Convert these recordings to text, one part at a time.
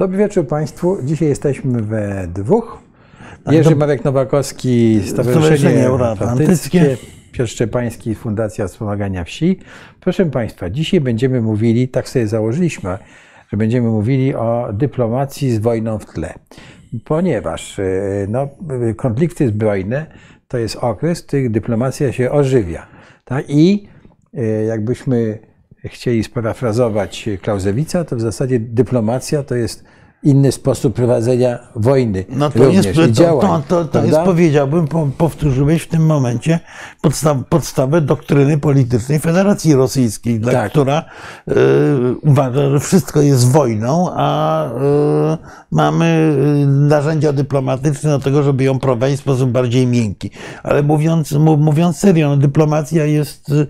Dobry wieczór Państwu. Dzisiaj jesteśmy we dwóch. Jerzy Marek Nowakowski, Stowarzyszenie Stowarzyszenie Euroatlantyckie. Piotr Szczepański, Fundacja Wspomagania Wsi. Proszę Państwa, dzisiaj będziemy mówili, tak sobie założyliśmy, że będziemy mówili o dyplomacji z wojną w tle. Ponieważ e, no, konflikty zbrojne to jest okres, w którym dyplomacja się ożywia. Tak? I e, jakbyśmy chcieli sparafrazować Klausewica, to w zasadzie dyplomacja to jest inny sposób prowadzenia wojny. No to również jest, działań, to, to, to jest, powiedziałbym, po- powtórzyłeś w tym momencie podstaw, podstawę doktryny politycznej Federacji Rosyjskiej, dla, Tak. która y, uważa, że wszystko jest wojną, a y, mamy y, narzędzia dyplomatyczne do tego, żeby ją prowadzić w sposób bardziej miękki. Ale mówiąc, mów- mówiąc serio, no, dyplomacja jest y,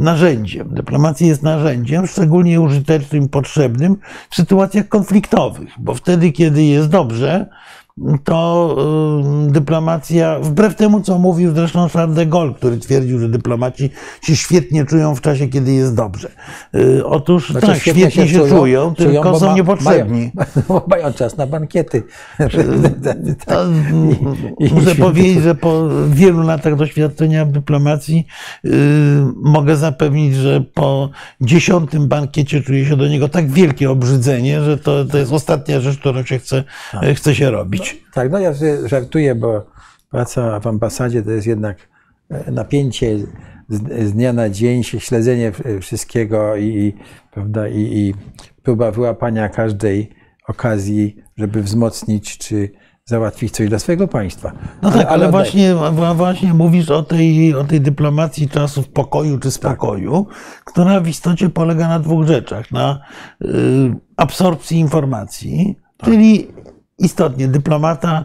narzędziem. Dyplomacja jest narzędziem szczególnie użytecznym, potrzebnym w sytuacjach konfliktowych, bo wtedy, kiedy jest dobrze, to y, dyplomacja, wbrew temu, co mówił zresztą Charles de Gaulle, który twierdził, że dyplomaci się świetnie czują w czasie, kiedy jest dobrze. Y, Otóż Znaczy, tak, świetnie, się, czują, tylko bo są ma- niepotrzebni. Mają, bo mają czas na bankiety. To, I- i- muszę i- powiedzieć, że po wielu latach doświadczenia w dyplomacji y, mogę zapewnić, że po dziesiątym bankiecie czuje się do niego tak wielkie obrzydzenie, że to, to jest ostatnia rzecz, którą się chce, chce się robić. Tak, no ja sobie żartuję, bo praca w ambasadzie to jest jednak e, napięcie z, dnia na dzień, śledzenie w- wszystkiego i, prawda, i, i próba wyłapania każdej okazji, żeby wzmocnić czy załatwić coś dla swojego państwa. No tak, ale, oddaj- właśnie, właśnie mówisz o tej, o tej dyplomacji czasów pokoju czy spokoju, która w istocie polega na dwóch rzeczach. Na y, absorpcji informacji, czyli istotnie dyplomata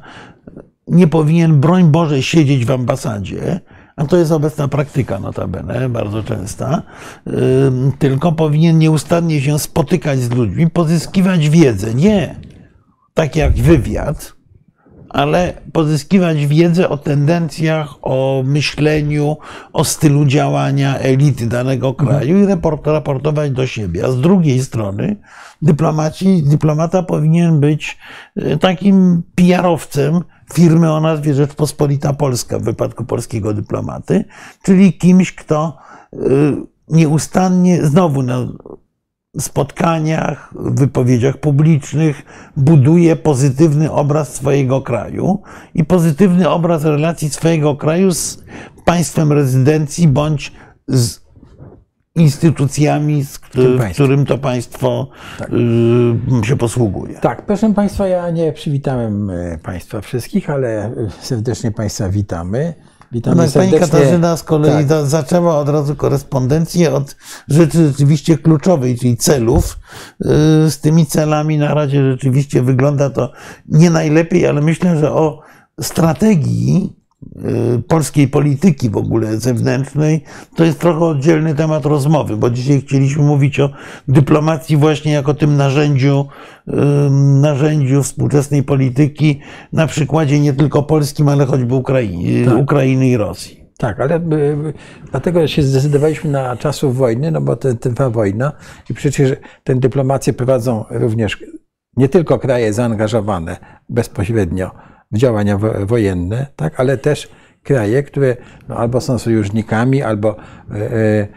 nie powinien, broń Boże, siedzieć w ambasadzie, a to jest obecna praktyka notabene, bardzo częsta, tylko powinien nieustannie się spotykać z ludźmi, pozyskiwać wiedzę. Nie tak jak wywiad, ale pozyskiwać wiedzę o tendencjach, o myśleniu, o stylu działania elity danego kraju i raport, raportować do siebie. A z drugiej strony dyplomaci, dyplomata powinien być e, takim PR-owcem firmy o nazwie Rzeczpospolita Polska w wypadku polskiego dyplomaty, czyli kimś, kto e, nieustannie znowu na spotkaniach, wypowiedziach publicznych buduje pozytywny obraz swojego kraju i pozytywny obraz relacji swojego kraju z państwem rezydencji bądź z instytucjami, z którym, którym to państwo y, się posługuje. Tak, proszę Państwa, ja nie przywitałem e, Państwa wszystkich, ale e, serdecznie Państwa witamy. Witamy No, pani serdecznie. Katarzyna z kolei Tak. za- zaczęła od razu korespondencję od rzeczy rzeczywiście kluczowej, czyli celów. Yy, Z tymi celami na razie rzeczywiście wygląda to nie najlepiej, ale myślę, że o strategii polskiej polityki w ogóle zewnętrznej, to jest trochę oddzielny temat rozmowy, bo dzisiaj chcieliśmy mówić o dyplomacji właśnie jako tym narzędziu, yy, narzędziu współczesnej polityki na przykładzie nie tylko polskim, ale choćby Ukrainy, Ukrainy i Rosji. Tak, ale y, y, dlatego się zdecydowaliśmy na czasów wojny, no bo trwa wojna i przecież tę dyplomację prowadzą również nie tylko kraje zaangażowane bezpośrednio działania wo- wojenne, tak, ale też kraje, które no, albo są sojusznikami, albo y,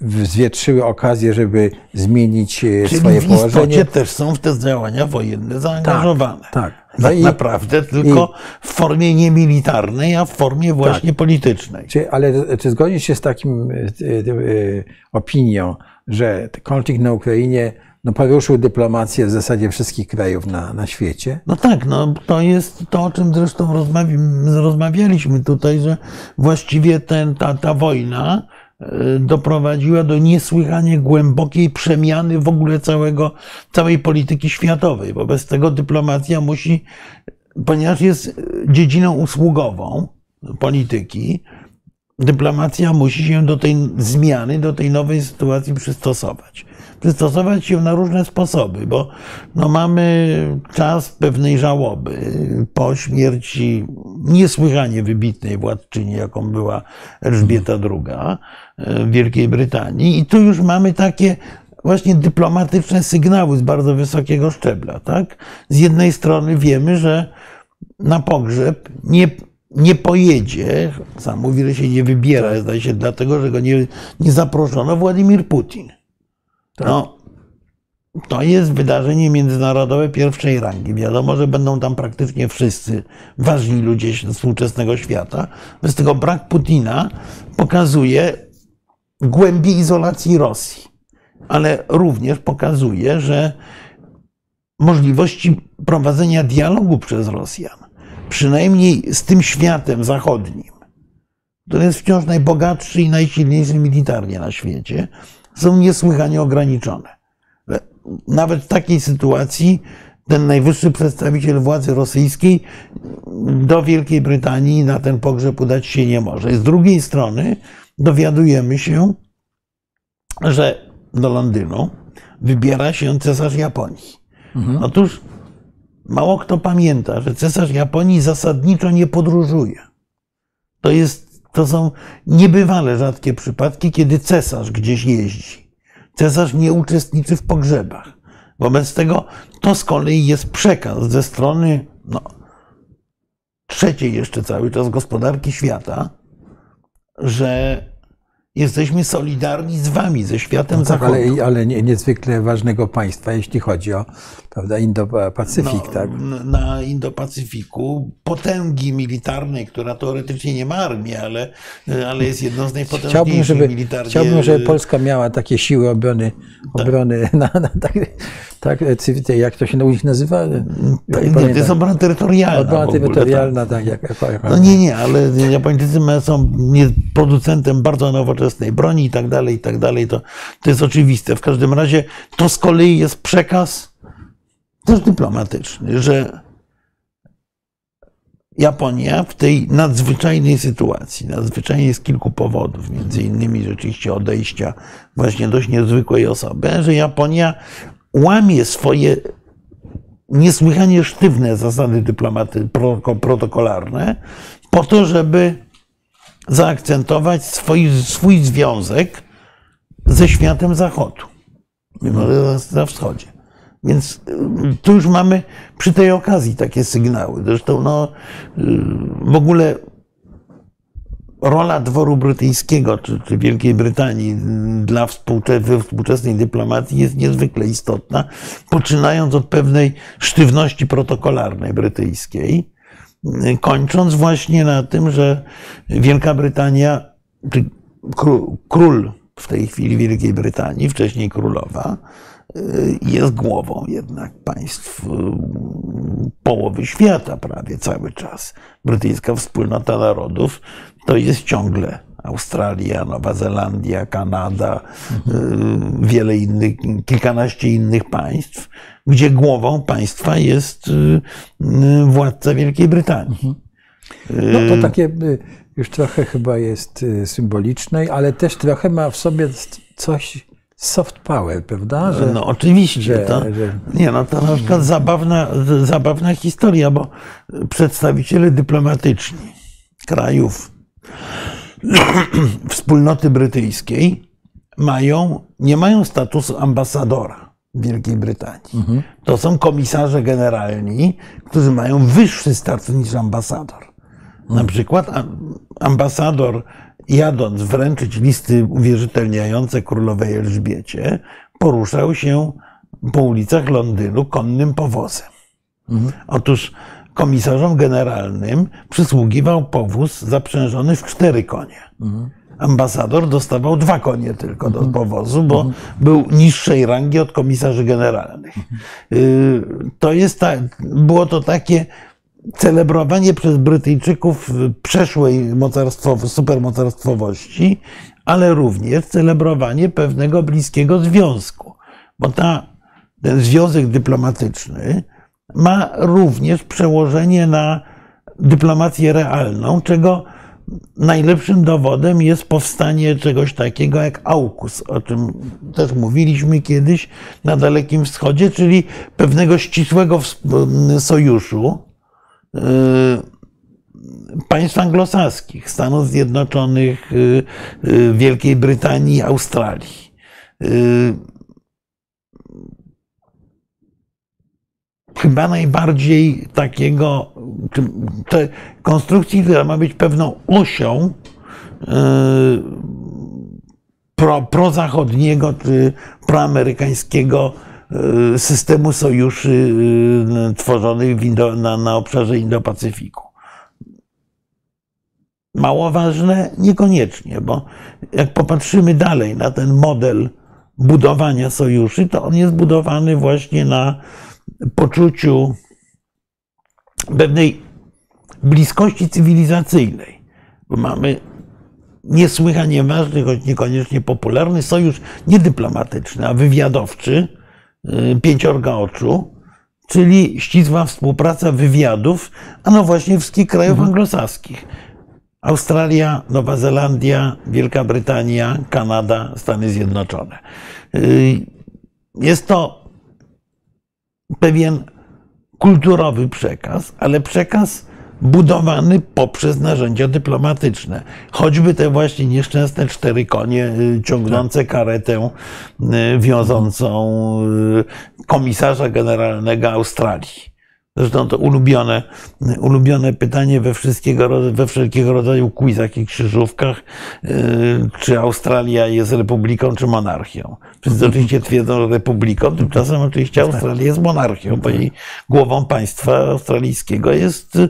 w- zwietrzyły okazję, żeby zmienić y, Czyli swoje w położenie. też są w te działania wojenne zaangażowane. tak. No Tak i- naprawdę tylko w formie niemilitarnej, a w formie właśnie politycznej. Czy, ale czy zgodzisz się z takim y, y, y, opinią, że konflikt na Ukrainie no, poruszył dyplomację w zasadzie wszystkich krajów na, na świecie? No tak, no to jest to, o czym zresztą rozmawi, rozmawialiśmy tutaj, że właściwie ten, ta, ta wojna e, doprowadziła do niesłychanie głębokiej przemiany w ogóle całego, całej polityki światowej. Wobec tego dyplomacja musi, ponieważ jest dziedziną usługową polityki, dyplomacja musi się do tej zmiany, do tej nowej sytuacji przystosować. Przystosować się na różne sposoby, bo no mamy czas pewnej żałoby po śmierci niesłychanie wybitnej władczyni, jaką była Elżbieta II w Wielkiej Brytanii. I tu już mamy takie właśnie dyplomatyczne sygnały z bardzo wysokiego szczebla. Tak? Z jednej strony wiemy, że na pogrzeb nie, nie pojedzie, sam mówi, że się nie wybiera, zdaje się, dlatego, że go nie, nie zaproszono Władimir Putin. No, to jest wydarzenie międzynarodowe pierwszej rangi. Wiadomo, że będą tam praktycznie wszyscy ważni ludzie współczesnego świata. Bez tego brak Putina pokazuje głębię izolacji Rosji, ale również pokazuje, że możliwości prowadzenia dialogu przez Rosjan, przynajmniej z tym światem zachodnim, który jest wciąż najbogatszy i najsilniejszy militarnie na świecie, są niesłychanie ograniczone. Nawet w takiej sytuacji ten najwyższy przedstawiciel władzy rosyjskiej do Wielkiej Brytanii na ten pogrzeb udać się nie może. Z drugiej strony dowiadujemy się, że do Londynu wybiera się cesarz Japonii. Mhm. Otóż mało kto pamięta, że cesarz Japonii zasadniczo nie podróżuje. To, jest, to są niebywale rzadkie przypadki, kiedy cesarz gdzieś jeździ. Cesarz nie uczestniczy w pogrzebach. Wobec tego to z kolei jest przekaz ze strony no, trzeciej jeszcze cały czas gospodarki świata, że jesteśmy solidarni z wami, ze światem no tak, zachodu. Ale, ale niezwykle ważnego państwa, jeśli chodzi o prawda, Indo-Pacyfik. No, tak? Na Indo-Pacyfiku potęgi militarnej, która teoretycznie nie ma armii, ale, ale jest jedną z najpotężniejszych chciałbym, żeby, militarnie. Chciałbym, żeby Polska miała takie siły obrony, tak. obrony na, na, tak, tak, jak to się na nich nazywa? Tak, nie, to jest obrona terytorialna. Obrona terytorialna, tak. jak, jak, jak, no nie, nie, ale Japończycy są producentem bardzo nowoczesnej broni i tak dalej, i tak dalej. To, to jest oczywiste. W każdym razie to z kolei jest przekaz też dyplomatyczny, że Japonia w tej nadzwyczajnej sytuacji, nadzwyczajnej z kilku powodów, między innymi rzeczywiście odejścia właśnie dość niezwykłej osoby, że Japonia łamie swoje niesłychanie sztywne zasady dyplomaty protokolarne po to, żeby zaakcentować swój, swój związek ze światem zachodu, mimo że na wschodzie. Więc y, tu już mamy przy tej okazji takie sygnały. Zresztą no, y, w ogóle rola dworu brytyjskiego czy, czy Wielkiej Brytanii dla współczesnej dyplomacji jest niezwykle istotna, poczynając od pewnej sztywności protokolarnej brytyjskiej, kończąc właśnie na tym, że Wielka Brytania, czy król w tej chwili Wielkiej Brytanii, wcześniej królowa, jest głową jednak państw y, połowy świata prawie cały czas. Brytyjska Wspólnota Narodów to jest ciągle Australia, Nowa Zelandia, Kanada, mhm. wiele innych, kilkanaście innych państw, gdzie głową państwa jest y, władca Wielkiej Brytanii. Mhm. No to takie już trochę chyba jest symboliczne, ale też trochę ma w sobie coś soft power, prawda? Że, no oczywiście. Że, to, że... Nie, no to na przykład zabawna, zabawna historia, bo przedstawiciele dyplomatyczni krajów wspólnoty brytyjskiej mają, nie mają statusu ambasadora Wielkiej Brytanii. Mhm. To są komisarze generalni, którzy mają wyższy status niż ambasador. Mhm. Na przykład ambasador jadąc wręczyć listy uwierzytelniające królowej Elżbiecie, poruszał się po ulicach Londynu konnym powozem. Mhm. Otóż komisarzom generalnym przysługiwał powóz zaprzężony w cztery konie. Ambasador dostawał dwa konie tylko do powozu, bo był niższej rangi od komisarzy generalnych. Y, to jest ta, było to takie celebrowanie przez Brytyjczyków przeszłej mocarstwo, supermocarstwowości, ale również celebrowanie pewnego bliskiego związku. Bo ta, ten związek dyplomatyczny ma również przełożenie na dyplomację realną, czego najlepszym dowodem jest powstanie czegoś takiego jak AUKUS, o czym też mówiliśmy kiedyś na Dalekim Wschodzie, czyli pewnego ścisłego sojuszu Y, państw anglosaskich, Stanów Zjednoczonych, y, y, Wielkiej Brytanii, Australii. Chyba najbardziej takiego, te konstrukcji, która ma być pewną osią yy, pro, prozachodniego czy proamerykańskiego yy, systemu sojuszy yy, tworzonych na, na obszarze Indo-Pacyfiku. Mało ważne? Niekoniecznie, bo jak popatrzymy dalej na ten model budowania sojuszy, to on jest budowany właśnie na poczuciu pewnej bliskości cywilizacyjnej. Bo mamy niesłychanie ważny, choć niekoniecznie popularny sojusz nie dyplomatyczny, a wywiadowczy, y, pięciorga oczu, czyli ścisła współpraca wywiadów, a no właśnie wszystkich krajów mhm. anglosaskich. Australia, Nowa Zelandia, Wielka Brytania, Kanada, Stany Zjednoczone. Y, jest to pewien kulturowy przekaz, ale przekaz budowany poprzez narzędzia dyplomatyczne. Choćby te właśnie nieszczęsne cztery konie y, ciągnące tak. karetę y, wiążącą komisarza generalnego Australii. Zresztą to ulubione, ulubione pytanie we, wszystkiego, we wszelkiego rodzaju quizach i krzyżówkach, y, czy Australia jest republiką, czy monarchią. Wszyscy mhm. oczywiście twierdzą, że republiką, tymczasem oczywiście tak. Australia jest monarchią, bo jej głową państwa australijskiego jest y,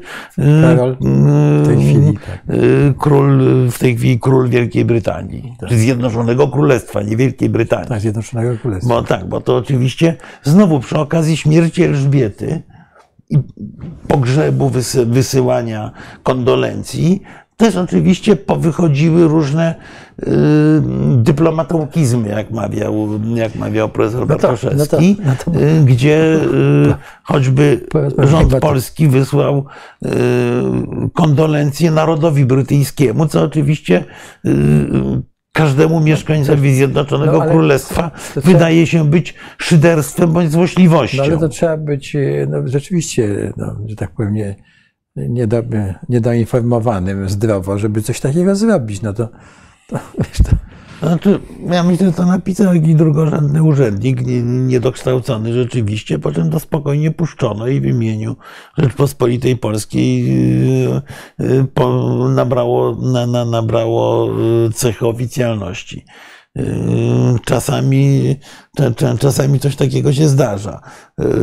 Karol, w tej chwili, tak. Król, w tej chwili król Wielkiej Brytanii, tak. Zjednoczonego Królestwa, nie Wielkiej Brytanii. Tak, Zjednoczonego Królestwa. Bo tak, bo to oczywiście znowu przy okazji śmierci Elżbiety, pogrzebu, wysyłania kondolencji, też oczywiście powychodziły różne y, dyplomatołkizmy, jak mawiał, jak mawiał profesor no to, Bartoszewski, no to, no to, y, gdzie y, choćby rząd polski wysłał y, kondolencje narodowi brytyjskiemu, co oczywiście y, każdemu mieszkańcowi Zjednoczonego no, Królestwa wydaje trzeba, się być szyderstwem bądź złośliwością. No, ale to trzeba być no, rzeczywiście, no, że tak powiem, nie, niedoinformowanym zdrowo, żeby coś takiego zrobić. No to, to, wiesz, to znaczy, ja myślę, że to napisał jakiś drugorzędny urzędnik, niedokształcony rzeczywiście, po czym to spokojnie puszczono i w imieniu Rzeczpospolitej Polskiej y, y, nabrało, na, na, nabrało y, cechy oficjalności. Czasami, czasami coś takiego się zdarza.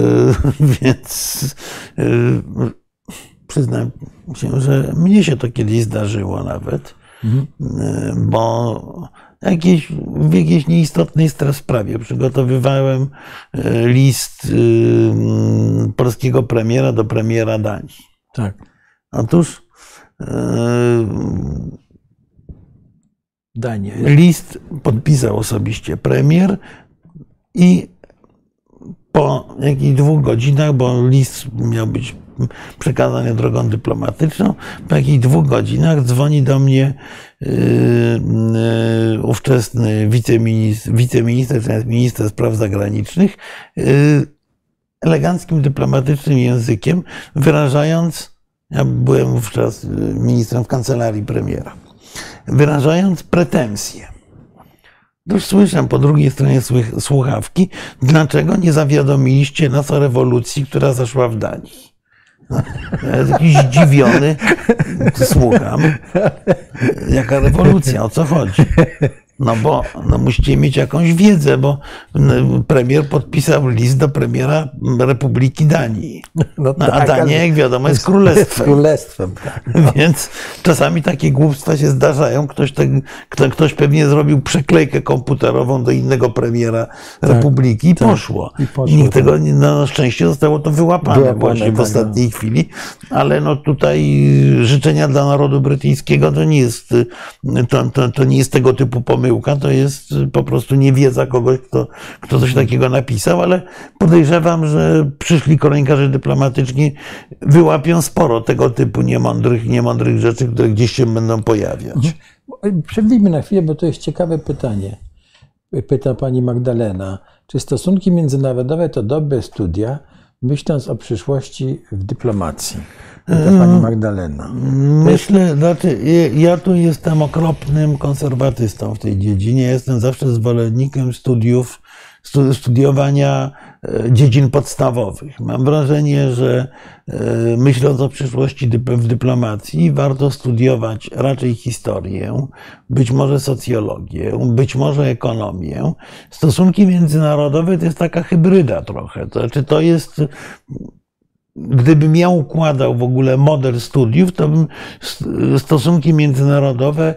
Więc przyznam się, że mnie się to kiedyś zdarzyło nawet, mhm. bo jakiejś, w jakiejś nieistotnej sprawie. Przygotowywałem e, list y, polskiego premiera do premiera Danii. Tak. Otóż e, Danie. List podpisał osobiście premier i po jakichś dwóch godzinach, bo list miał być przekazania drogą dyplomatyczną. Po jakichś dwóch godzinach dzwoni do mnie yy, yy, ówczesny wiceminister, wiceminister, czy minister spraw zagranicznych, yy, eleganckim, dyplomatycznym językiem, wyrażając, ja byłem wówczas ministrem w kancelarii premiera, wyrażając pretensje. Już słyszę po drugiej stronie słuchawki, dlaczego nie zawiadomiliście nas o rewolucji, która zaszła w Danii. Ja jakiś zdziwiony, słucham. Jaka rewolucja, o co chodzi? No bo no musicie mieć jakąś wiedzę, bo premier podpisał list do premiera Republiki Danii. No tak, a Dania, jak wiadomo, jest królestwem. królestwem tak. Więc czasami takie głupstwa się zdarzają. Ktoś, te, ktoś pewnie zrobił przeklejkę komputerową do innego premiera tak, Republiki i tak, poszło. I poszło Nikt tego, tak. na szczęście zostało to wyłapane, wyłapane właśnie w tak, ostatniej no. chwili. Ale no tutaj życzenia dla narodu brytyjskiego to nie jest, to, to, to nie jest tego typu pomysł pomyłka, to jest po prostu niewiedza kogoś, kto, kto coś takiego napisał, ale podejrzewam, że przyszli kronikarze dyplomatyczni wyłapią sporo tego typu niemądrych, niemądrych rzeczy, które gdzieś się będą pojawiać. Mhm. Przewidźmy na chwilę, bo to jest ciekawe pytanie. Pyta pani Magdalena. Czy stosunki międzynarodowe to dobre studia, myśląc o przyszłości w dyplomacji? To pani Magdalena. Myślę, znaczy, ja tu jestem okropnym konserwatystą w tej dziedzinie. Jestem zawsze zwolennikiem studiów stu- studiowania e, dziedzin podstawowych. Mam wrażenie, że e, myśląc o przyszłości w dyplomacji, warto studiować raczej historię, być może socjologię, być może ekonomię. Stosunki międzynarodowe to jest taka hybryda trochę. To znaczy, to jest gdybym ja układał w ogóle model studiów, to bym st- stosunki międzynarodowe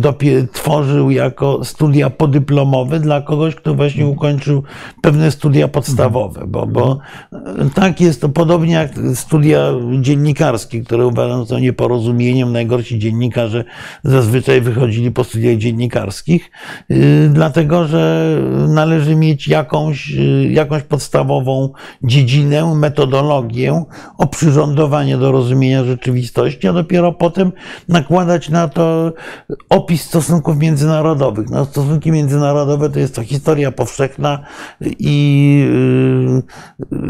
dopie- tworzył jako studia podyplomowe dla kogoś, kto właśnie ukończył pewne studia podstawowe, bo, bo yy, tak jest to podobnie jak studia dziennikarskie, które uważam są nieporozumieniem. Najgorsi dziennikarze zazwyczaj wychodzili po studiach dziennikarskich, yy, dlatego że należy mieć jakąś, jakąś podstawową dziedzinę, metodologię, oprzyrządowanie do rozumienia rzeczywistości, a dopiero potem nakładać na to opis stosunków międzynarodowych. No, stosunki międzynarodowe to jest to historia powszechna i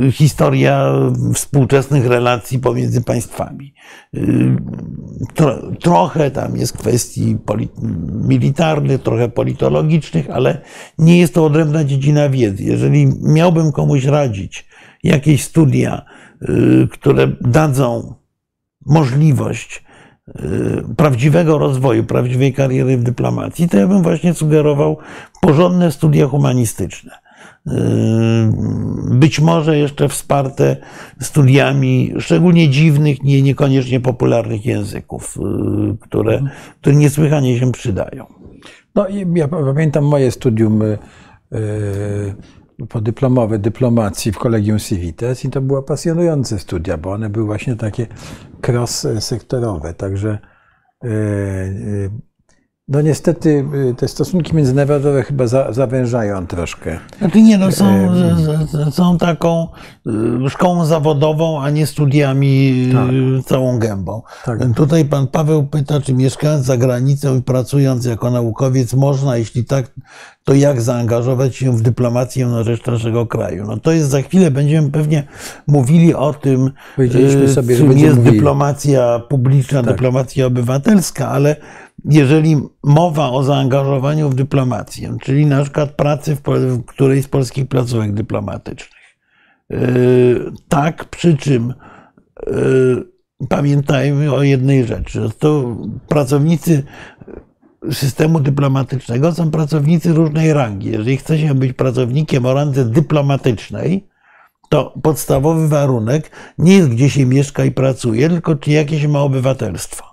y, historia współczesnych relacji pomiędzy państwami. Y, tro, trochę tam jest kwestii militarnych, trochę politologicznych, ale nie jest to odrębna dziedzina wiedzy. Jeżeli miałbym komuś radzić, jakieś studia, y, które dadzą możliwość y, prawdziwego rozwoju, prawdziwej kariery w dyplomacji, to ja bym właśnie sugerował porządne studia humanistyczne. Y, Być może jeszcze wsparte studiami szczególnie dziwnych, nie, niekoniecznie popularnych języków, które, które niesłychanie się przydają. No ja pamiętam moje studium podyplomowe dyplomacji w Kolegium Civitas i to były pasjonujące studia, bo one były właśnie takie cross-sektorowe, także y, y, no niestety y, te stosunki międzynarodowe chyba za, zawężają troszkę. Znaczy nie, no są, z- z- są taką y, szkołą zawodową, a nie studiami y, całą gębą. Tak. Tutaj pan Paweł pyta, czy mieszkając za granicą i pracując jako naukowiec można, jeśli tak, to jak zaangażować się w dyplomację na rzecz naszego kraju? No to jest za chwilę, będziemy pewnie mówili o tym, Powiedzieliśmy y, sobie, czym jest mówili. dyplomacja publiczna, Tak. dyplomacja obywatelska, ale jeżeli mowa o zaangażowaniu w dyplomację, czyli na przykład pracy w, w którejś z polskich placówek dyplomatycznych, yy, tak, przy czym yy, pamiętajmy o jednej rzeczy, to pracownicy systemu dyplomatycznego są pracownicy różnej rangi. Jeżeli chce się być pracownikiem o randze dyplomatycznej, to podstawowy warunek nie jest, gdzie się mieszka i pracuje, tylko czy jakieś ma obywatelstwo.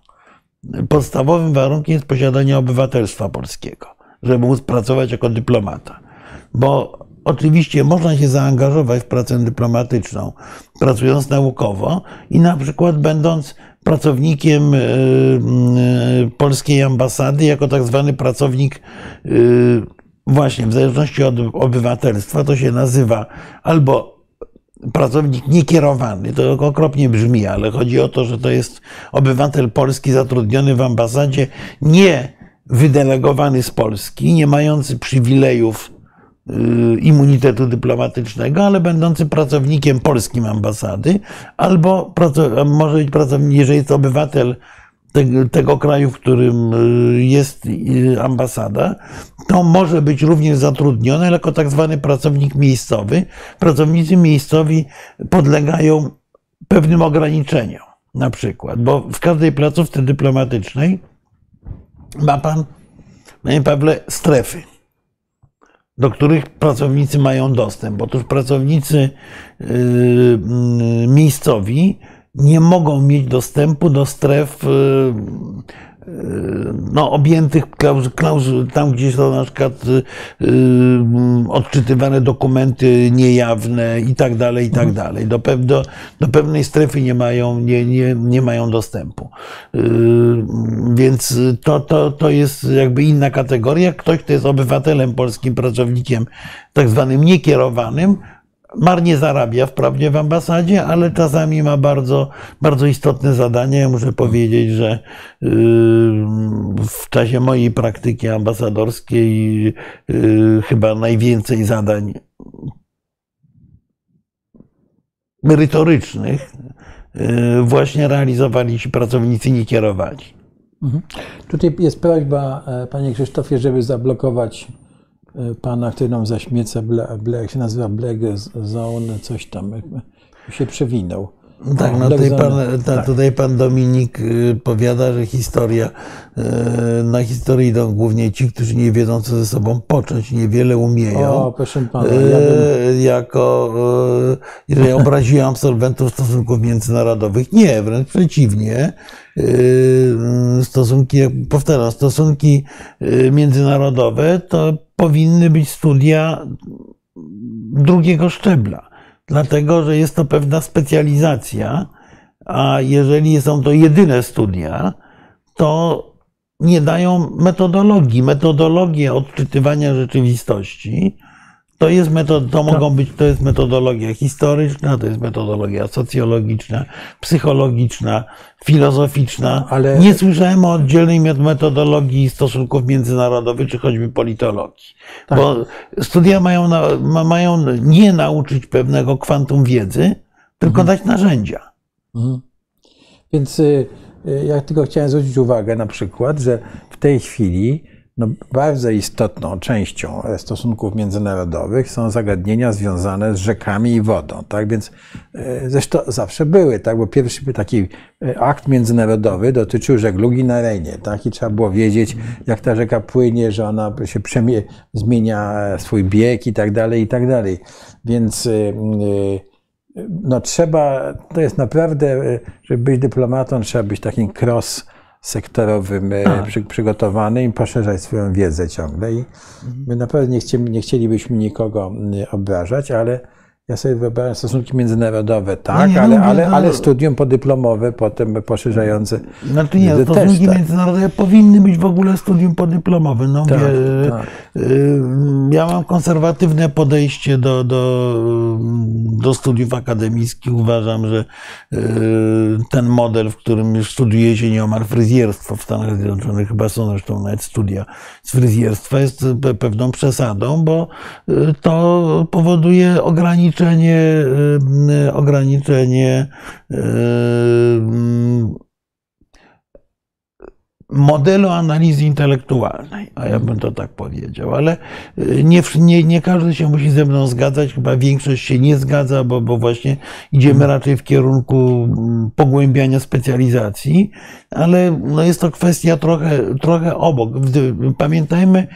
Podstawowym warunkiem jest posiadanie obywatelstwa polskiego, żeby móc pracować jako dyplomata. Bo oczywiście można się zaangażować w pracę dyplomatyczną, pracując naukowo i na przykład będąc pracownikiem y, y, polskiej ambasady, jako tak zwany pracownik y, właśnie w zależności od obywatelstwa, to się nazywa albo pracownik niekierowany, to okropnie brzmi, ale chodzi o to, że to jest obywatel polski zatrudniony w ambasadzie, nie wydelegowany z Polski, nie mający przywilejów y, immunitetu dyplomatycznego, ale będący pracownikiem polskim ambasady, albo może być pracownik, jeżeli jest obywatel tego, kraju, w którym y, jest y, ambasada, to może być również zatrudniony jako tak zwany pracownik miejscowy. Pracownicy miejscowi podlegają pewnym ograniczeniom, na przykład, bo w każdej placówce dyplomatycznej ma pan, panie Pawle, strefy do których pracownicy mają dostęp. Otóż pracownicy yy, miejscowi nie mogą mieć dostępu do stref yy, yy, no, objętych klauz, klauz, tam, gdzie są na przykład yy, odczytywane dokumenty niejawne i tak dalej, i tak dalej. Do, do, do pewnej strefy nie mają, nie, nie, nie mają dostępu. Więc to, to, to jest jakby inna kategoria. Ktoś, kto jest obywatelem polskim, pracownikiem tak zwanym niekierowanym, marnie zarabia wprawdzie w ambasadzie, ale czasami ma bardzo, bardzo istotne zadania. Ja muszę powiedzieć, że yy, w czasie mojej praktyki ambasadorskiej yy, chyba najwięcej zadań merytorycznych yy, właśnie realizowali ci pracownicy niekierowani. Tutaj jest prośba, e, panie Krzysztofie, żeby zablokować pana, który nam zaśmieca, ble, ble, jak się nazywa Black Zone, coś tam, y, się przewinął. Tak, no tutaj pan, ta, tutaj pan Dominik powiada, że historia, na historii idą głównie ci, którzy nie wiedzą, co ze sobą począć, niewiele umieją. O, proszę pana. Ja bym... Jako, jeżeli obraziłem absolwentów stosunków międzynarodowych, nie, wręcz przeciwnie. Stosunki, powtarzam, stosunki międzynarodowe to powinny być studia drugiego szczebla dlatego że jest to pewna specjalizacja, a jeżeli są to jedyne studia, to nie dają metodologii. Metodologia odczytywania rzeczywistości to, jest metod, to mogą być, to jest metodologia historyczna, to jest metodologia socjologiczna, psychologiczna, filozoficzna. Ale... Nie słyszałem o oddzielnej metodologii stosunków międzynarodowych, czy choćby politologii. Tak. Bo studia mają, mają nie nauczyć pewnego kwantum wiedzy, tylko mhm. dać narzędzia. Mhm. Więc y, y, ja tylko chciałem zwrócić uwagę na przykład, że w tej chwili no, bardzo istotną częścią stosunków międzynarodowych są zagadnienia związane z rzekami i wodą. Tak więc e, zresztą zawsze były, tak? bo pierwszy taki e, akt międzynarodowy dotyczył żeglugi na Rejnie. Tak? I trzeba było wiedzieć, jak ta rzeka płynie, że ona się przemie, zmienia swój bieg i tak dalej, i tak dalej. Więc e, no, trzeba, to jest naprawdę, żeby być dyplomatą, trzeba być takim cross sektorowym e, tak. przy, przygotowany i poszerzać swoją wiedzę ciągle. I my naprawdę nie, chcieli, nie chcielibyśmy nikogo obrażać, ale ja sobie wyobrażam stosunki międzynarodowe, tak, nie, nie ale, ale, ale studium podyplomowe, potem poszerzające. Znaczy nie, stosunki też, tak. międzynarodowe powinny być w ogóle studium podyplomowym. No, tak, wie, tak. Y, ja mam konserwatywne podejście do, do, do studiów akademickich. Uważam, że y, ten model, w którym już studiuje się nieomal fryzjerstwo w Stanach Zjednoczonych, chyba są zresztą nawet studia z fryzjerstwa, jest pewną przesadą, bo y, to powoduje ograniczenie ograniczenie, y, ograniczenie y, modelu analizy intelektualnej, a ja bym to tak powiedział, ale y, nie, nie, nie każdy się musi ze mną zgadzać, chyba większość się nie zgadza, bo, bo właśnie idziemy mhm. raczej w kierunku mm, pogłębiania specjalizacji, ale no jest to kwestia trochę, trochę obok. Pamiętajmy,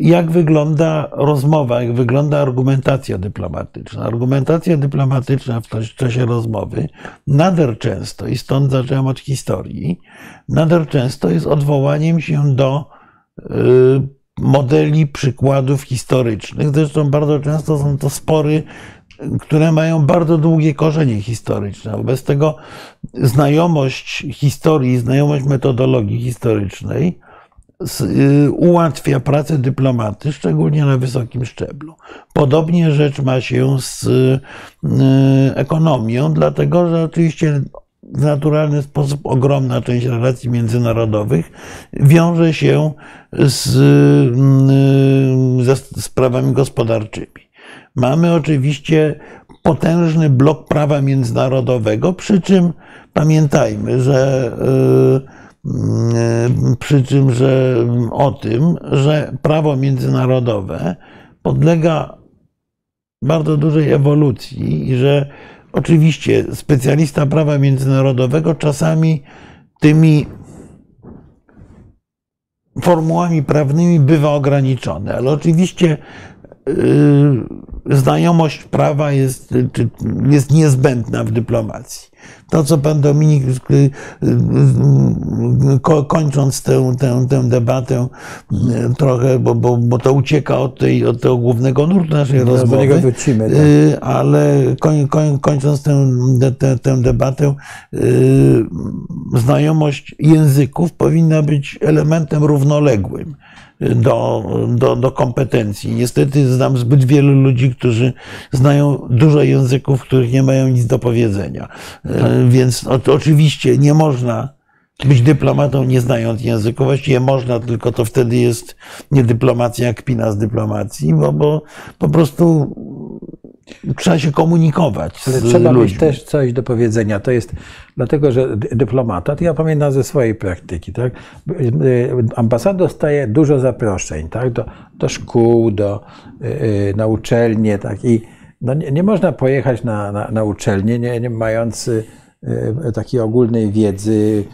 jak wygląda rozmowa, jak wygląda argumentacja dyplomatyczna. Argumentacja dyplomatyczna w czasie rozmowy nader często, i stąd zacząłem od historii, nader często jest odwołaniem się do y, modeli, przykładów historycznych. Zresztą bardzo często są to spory, które mają bardzo długie korzenie historyczne. Wobec tego znajomość historii, znajomość metodologii historycznej ułatwia pracę dyplomaty, szczególnie na wysokim szczeblu. Podobnie rzecz ma się z y, ekonomią, dlatego że oczywiście w naturalny sposób ogromna część relacji międzynarodowych wiąże się z, y, ze sprawami gospodarczymi. Mamy oczywiście potężny blok prawa międzynarodowego, przy czym pamiętajmy, że Mm, przy czym, że o tym, że prawo międzynarodowe podlega bardzo dużej ewolucji i że oczywiście specjalista prawa międzynarodowego czasami tymi formułami prawnymi bywa ograniczony, ale oczywiście znajomość prawa jest, jest niezbędna w dyplomacji to, co pan Dominik, y, y, y, kończąc tę, tę, tę debatę trochę, bo, bo, bo to ucieka od, tej, od tego głównego nurtu naszej no, rozmowy, wrócimy, tak. ale koń, koń, kończąc tę, tę, tę debatę, znajomość języków powinna być elementem równoległym do, do, do kompetencji. Niestety znam zbyt wielu ludzi, którzy znają dużo języków, których nie mają nic do powiedzenia. Tak. Więc oczywiście nie można być dyplomatą nie znając języka. Właściwie można, tylko to wtedy jest nie dyplomacja, jak kpina z dyplomacji, bo, bo po prostu trzeba się komunikować Ale z trzeba ludźmi. mieć też coś do powiedzenia. To jest dlatego, że dy- dyplomata, to ja pamiętam ze swojej praktyki, tak? Y, Ambasador dostaje dużo zaproszeń, tak? Do, do szkół, do, y, y, na uczelnie, tak? I no nie, nie można pojechać na, na, na uczelnię, nie, nie mając takiej ogólnej wiedzy,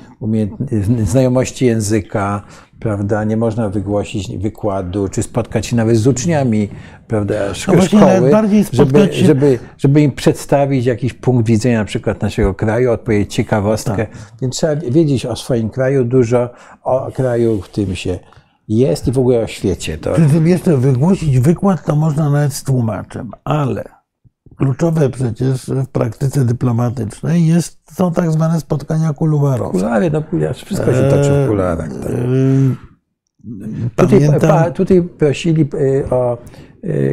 znajomości języka, prawda? Nie można wygłosić wykładu, czy spotkać się nawet z uczniami, prawda? Szko- No szkoły, żeby, się- żeby, żeby im przedstawić jakiś punkt widzenia na przykład naszego kraju, odpowiedzieć ciekawostkę. Tak. Więc trzeba wiedzieć o swoim kraju dużo, o kraju, w którym się jest i w ogóle o świecie. To, Przy tym jeszcze wygłosić wykład to można nawet z tłumaczem, ale kluczowe przecież w praktyce dyplomatycznej jest, są tak zwane spotkania kuluarowe. kulary, no wszystko się toczy w kularach. Tak. Yy, Tutaj, pa, tutaj prosili y, o,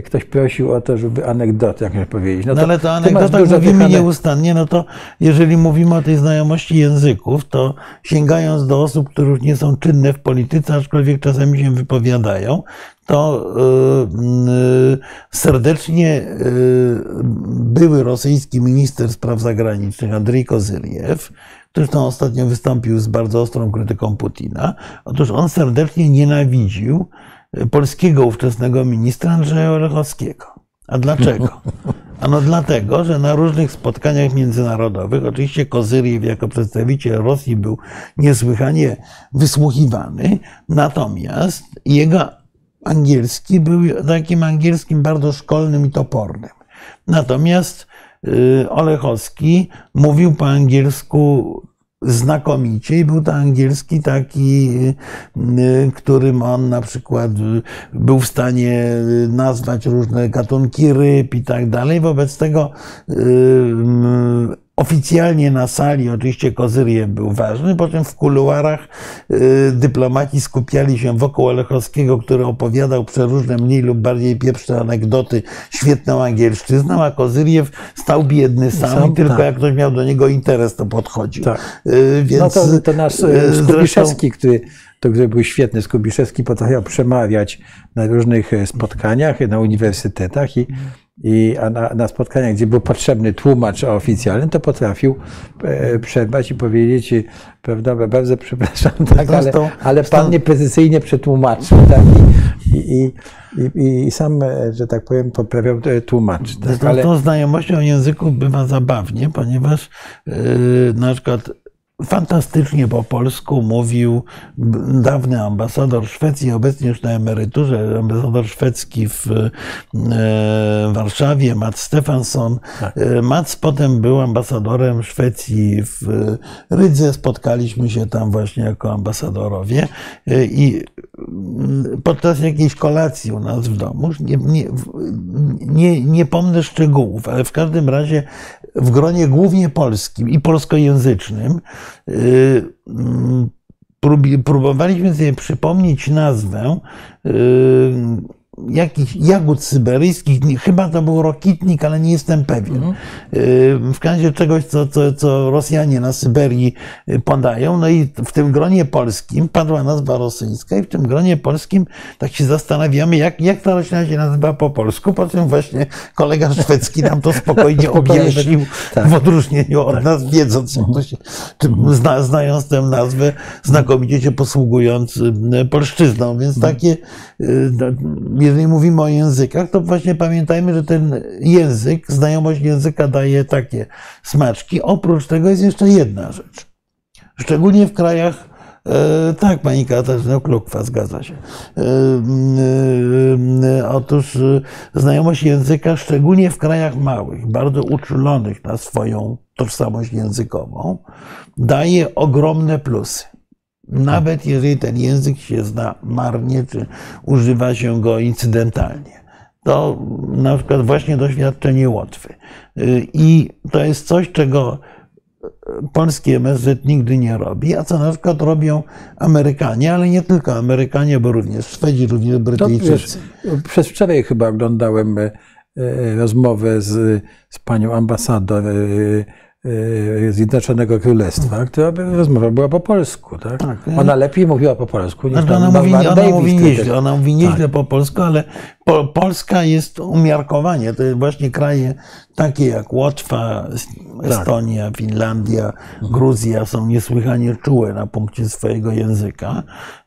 ktoś prosił o to, żeby anegdotę jakąś powiedzieć. no ale to anegdota mówimy nieustannie, no to jeżeli mówimy o tej znajomości języków, to sięgając do osób, które już nie są czynne w polityce, aczkolwiek czasami się wypowiadają, to yy, yy, serdecznie były rosyjski minister spraw zagranicznych Andrzej Kozyriew, zresztą ostatnio wystąpił z bardzo ostrą krytyką Putina. Otóż on serdecznie nienawidził y, polskiego ówczesnego ministra Andrzeja Olechowskiego. A dlaczego? Ano dlatego, że na różnych spotkaniach międzynarodowych, oczywiście Kozyriew jako przedstawiciel Rosji był niesłychanie wysłuchiwany, natomiast jego angielski był takim angielskim bardzo szkolnym i topornym. Natomiast y, Olechowski mówił po angielsku znakomicie i był to angielski taki, y, którym on na przykład y, był w stanie y, nazwać różne gatunki ryb i tak dalej. Wobec tego y, y, oficjalnie na sali oczywiście Kozyriew był ważny, po czym w kuluarach y, dyplomaci skupiali się wokół Olechowskiego, który opowiadał przeróżne mniej lub bardziej pieprzne anegdoty świetną angielszczyzną, a Kozyriew stał biedny sam, Sam, i tylko tak. jak ktoś miał do niego interes, to podchodził. Tak. Y, Więc, No to, to nasz y, Skubiszewski, który, to, który był świetny, Skubiszewski potrafił przemawiać na różnych spotkaniach, na uniwersytetach i, i a na, na spotkaniach, gdzie był potrzebny tłumacz oficjalny, to potrafił e, przerwać i powiedzieć, prawda, bardzo przepraszam, tak, ale, ale pan zresztą- nieprecyzyjnie przetłumaczył, tak, i, i, i, i, sam, e, że tak powiem, poprawiał e, tłumacz, tak, ale tą znajomością języków bywa zabawnie, ponieważ yy, na przykład fantastycznie po polsku mówił dawny ambasador Szwecji, obecnie już na emeryturze, ambasador szwedzki w e, Warszawie, Mats Stefansson. E, Mats potem był ambasadorem Szwecji w Rydze. Spotkaliśmy się tam właśnie jako ambasadorowie E, i mm, podczas jakiejś kolacji u nas w domu, nie, nie, nie, nie pomnę szczegółów, ale w każdym razie w gronie głównie polskim i polskojęzycznym y, mm, próbowaliśmy sobie przypomnieć nazwę y, jakichś jagód syberyjskich, chyba to był rokitnik, ale nie jestem pewien. Y, W każdym razie czegoś, co, co, co Rosjanie na Syberii y, podają. No i w tym gronie polskim padła nazwa rosyjska i w tym gronie polskim tak się zastanawiamy, jak, jak ta roślina się nazywa po polsku, po czym właśnie kolega szwedzki nam to spokojnie objaśnił tak. w odróżnieniu od nas, wiedząc, to się, zna, znając tę nazwę, znakomicie się posługując y, polszczyzną. Więc takie, y, no, jeżeli mówimy o językach, to właśnie pamiętajmy, że ten język, znajomość języka daje takie smaczki. Oprócz tego jest jeszcze jedna rzecz. Szczególnie w krajach, e, tak, pani Katarzyna Klukwa, zgadza się. E, e, Otóż e, znajomość języka, szczególnie w krajach małych, bardzo uczulonych na swoją tożsamość językową, daje ogromne plusy. Nawet jeżeli ten język się zna marnie, czy używa się go incydentalnie. To na przykład właśnie doświadczenie Łotwy. Y, I to jest coś, czego polski MSZ nigdy nie robi, a co na przykład robią Amerykanie, ale nie tylko Amerykanie, bo również Szwedzi, również Brytyjczycy. wiesz, przez wczoraj chyba oglądałem e, e, rozmowę z, z panią ambasador y, Zjednoczonego Królestwa, która by rozmowa była po polsku. Tak? Tak. Ona lepiej mówiła po polsku niż Znaczy ona mówi, ona Davis, mówi nieźle, ona mówi nieźle Tak. po polsku, ale po, Polska jest umiarkowanie. To jest właśnie kraje takie jak Łotwa, Tak. Estonia, Finlandia, Mhm. Gruzja są niesłychanie czułe na punkcie swojego języka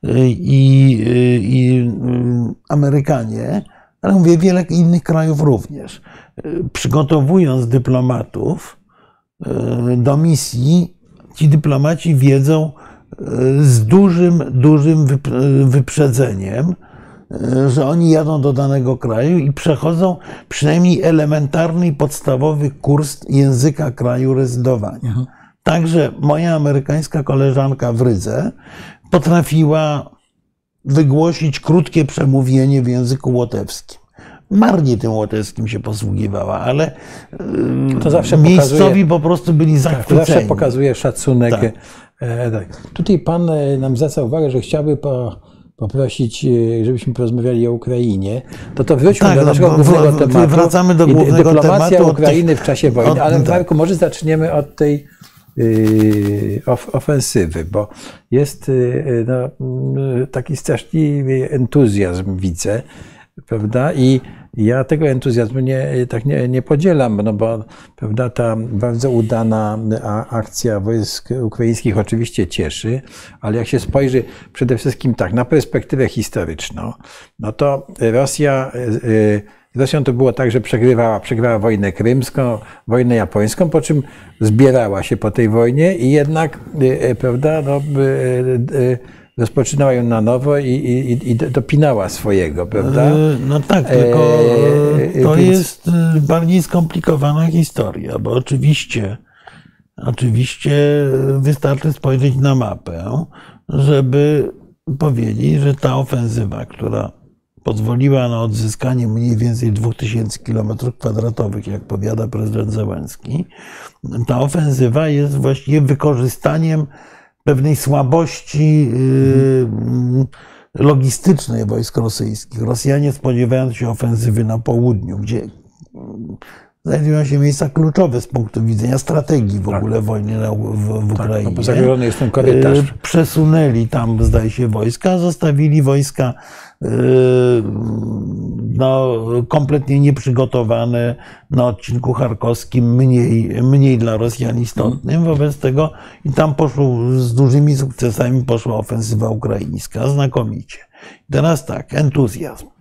Y, i, i, i y, Amerykanie, ale mówię wiele innych krajów również. Y, Przygotowując dyplomatów y, do misji, ci dyplomaci wiedzą y, z dużym, dużym wyp- wyprzedzeniem, że oni jadą do danego kraju i przechodzą przynajmniej elementarny i podstawowy kurs języka kraju rezydowania. Także moja amerykańska koleżanka w Rydze potrafiła wygłosić krótkie przemówienie w języku łotewskim. Marnie tym łotewskim się posługiwała, ale y, To zawsze miejscowi pokazuje- po prostu byli To zachwyceni. zawsze pokazuje szacunek. Tak. E, tak. Tutaj pan e, nam zwraca uwagę, że chciałby po, poprosić, e, żebyśmy porozmawiali o Ukrainie. To to wróćmy Tak, do no, naszego bo- głównego bo- tematu. wracamy do głównego dyplomacja tematu Ukrainy tych- w czasie wojny. od- Ale tak. Marku, może zaczniemy od tej yy, of, ofensywy, bo jest yy, no, mm, taki straszliwy entuzjazm widzę, prawda? I ja tego entuzjazmu nie, tak nie, nie podzielam, no bo prawda, ta bardzo udana akcja wojsk ukraińskich oczywiście cieszy, ale jak się spojrzy przede wszystkim tak na perspektywę historyczną, no to Rosja yy, z Rosją to było tak, że przegrywała, przegrała wojnę krymską, wojnę japońską, po czym zbierała się po tej wojnie i jednak, y, y, prawda, no, y, y, rozpoczynała ją na nowo i, i, i dopinała swojego, prawda? E, No tak, tylko Eee, e, to więc- jest e, bardziej skomplikowana historia, bo oczywiście, oczywiście wystarczy spojrzeć na mapę, żeby powiedzieć, że ta ofensywa, która pozwoliła na odzyskanie mniej więcej 2000 km2, jak powiada prezydent Zełenski, ta ofensywa jest właściwie wykorzystaniem pewnej słabości yy, logistycznej wojsk rosyjskich. Rosjanie spodziewając się ofensywy na południu, gdzie znajdują się miejsca kluczowe z punktu widzenia strategii w ogóle wojny na, w, w Ukrainie. no bo jest ten korytarz. Yy, Przesunęli tam, zdaje się, wojska, zostawili wojska yy, no, kompletnie nieprzygotowane na odcinku charkowskim, mniej, mniej dla Rosjan istotnym. Wobec tego i tam poszło z dużymi sukcesami poszła ofensywa ukraińska, znakomicie. Teraz tak, entuzjazm.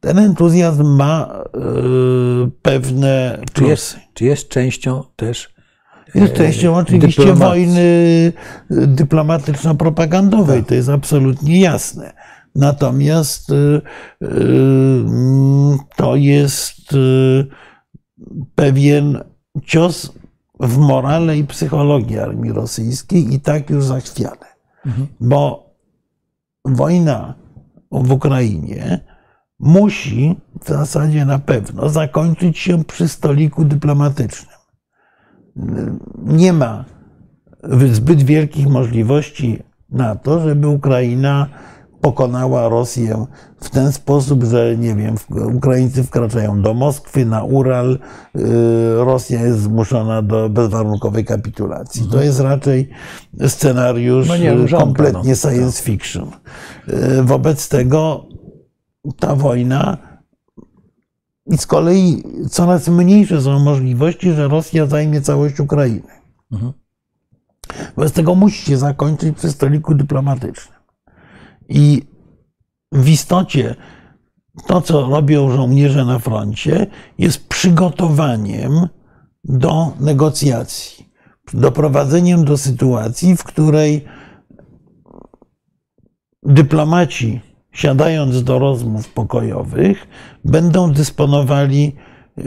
Ten entuzjazm ma yy, pewne Czy plusy. jest, czy jest częścią też Jest częścią oczywiście dyplomacji. wojny dyplomatyczno-propagandowej, to jest absolutnie jasne. Natomiast to jest pewien cios w morale i psychologii armii rosyjskiej i tak już zachwiane. Bo wojna w Ukrainie musi w zasadzie na pewno zakończyć się przy stoliku dyplomatycznym nie ma zbyt wielkich możliwości na to, żeby Ukraina pokonała Rosję w ten sposób, że nie wiem, Ukraińcy wkraczają do Moskwy, na Ural, yy, Rosja jest zmuszona do bezwarunkowej kapitulacji. To jest raczej scenariusz No nie, żonka, kompletnie no. science fiction. Yy, Wobec tego ta wojna i z kolei coraz mniejsze są możliwości, że Rosja zajmie całość Ukrainy. Wobec tego musi się zakończyć przy stoliku dyplomatycznym. I w istocie to, co robią żołnierze na froncie, jest przygotowaniem do negocjacji, doprowadzeniem do sytuacji, w której dyplomaci, siadając do rozmów pokojowych, będą dysponowali yy,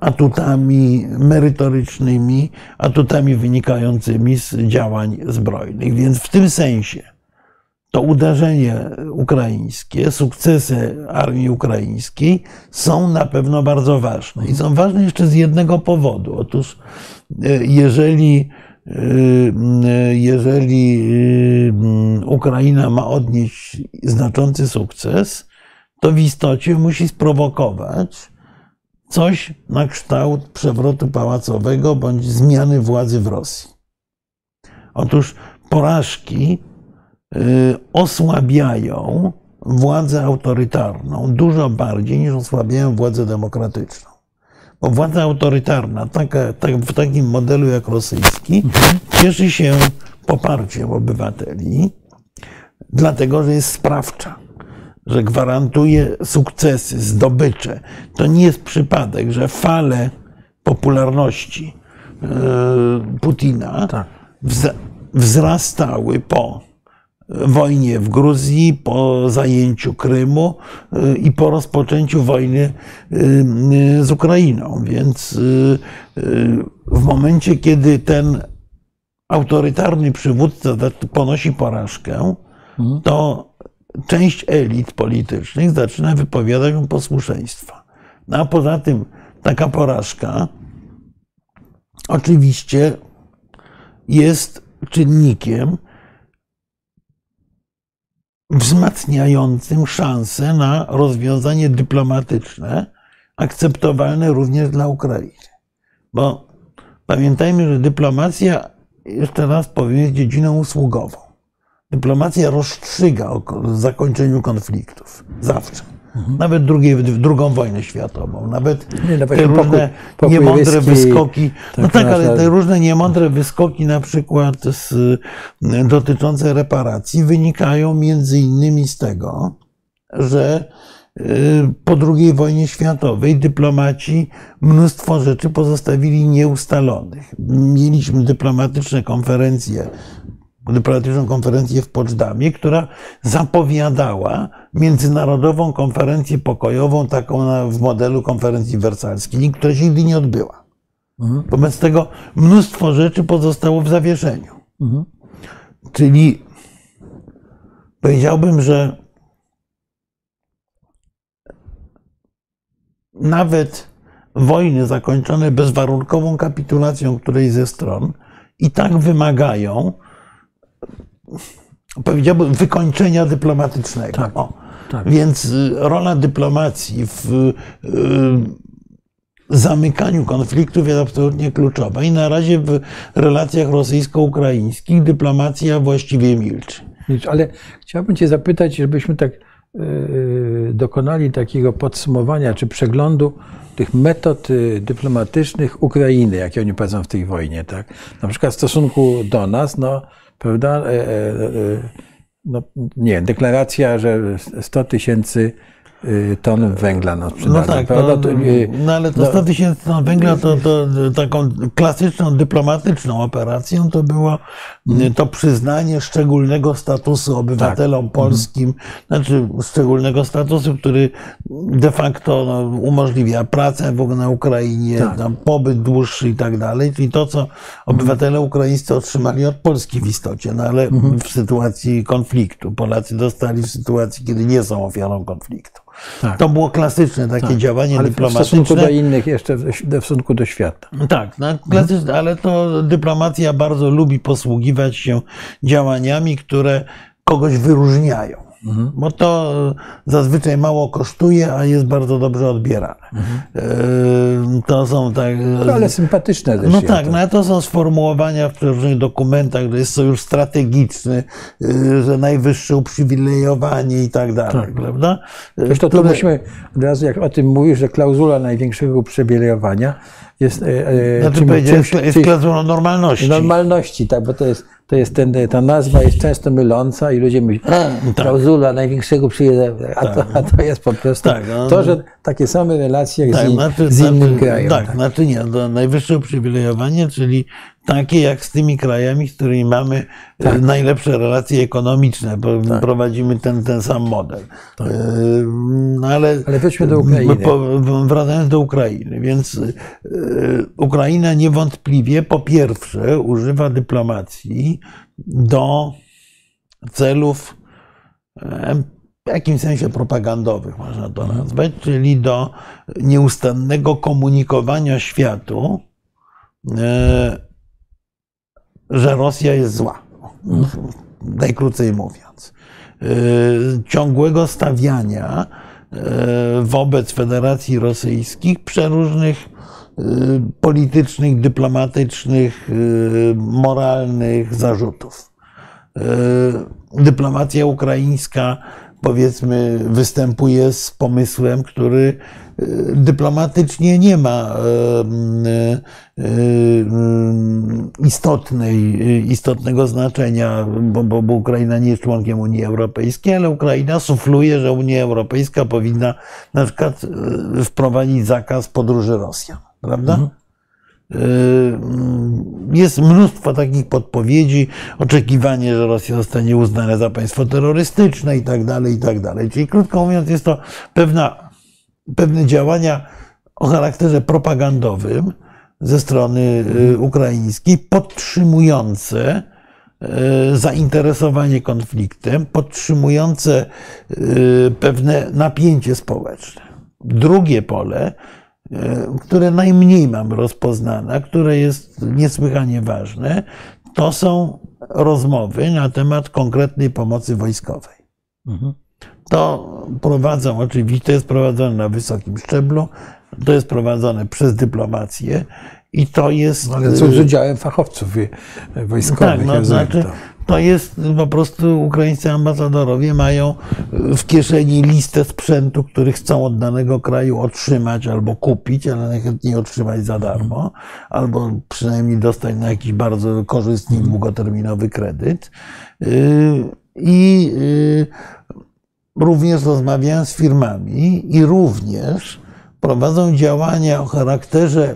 atutami merytorycznymi, atutami wynikającymi z działań zbrojnych. Więc w tym sensie to uderzenie ukraińskie, sukcesy armii ukraińskiej są na pewno bardzo ważne. I są ważne jeszcze z jednego powodu. Otóż, e, jeżeli, jeżeli e, Ukraina ma odnieść znaczący sukces, to w istocie musi sprowokować coś na kształt przewrotu pałacowego bądź zmiany władzy w Rosji. Otóż porażki y, osłabiają władzę autorytarną dużo bardziej niż osłabiają władzę demokratyczną. Bo władza autorytarna, taka, tak, w takim modelu jak rosyjski, cieszy się poparciem obywateli, dlatego że jest sprawcza, że gwarantuje sukcesy, zdobycze. To nie jest przypadek, że fale popularności e, Putina Tak. wz- wzrastały po wojnie w Gruzji, po zajęciu Krymu y, i po rozpoczęciu wojny y, z Ukrainą. Więc y, w momencie, kiedy ten autorytarny przywódca ponosi porażkę, to część elit politycznych zaczyna wypowiadać mu posłuszeństwa. No a poza tym taka porażka oczywiście jest czynnikiem wzmacniającym szanse na rozwiązanie dyplomatyczne akceptowalne również dla Ukrainy. Bo pamiętajmy, że dyplomacja, jeszcze raz powiem, jest dziedziną usługową. Dyplomacja rozstrzyga o ko- zakończeniu konfliktów. Zawsze. Nawet drugiej, drugą wojnę światową, nawet Mhm. Nie, no te pokój- różne pokój niemądre ryski, wyskoki. No tak tak, ale te różne niemądre wyskoki, na przykład z, dotyczące reparacji, wynikają między innymi z tego, że y, po II wojnie światowej dyplomaci mnóstwo rzeczy pozostawili nieustalonych. Mieliśmy dyplomatyczne konferencje, dyplomatyczną konferencję w Poczdamie, która zapowiadała międzynarodową konferencję pokojową, taką na, w modelu konferencji wersalskiej, która się nigdy nie odbyła. Mhm. Wobec tego mnóstwo rzeczy pozostało w zawieszeniu. Mhm. Czyli powiedziałbym, że nawet wojny zakończone bezwarunkową kapitulacją którejś ze stron i tak wymagają, powiedziałbym, wykończenia dyplomatycznego. Tak, tak. Więc y, rola dyplomacji w y, zamykaniu konfliktów jest absolutnie kluczowa. I na razie w relacjach rosyjsko-ukraińskich dyplomacja właściwie milczy. Ale chciałbym Cię zapytać, żebyśmy tak yy, dokonali takiego podsumowania czy przeglądu tych metod y, dyplomatycznych Ukrainy, jakie oni prowadzą w tej wojnie. Tak? Na przykład w stosunku do nas, no, prawda, e, e, e, no, nie deklaracja, że 100 tysięcy ton węgla nam No sprzedano. tak, no, To, y, no ale to no- 100 tysięcy ton węgla to, to taką klasyczną dyplomatyczną operacją to było Mhm. to przyznanie szczególnego statusu obywatelom Tak. polskim, znaczy szczególnego statusu, który de facto no, umożliwia pracę w ogóle na Ukrainie, Tak. tam pobyt dłuższy i tak dalej, czyli to, co obywatele ukraińscy otrzymali od Polski w istocie, no ale Mhm. w sytuacji konfliktu. Polacy dostali w sytuacji, kiedy nie są ofiarą konfliktu. Tak. To było klasyczne takie działanie ale w stosunku dyplomatyczne. do innych, jeszcze w w stosunku do świata. Tak, no, klasyczne, ale to dyplomacja bardzo lubi posługiwać się działaniami, które kogoś wyróżniają. Bo to zazwyczaj mało kosztuje, a jest bardzo dobrze odbierane. E, To są tak. No, ale sympatyczne też No jest. tak, no ale to są sformułowania w różnych dokumentach, że jest sojusz strategiczny, że najwyższe uprzywilejowanie i tak dalej, prawda? Zresztą to Które- musimy od razu, jak o tym mówisz, że klauzula największego uprzywilejowania jest e, e, Znaczy czym- czymś- jest klauzulą normalności. normalności, tak, bo to jest, to jest ten, ta nazwa jest często myląca i ludzie myślą, a, klauzula największego uprzywilejowania, a, to, a to jest po prostu Tak, no. to, że takie same relacje jak Tak, z, znaczy, z innym znaczy, krajem. Tak, tak. znaczy nie, to najwyższe uprzywilejowanie, czyli takie jak z tymi krajami, z którymi mamy e, najlepsze relacje ekonomiczne, bo prowadzimy ten, ten sam model. E, No ale, Ale wróćmy do Ukrainy. Wracając do Ukrainy, więc e, Ukraina niewątpliwie po pierwsze używa dyplomacji do celów e, w jakimś sensie propagandowych, można to nazwać, czyli do nieustannego komunikowania światu, e, że Rosja jest zła. Najkrócej mówiąc. E, Ciągłego stawiania wobec Federacji Rosyjskich przeróżnych politycznych, dyplomatycznych, moralnych zarzutów. Dyplomacja ukraińska, powiedzmy, występuje z pomysłem, który dyplomatycznie nie ma istotnej, istotnego znaczenia, bo, bo, bo, Ukraina nie jest członkiem Unii Europejskiej, ale Ukraina sufluje, że Unia Europejska powinna na przykład wprowadzić zakaz podróży Rosjan, prawda? Mhm. Jest mnóstwo takich podpowiedzi, oczekiwanie, że Rosja zostanie uznana za państwo terrorystyczne i tak dalej, i tak dalej. Czyli krótko mówiąc, jest to pewna pewne działania o charakterze propagandowym ze strony y, ukraińskiej, podtrzymujące y, zainteresowanie konfliktem, podtrzymujące y, pewne napięcie społeczne. Drugie pole, które najmniej mam rozpoznane, które jest niesłychanie ważne, to są rozmowy na temat konkretnej pomocy wojskowej. Mhm to prowadzą, oczywiście to jest prowadzone na wysokim szczeblu, to jest prowadzone przez dyplomację i to jest... No ale co z udziałem fachowców wojskowych. Tak, no, znaczy, to jest po prostu ukraińscy ambasadorowie mają w kieszeni listę sprzętu, który chcą od danego kraju otrzymać albo kupić, ale najchętniej otrzymać za darmo, albo przynajmniej dostać na jakiś bardzo korzystny, długoterminowy kredyt. Y, I y, również rozmawiają z firmami i również prowadzą działania o charakterze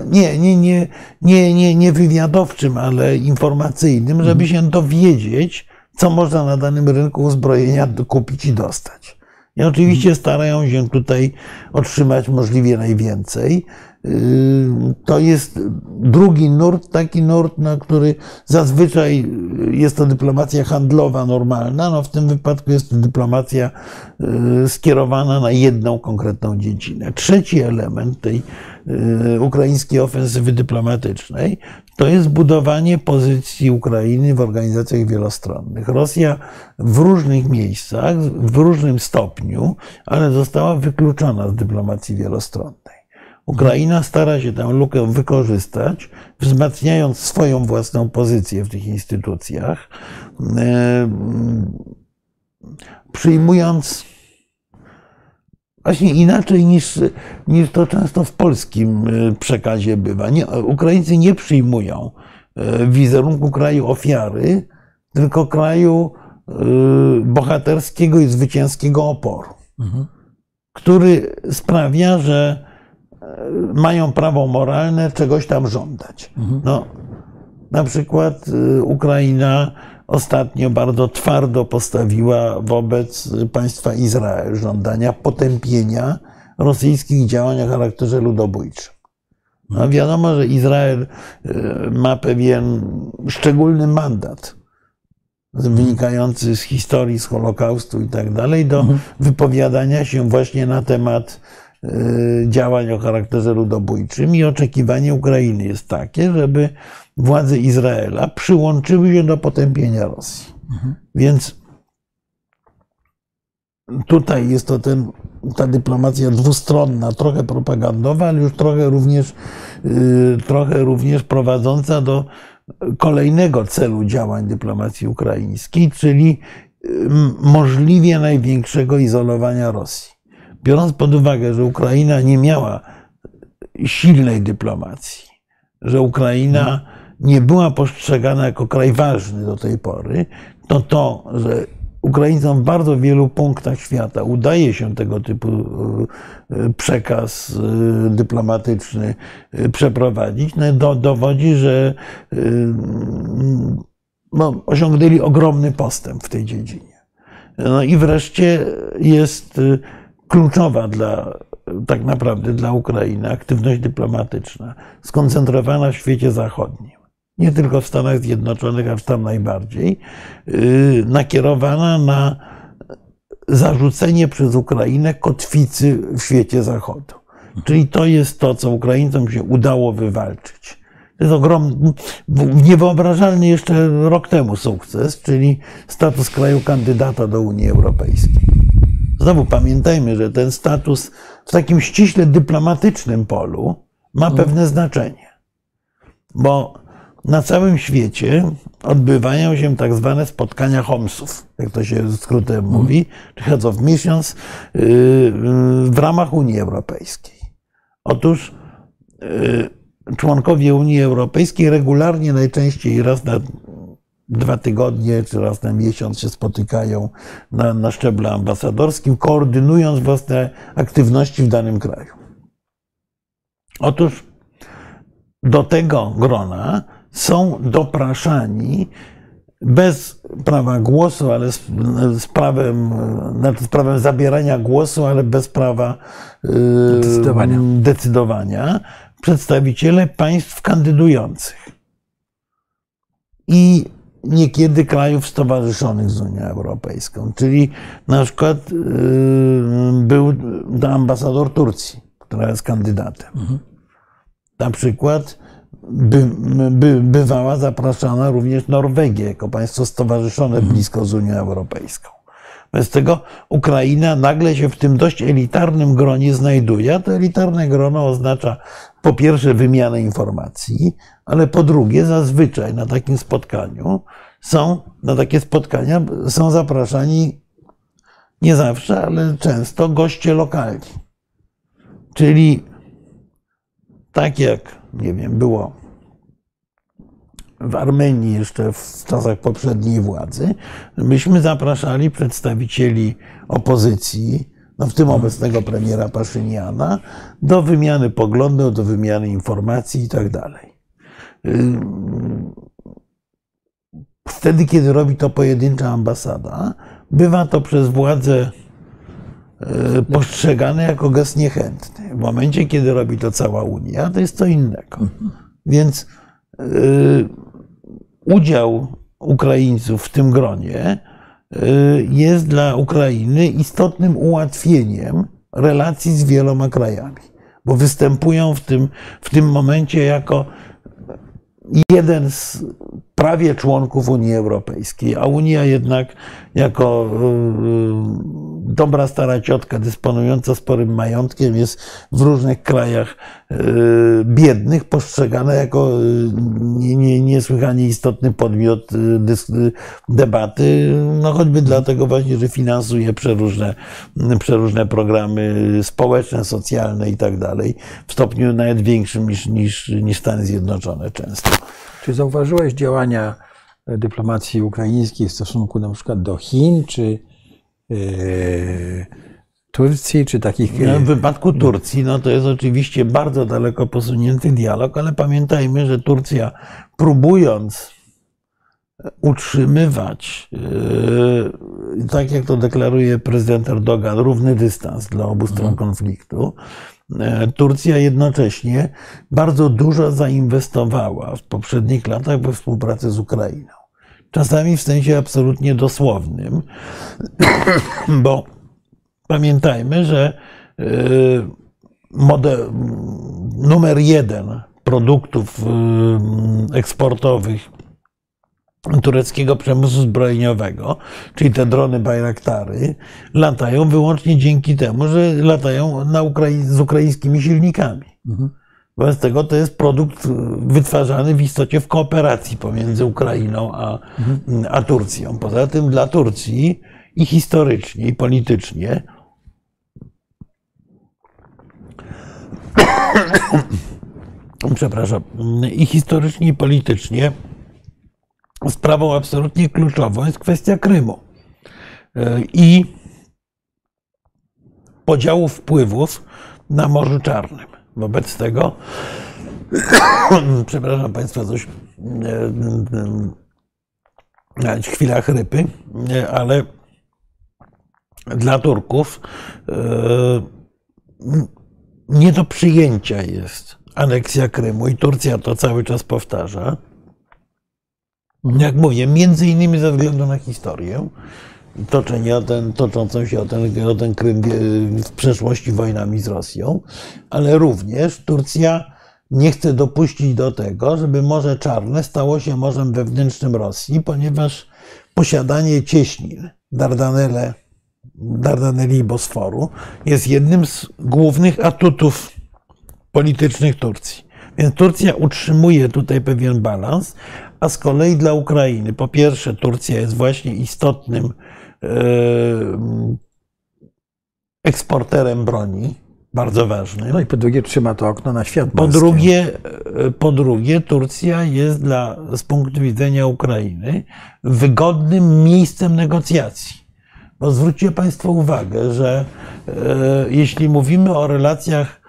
nie, nie, nie, nie, nie, nie wywiadowczym, ale informacyjnym, żeby się dowiedzieć, co można na danym rynku uzbrojenia kupić i dostać. I oczywiście starają się tutaj otrzymać możliwie najwięcej. To jest drugi nurt, taki nurt, na który zazwyczaj jest to dyplomacja handlowa normalna, no w tym wypadku jest to dyplomacja yy, skierowana na jedną konkretną dziedzinę. Trzeci element tej yy, ukraińskiej ofensywy dyplomatycznej to jest budowanie pozycji Ukrainy w organizacjach wielostronnych. Rosja w różnych miejscach, w różnym stopniu, ale została wykluczona z dyplomacji wielostronnej. Ukraina stara się tę lukę wykorzystać, wzmacniając swoją własną pozycję w tych instytucjach, e, przyjmując właśnie inaczej niż, niż to często w polskim e, przekazie bywa. Nie, Ukraińcy nie przyjmują e, wizerunku kraju ofiary, tylko kraju bohaterskiego i zwycięskiego oporu, mhm. który sprawia, że mają prawo moralne czegoś tam żądać. Mhm. No, na przykład y, Ukraina ostatnio bardzo twardo postawiła wobec państwa Izrael żądania potępienia rosyjskich działań o charakterze ludobójczym. No wiadomo, że Izrael y, ma pewien szczególny mandat wynikający z historii, z Holokaustu i tak dalej, do mhm. wypowiadania się właśnie na temat działań o charakterze ludobójczym i oczekiwanie Ukrainy jest takie, żeby władze Izraela przyłączyły się do potępienia Rosji. Mhm. Więc tutaj jest to ten, ta dyplomacja dwustronna, trochę propagandowa, ale już trochę również, y, trochę również prowadząca do kolejnego celu działań dyplomacji ukraińskiej, czyli y, możliwie największego izolowania Rosji biorąc pod uwagę, że Ukraina nie miała silnej dyplomacji, że Ukraina nie była postrzegana jako kraj ważny do tej pory, to to, że Ukraińcom w bardzo wielu punktach świata udaje się tego typu e, przekaz e, dyplomatyczny e, przeprowadzić, no, dowodzi, że no, osiągnęli ogromny postęp w tej dziedzinie. No i wreszcie jest kluczowa dla, tak naprawdę dla Ukrainy, aktywność dyplomatyczna, skoncentrowana w świecie zachodnim, nie tylko w Stanach Zjednoczonych, a tam najbardziej, yy, nakierowana na zarzucenie przez Ukrainę kotwicy w świecie zachodu. Czyli to jest to, co Ukraińcom się udało wywalczyć. To jest ogromny, niewyobrażalny jeszcze rok temu sukces, czyli status kraju kandydata do Unii Europejskiej Znowu pamiętajmy, że ten status w takim ściśle dyplomatycznym polu ma pewne znaczenie, bo na całym świecie odbywają się tak zwane spotkania Homsów, jak to się skrótem mówi, czy Heads of Missions, yy, yy, w ramach Unii Europejskiej. Otóż yy, członkowie Unii Europejskiej regularnie, najczęściej raz na dwa tygodnie czy raz na miesiąc się spotykają na, na szczeblu ambasadorskim, koordynując własne aktywności w danym kraju. Otóż do tego grona są dopraszani bez prawa głosu, ale z, z, prawem, znaczy z prawem zabierania głosu, ale bez prawa Decydowania. yy, decydowania przedstawiciele państw kandydujących. I niekiedy krajów stowarzyszonych z Unią Europejską. Czyli na przykład yy, był ambasador Turcji, która jest kandydatem. Na przykład by, by, bywała zapraszana również Norwegia jako państwo stowarzyszone blisko z Unią Europejską. Bez tego Ukraina nagle się w tym dość elitarnym gronie znajduje, a to elitarne grono oznacza po pierwsze wymianę informacji, ale po drugie zazwyczaj na takim spotkaniu są, na takie spotkania są zapraszani nie zawsze, ale często goście lokalni. Czyli tak jak, nie wiem, było w Armenii jeszcze w czasach poprzedniej władzy, myśmy zapraszali przedstawicieli opozycji, no w tym obecnego premiera Paszyniana, do wymiany poglądów, do wymiany informacji i tak dalej. Wtedy, kiedy robi to pojedyncza ambasada, bywa to przez władze e, postrzegane jako gest niechętny. W momencie, kiedy robi to cała Unia, to jest co innego. Więc e, udział Ukraińców w tym gronie y, jest dla Ukrainy istotnym ułatwieniem relacji z wieloma krajami, bo występują w tym, w tym momencie jako jeden z prawie członków Unii Europejskiej, a Unia jednak jako y, dobra stara ciotka dysponująca sporym majątkiem jest w różnych krajach y, biednych postrzegana jako y, nie- nie- niesłychanie istotny podmiot debaty, no choćby dlatego właśnie, że finansuje przeróżne, przeróżne programy społeczne, socjalne i tak dalej, w stopniu nawet większym niż, niż, niż Stany Zjednoczone często. Czy zauważyłeś działania e, dyplomacji ukraińskiej w stosunku na przykład do Chin, czy e, Turcji, czy takich. No, e, W wypadku Turcji, no to jest oczywiście bardzo daleko posunięty dialog, ale pamiętajmy, że Turcja próbując utrzymywać, tak jak to deklaruje prezydent Erdogan, równy dystans dla obu stron konfliktu, yy, Turcja jednocześnie bardzo dużo zainwestowała w poprzednich latach we współpracę z Ukrainą. Czasami w sensie absolutnie dosłownym, bo pamiętajmy, że yy, model, numer jeden produktów yy, eksportowych tureckiego przemysłu zbrojeniowego, czyli te drony Bayraktary, latają wyłącznie dzięki temu, że latają na Ukrai- z ukraińskimi silnikami. Wobec tego to jest produkt wytwarzany w istocie w kooperacji pomiędzy Ukrainą a, a Turcją. Poza tym dla Turcji i historycznie, i politycznie przepraszam, i historycznie, i politycznie sprawą absolutnie kluczową jest kwestia Krymu E, i podziału wpływów na Morzu Czarnym. Wobec tego, przepraszam Państwa, coś, e, e, chwila chrypy, ale dla Turków nie do przyjęcia jest aneksja Krymu i Turcja to cały czas powtarza. Jak mówię, między innymi ze względu na historię, toczenie o ten, toczącą się o ten, o ten Krym w przeszłości wojnami z Rosją, ale również Turcja nie chce dopuścić do tego, żeby Morze Czarne stało się morzem wewnętrznym Rosji, ponieważ posiadanie cieśnin, Dardanelle, Dardaneli i Bosforu jest jednym z głównych atutów politycznych Turcji. Więc Turcja utrzymuje tutaj pewien balans, a z kolei dla Ukrainy, po pierwsze, Turcja jest właśnie istotnym e, eksporterem broni, bardzo ważnym. No i po drugie trzyma to okno na świat. Po drugie, e, po drugie, Turcja jest dla, z punktu widzenia Ukrainy wygodnym miejscem negocjacji. Bo zwróćcie Państwo uwagę, że e, jeśli mówimy o relacjach,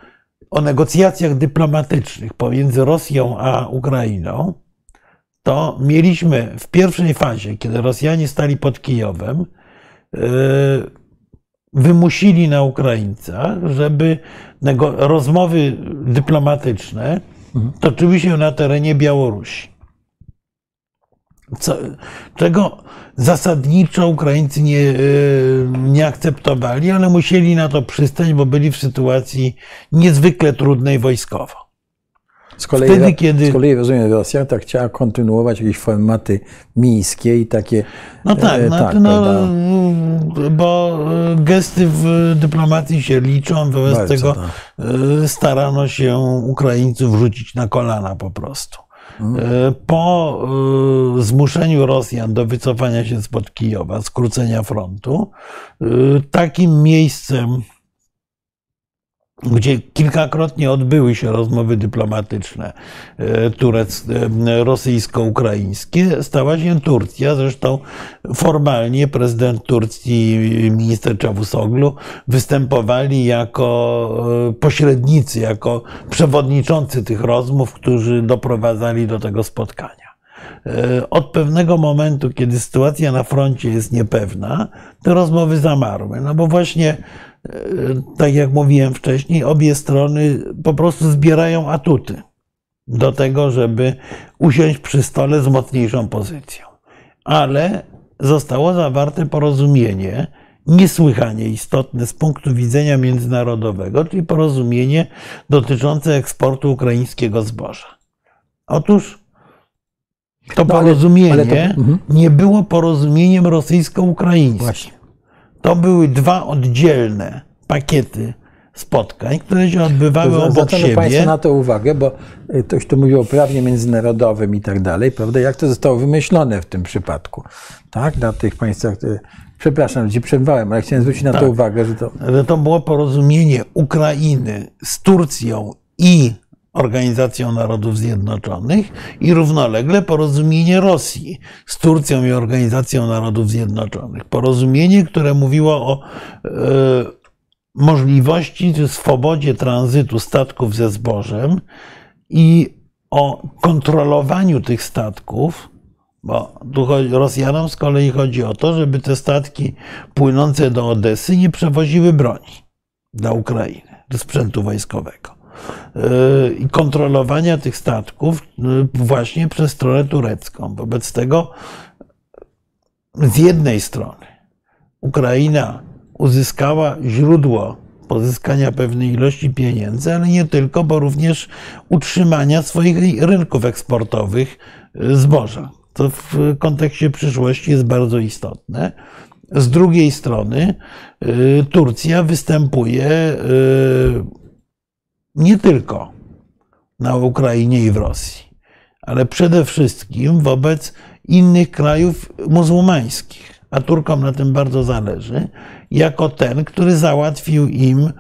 o negocjacjach dyplomatycznych pomiędzy Rosją a Ukrainą, to mieliśmy w pierwszej fazie, kiedy Rosjanie stali pod Kijowem, e, wymusili na Ukraińcach, żeby rozmowy dyplomatyczne toczyły się na terenie Białorusi. Co, czego zasadniczo Ukraińcy nie, e, nie akceptowali, ale musieli na to przystać, bo byli w sytuacji niezwykle trudnej wojskowo. Z kolei, Wtedy, kiedy... z kolei rozumiem, Rosja tak chciała kontynuować jakieś formaty mińskie i takie. No tak, e, no, tak no, bo gesty w dyplomacji się liczą, wobec Bardzo, tego tak. E, starano się Ukraińców wrzucić na kolana po prostu. E, po zmuszeniu Rosjan do wycofania się spod Kijowa, skrócenia frontu, takim miejscem gdzie kilkakrotnie odbyły się rozmowy dyplomatyczne e, e, rosyjsko-ukraińskie, stała się Turcja. Zresztą formalnie prezydent Turcji i minister Czawusoglu występowali jako e, pośrednicy, jako przewodniczący tych rozmów, którzy doprowadzali do tego spotkania. Od pewnego momentu, kiedy sytuacja na froncie jest niepewna, te rozmowy zamarły. No bo właśnie tak jak mówiłem wcześniej, obie strony po prostu zbierają atuty do tego, żeby usiąść przy stole z mocniejszą pozycją. Ale zostało zawarte porozumienie, niesłychanie istotne z punktu widzenia międzynarodowego, czyli porozumienie dotyczące eksportu ukraińskiego zboża. Otóż to no, porozumienie ale, to, mhm. nie było porozumieniem rosyjsko-ukraińskim. To były dwa oddzielne pakiety spotkań, które się odbywały to obok siebie. Państwo na to uwagę, bo y, ktoś tu mówił o prawie międzynarodowym i tak dalej, prawda? Jak to zostało wymyślone w tym przypadku, tak? Na tych państwach, przepraszam, gdzie przerwałem, ale chciałem zwrócić na tak, to uwagę, że to... Że to było porozumienie Ukrainy z Turcją i Organizacją Narodów Zjednoczonych i równolegle porozumienie Rosji z Turcją i Organizacją Narodów Zjednoczonych. Porozumienie, które mówiło o e, możliwości, swobodzie tranzytu statków ze zbożem i o kontrolowaniu tych statków, bo tu Rosjanom z kolei chodzi o to, żeby te statki płynące do Odesy nie przewoziły broni dla Ukrainy, do sprzętu wojskowego. Y, i kontrolowania tych statków y, właśnie przez stronę turecką. Wobec tego z jednej strony Ukraina uzyskała źródło pozyskania pewnej ilości pieniędzy, ale nie tylko, bo również utrzymania swoich rynków eksportowych y, zboża. To w kontekście przyszłości jest bardzo istotne. Z drugiej strony Turcja występuje nie tylko na Ukrainie i w Rosji, ale przede wszystkim wobec innych krajów muzułmańskich. A Turkom na tym bardzo zależy, jako ten, który załatwił im, e,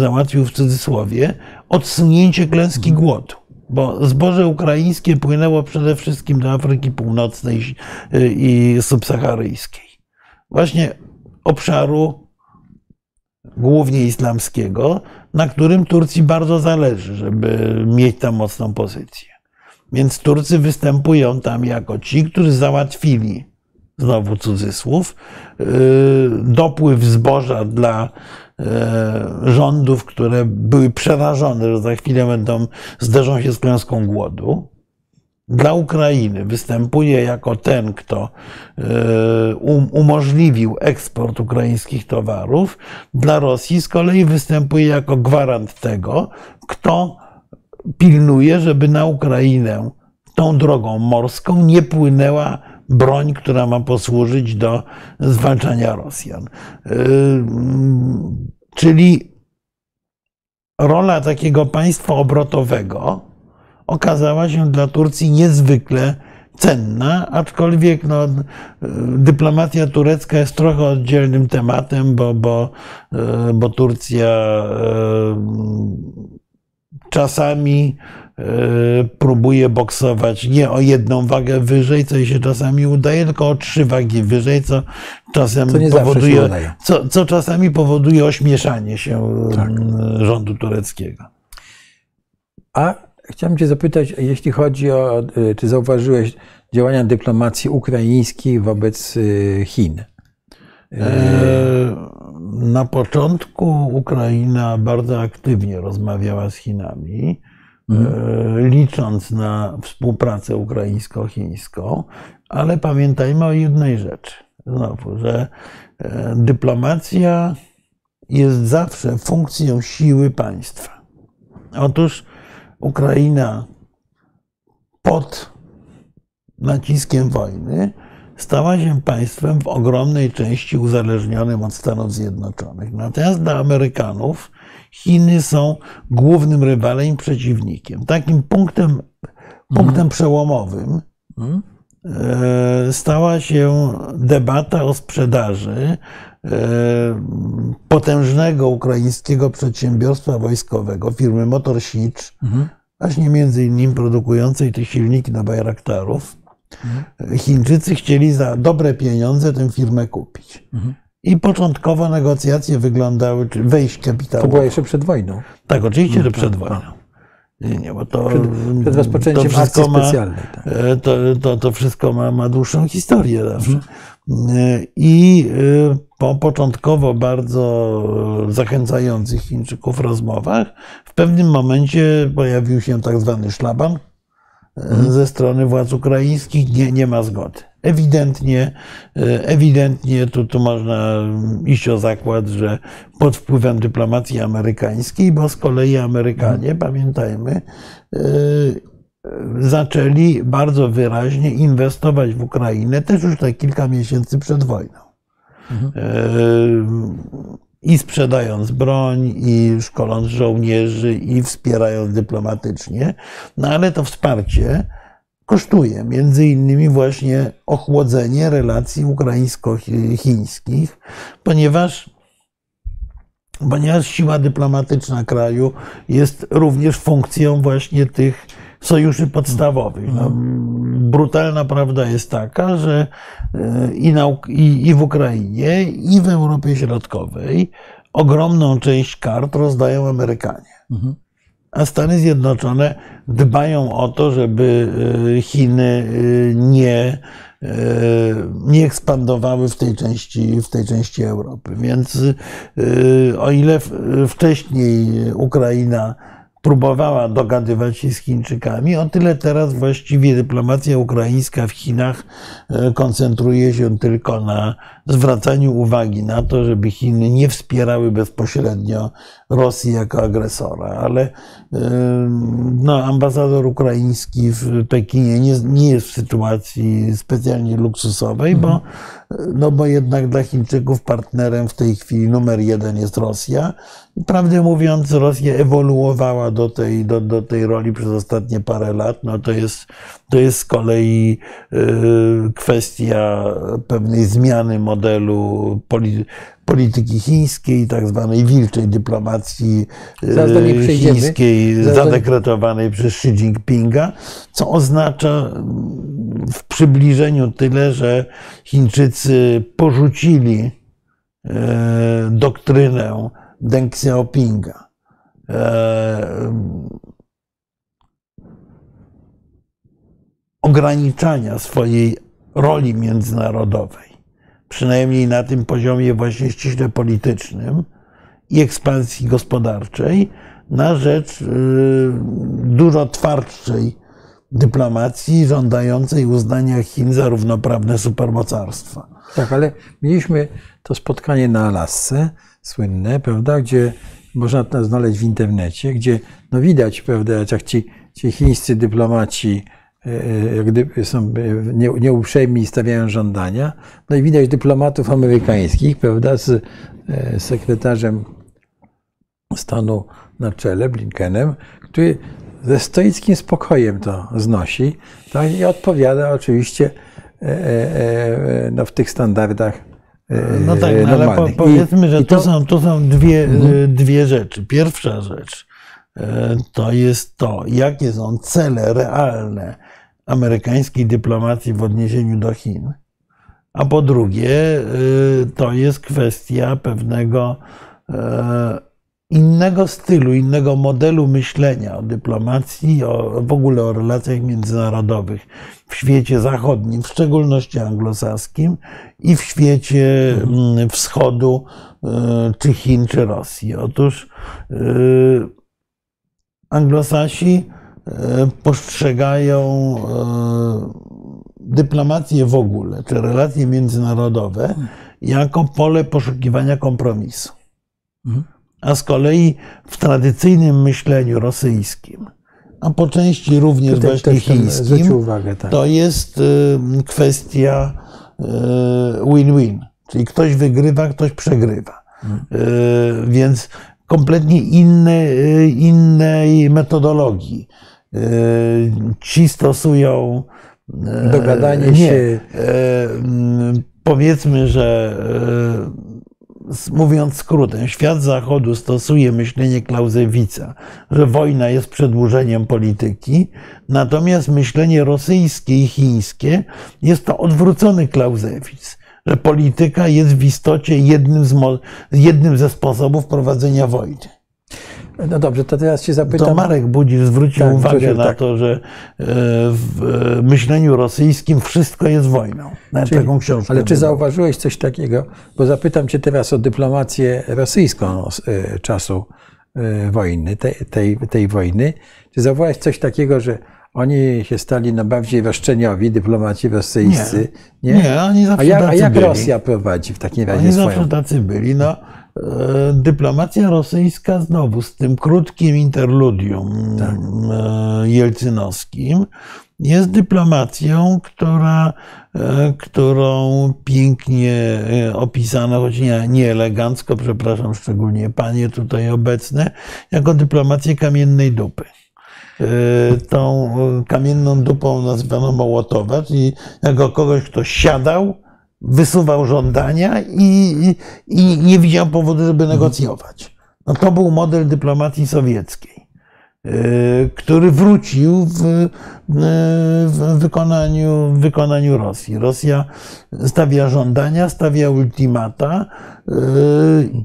załatwił w cudzysłowie, odsunięcie klęski mhm. głodu. Bo zboże ukraińskie płynęło przede wszystkim do Afryki Północnej i subsaharyjskiej. Właśnie obszaru głównie islamskiego, na którym Turcji bardzo zależy, żeby mieć tam mocną pozycję. Więc Turcy występują tam jako ci, którzy załatwili, znowu cudzysłów, yy, dopływ zboża dla yy, rządów, które były przerażone, że za chwilę będą, zderzą się z klęską głodu dla Ukrainy występuje jako ten, kto e, um, umożliwił eksport ukraińskich towarów, dla Rosji z kolei występuje jako gwarant tego, kto pilnuje, żeby na Ukrainę tą drogą morską nie płynęła broń, która ma posłużyć do zwalczania Rosjan. Yy, czyli rola takiego państwa obrotowego okazała się dla Turcji niezwykle cenna, aczkolwiek no, dyplomacja turecka jest trochę oddzielnym tematem, bo, bo, bo Turcja czasami próbuje boksować nie o jedną wagę wyżej, co jej się czasami udaje, tylko o trzy wagi wyżej, co czasem Co powoduje, co, co czasami powoduje ośmieszanie się Tak. rządu tureckiego. A chciałem Cię zapytać, jeśli chodzi o, y, czy zauważyłeś działania dyplomacji ukraińskiej wobec y, Chin? E, Na początku Ukraina bardzo aktywnie rozmawiała z Chinami, e, licząc na współpracę ukraińsko-chińską, ale pamiętajmy o jednej rzeczy. Znowu, że e, dyplomacja jest zawsze funkcją siły państwa. Otóż Ukraina pod naciskiem wojny stała się państwem w ogromnej części uzależnionym od Stanów Zjednoczonych. Natomiast dla Amerykanów Chiny są głównym rywalem i przeciwnikiem. Takim punktem, punktem przełomowym Mhm. e, stała się debata o sprzedaży potężnego ukraińskiego przedsiębiorstwa wojskowego, firmy Motor Sich, Mhm. właśnie między innymi produkującej te silniki na Bayraktarów. Chińczycy chcieli za dobre pieniądze tę firmę kupić. Mhm. I początkowo negocjacje wyglądały, czy wejść To kapitału. było jeszcze przed wojną, Tak, oczywiście, że przed tak, wojną. Nie, nie, bo to, przed rozpoczęciem to wszystko ma, specjalnej. Tak. e, to, to, to wszystko ma, ma dłuższą historię zawsze. Mhm. E, I e, po początkowo bardzo zachęcających Chińczyków rozmowach, w pewnym momencie pojawił się tak zwany szlaban e, Mhm. ze strony władz ukraińskich. Nie, nie ma zgody. Ewidentnie, e, ewidentnie tu, tu można iść o zakład, że pod wpływem dyplomacji amerykańskiej, bo z kolei Amerykanie, pamiętajmy, e, zaczęli bardzo wyraźnie inwestować w Ukrainę, też już tak kilka miesięcy przed wojną. E, I sprzedając broń, i szkoląc żołnierzy, i wspierając dyplomatycznie. No ale to wsparcie kosztuje między innymi właśnie ochłodzenie relacji ukraińsko-chińskich, ponieważ ponieważ siła dyplomatyczna kraju jest również funkcją właśnie tych sojuszy podstawowych. No, brutalna prawda jest taka, że e, i, i, i w Ukrainie, i w Europie Środkowej ogromną część kart rozdają Amerykanie. Mhm. A Stany Zjednoczone dbają o to, żeby e, Chiny e, nie, nie ekspandowały w tej części, w tej części Europy. Więc o ile wcześniej Ukraina próbowała dogadywać się z Chińczykami, o tyle teraz właściwie dyplomacja ukraińska w Chinach e, koncentruje się tylko na zwracaniu uwagi na to, żeby Chiny nie wspierały bezpośrednio Rosji jako agresora, ale e, no, ambasador ukraiński w Pekinie nie, nie jest w sytuacji specjalnie luksusowej, bo, no, bo jednak dla Chińczyków partnerem w tej chwili numer jeden jest Rosja. Prawdę mówiąc, Rosja ewoluowała do tej, do, do tej roli przez ostatnie parę lat. No, to, jest, to jest z kolei e, kwestia pewnej zmiany modelu poli, polityki chińskiej, tak zwanej wilczej dyplomacji przejdziemy. chińskiej, Zaraz zadekretowanej przez Xi Jinpinga, co oznacza w przybliżeniu tyle, że Chińczycy porzucili e, doktrynę Deng Xiaopinga. E, ograniczania swojej roli międzynarodowej, przynajmniej na tym poziomie właśnie ściśle politycznym i ekspansji gospodarczej, na rzecz y, dużo twardszej dyplomacji żądającej uznania Chin za równoprawne supermocarstwa. Tak, ale mieliśmy to spotkanie na Alasce, słynne, prawda, gdzie można to znaleźć w internecie, gdzie no widać, prawda, jak ci, ci chińscy dyplomaci e, jak gdyby są e, nie- nieuprzejmi i stawiają żądania. No i widać dyplomatów amerykańskich, prawda, z e, sekretarzem stanu na czele, Blinkenem, który ze stoickim spokojem to znosi tak, i odpowiada oczywiście e, e, e, no, w tych standardach e, No tak, no ale po, powiedzmy, że i to, to- Mhm. są, to są dwie, e, dwie rzeczy. Pierwsza rzecz e, to jest to, jakie są cele realne amerykańskiej dyplomacji w odniesieniu do Chin. A po drugie, e, to jest kwestia pewnego e, innego stylu, innego modelu myślenia o dyplomacji, o, w ogóle o relacjach międzynarodowych w świecie zachodnim, w szczególności anglosaskim i w świecie mm, wschodu, e, czy Chin, czy Rosji. Otóż e, anglosasi e, postrzegają dyplomację w ogóle, czy relacje międzynarodowe jako pole poszukiwania kompromisu. A z kolei w tradycyjnym myśleniu rosyjskim, a po części również Tutaj właśnie chińskim, uwagę, tak. to jest y, kwestia y, win-win, czyli ktoś wygrywa, ktoś przegrywa. Y, Więc kompletnie inne, innej metodologii. Ci stosują Dogadanie nie, się. mm, Powiedzmy, że mówiąc skrótem, świat zachodu stosuje myślenie Clausewitza, że wojna jest przedłużeniem polityki, natomiast myślenie rosyjskie i chińskie jest to odwrócony Clausewitz, że polityka jest w istocie jednym, z jednym ze sposobów prowadzenia wojny. No dobrze, to teraz się To zapytam. Marek Budzi zwrócił Tak, uwagę zwrócił, na tak. to, że e, w e, myśleniu rosyjskim wszystko jest wojną. Nawet Czyli- taką książkę. Ale czy zauważyłeś coś takiego? Bo zapytam Cię teraz o dyplomację rosyjską z e, czasu wojny, tej, tej, tej wojny. Czy zauważyłeś coś takiego, że oni się stali no bardziej roszczeniowi, dyplomaci rosyjscy? Nie. Nie, oni zawsze A jak, a jak byli. Rosja prowadzi w takim razie Oni swoją? zawsze tacy byli. No, dyplomacja rosyjska znowu z tym krótkim interludium Tak. e, jelcynowskim jest dyplomacją, która, e, którą pięknie e, opisano, choć nie, nie elegancko, przepraszam szczególnie panie tutaj obecne, jako dyplomację kamiennej dupy. E, Tą e, kamienną dupą nazywano Mołotowa, czyli jako kogoś, kto siadał, wysuwał żądania i, i, i nie widział powodu, żeby negocjować. No to był model dyplomacji sowieckiej, y, który wrócił w, y, w wykonaniu, w wykonaniu Rosji. Rosja stawia żądania, stawia ultimata y,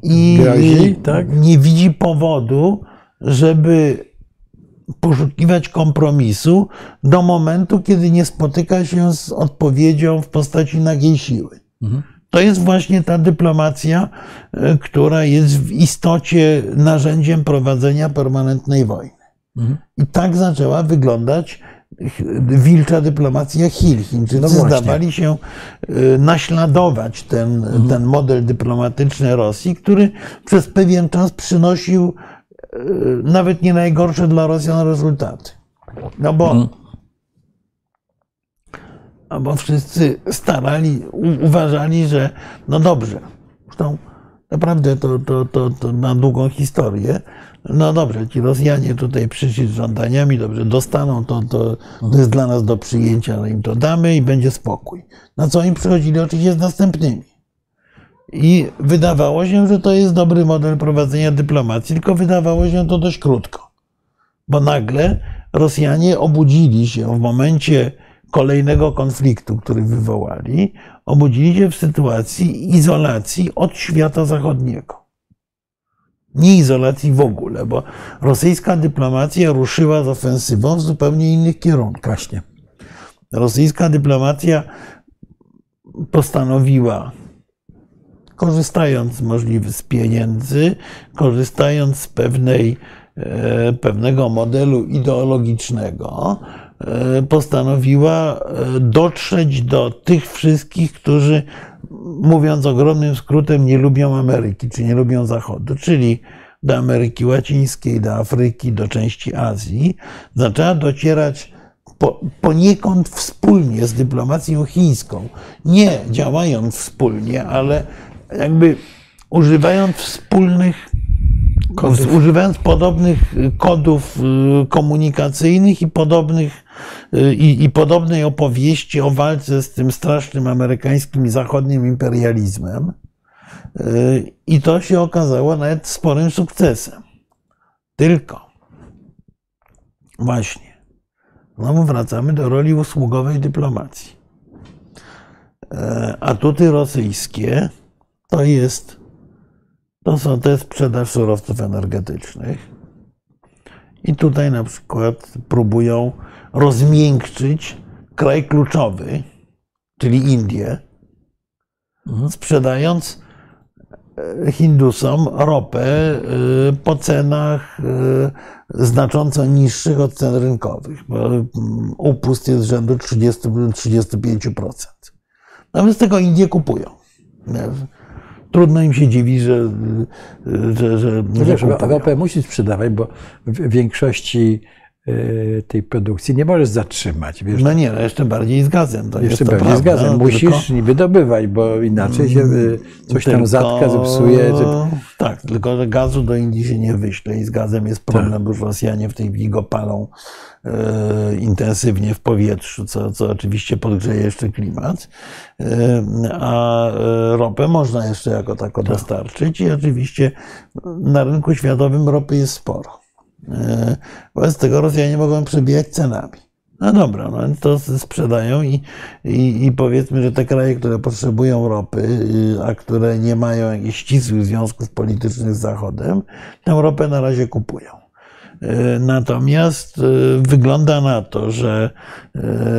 i Grozi, tak? nie widzi powodu, żeby poszukiwać kompromisu do momentu, kiedy nie spotyka się z odpowiedzią w postaci nagiej siły. To jest właśnie ta dyplomacja, e, która jest w istocie narzędziem prowadzenia permanentnej wojny. I tak zaczęła wyglądać wilcza dyplomacja Chin. Chińczycy No zdawali się e, naśladować ten, ten model dyplomatyczny Rosji, który przez pewien czas przynosił nawet nie najgorsze dla Rosjan rezultaty. No bo, no bo wszyscy starali, u, uważali, że no dobrze, zresztą naprawdę to, to, to, to ma długą historię. No dobrze, ci Rosjanie tutaj przyszli z żądaniami, dobrze, dostaną to, to, to jest dla nas do przyjęcia, ale im to damy i będzie spokój. Na co im przychodzili oczywiście z następnymi. I wydawało się, że to jest dobry model prowadzenia dyplomacji, tylko wydawało się to dość krótko. Bo nagle Rosjanie obudzili się w momencie kolejnego konfliktu, który wywołali, obudzili się w sytuacji izolacji od świata zachodniego. Nie izolacji w ogóle, bo rosyjska dyplomacja ruszyła z ofensywą w zupełnie innych kierunkach. Właśnie. Rosyjska dyplomacja postanowiła, korzystając z możliwych z pieniędzy, korzystając z pewnej, e, pewnego modelu ideologicznego, e, postanowiła e, dotrzeć do tych wszystkich, którzy, mówiąc ogromnym skrótem, nie lubią Ameryki, czy nie lubią Zachodu, czyli do Ameryki Łacińskiej, do Afryki, do części Azji. Zaczęła docierać po, poniekąd wspólnie z dyplomacją chińską, nie działając wspólnie, ale jakby używając wspólnych, Kodów. używając podobnych kodów y, komunikacyjnych i podobnych y, i, i podobnej opowieści o walce z tym strasznym amerykańskim i zachodnim imperializmem. Y, I to się okazało nawet sporym sukcesem. Tylko właśnie, znowu wracamy do roli usługowej dyplomacji. E, Atuty rosyjskie to jest, to są te sprzedaż surowców energetycznych. I tutaj na przykład próbują rozmiękczyć kraj kluczowy, czyli Indię, sprzedając e, Hindusom ropę e, po cenach e, znacząco niższych od cen rynkowych, mm, upust jest rzędu 30, 35%. Natomiast tego Indie kupują. Trudno im się dziwi, że, że, że, że Wiesz, kupują. ropę musisz sprzedawać, bo w większości tej produkcji nie możesz zatrzymać. Wiesz, No nie, no jeszcze bardziej z gazem. To jeszcze jest to pewnie z prawda, gazem. Musisz tylko- wydobywać, bo inaczej się y, coś tam Tylko- zatka, zepsuje. że- Tak, tylko że gazu do Indii się nie wyśle i z gazem jest problem, bo już Rosjanie w tej chwili go palą e, intensywnie w powietrzu, co, co oczywiście podgrzeje jeszcze klimat. E, a e, ropę można jeszcze jako tako dostarczyć i oczywiście na rynku światowym ropy jest sporo. E, Wobec tego Rosjanie mogą przebijać cenami. No dobra, no to sprzedają i, i, i powiedzmy, że te kraje, które potrzebują ropy, y, a które nie mają jakichś ścisłych związków politycznych z Zachodem, tę ropę na razie kupują. Y, Natomiast y, wygląda na to, że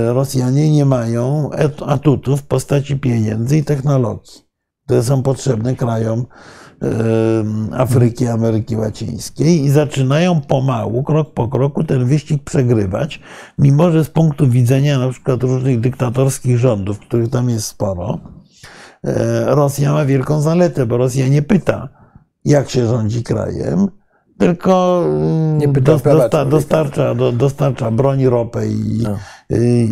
Rosjanie nie mają atutów w postaci pieniędzy i technologii, które są potrzebne krajom Afryki, Ameryki Łacińskiej i zaczynają pomału, krok po kroku ten wyścig przegrywać, mimo że z punktu widzenia na przykład różnych dyktatorskich rządów, których tam jest sporo, e, Rosja ma wielką zaletę, bo Rosja nie pyta, jak się rządzi krajem, tylko mm, dosta, człowieka. dostarcza, do, dostarcza broń, ropę i, No. i,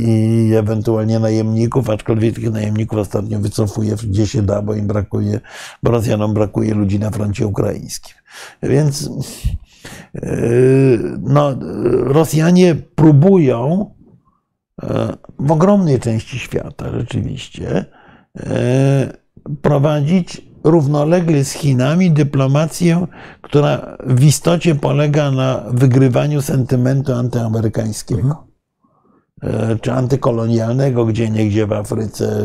i ewentualnie najemników, aczkolwiek tych najemników ostatnio wycofuje gdzie się da, bo im brakuje, bo Rosjanom brakuje ludzi na froncie ukraińskim. Więc yy, no, Rosjanie próbują e, w ogromnej części świata rzeczywiście e, prowadzić równolegle z Chinami dyplomację, która w istocie polega na wygrywaniu sentymentu antyamerykańskiego. E, Czy antykolonialnego, gdzie niegdzie w Afryce,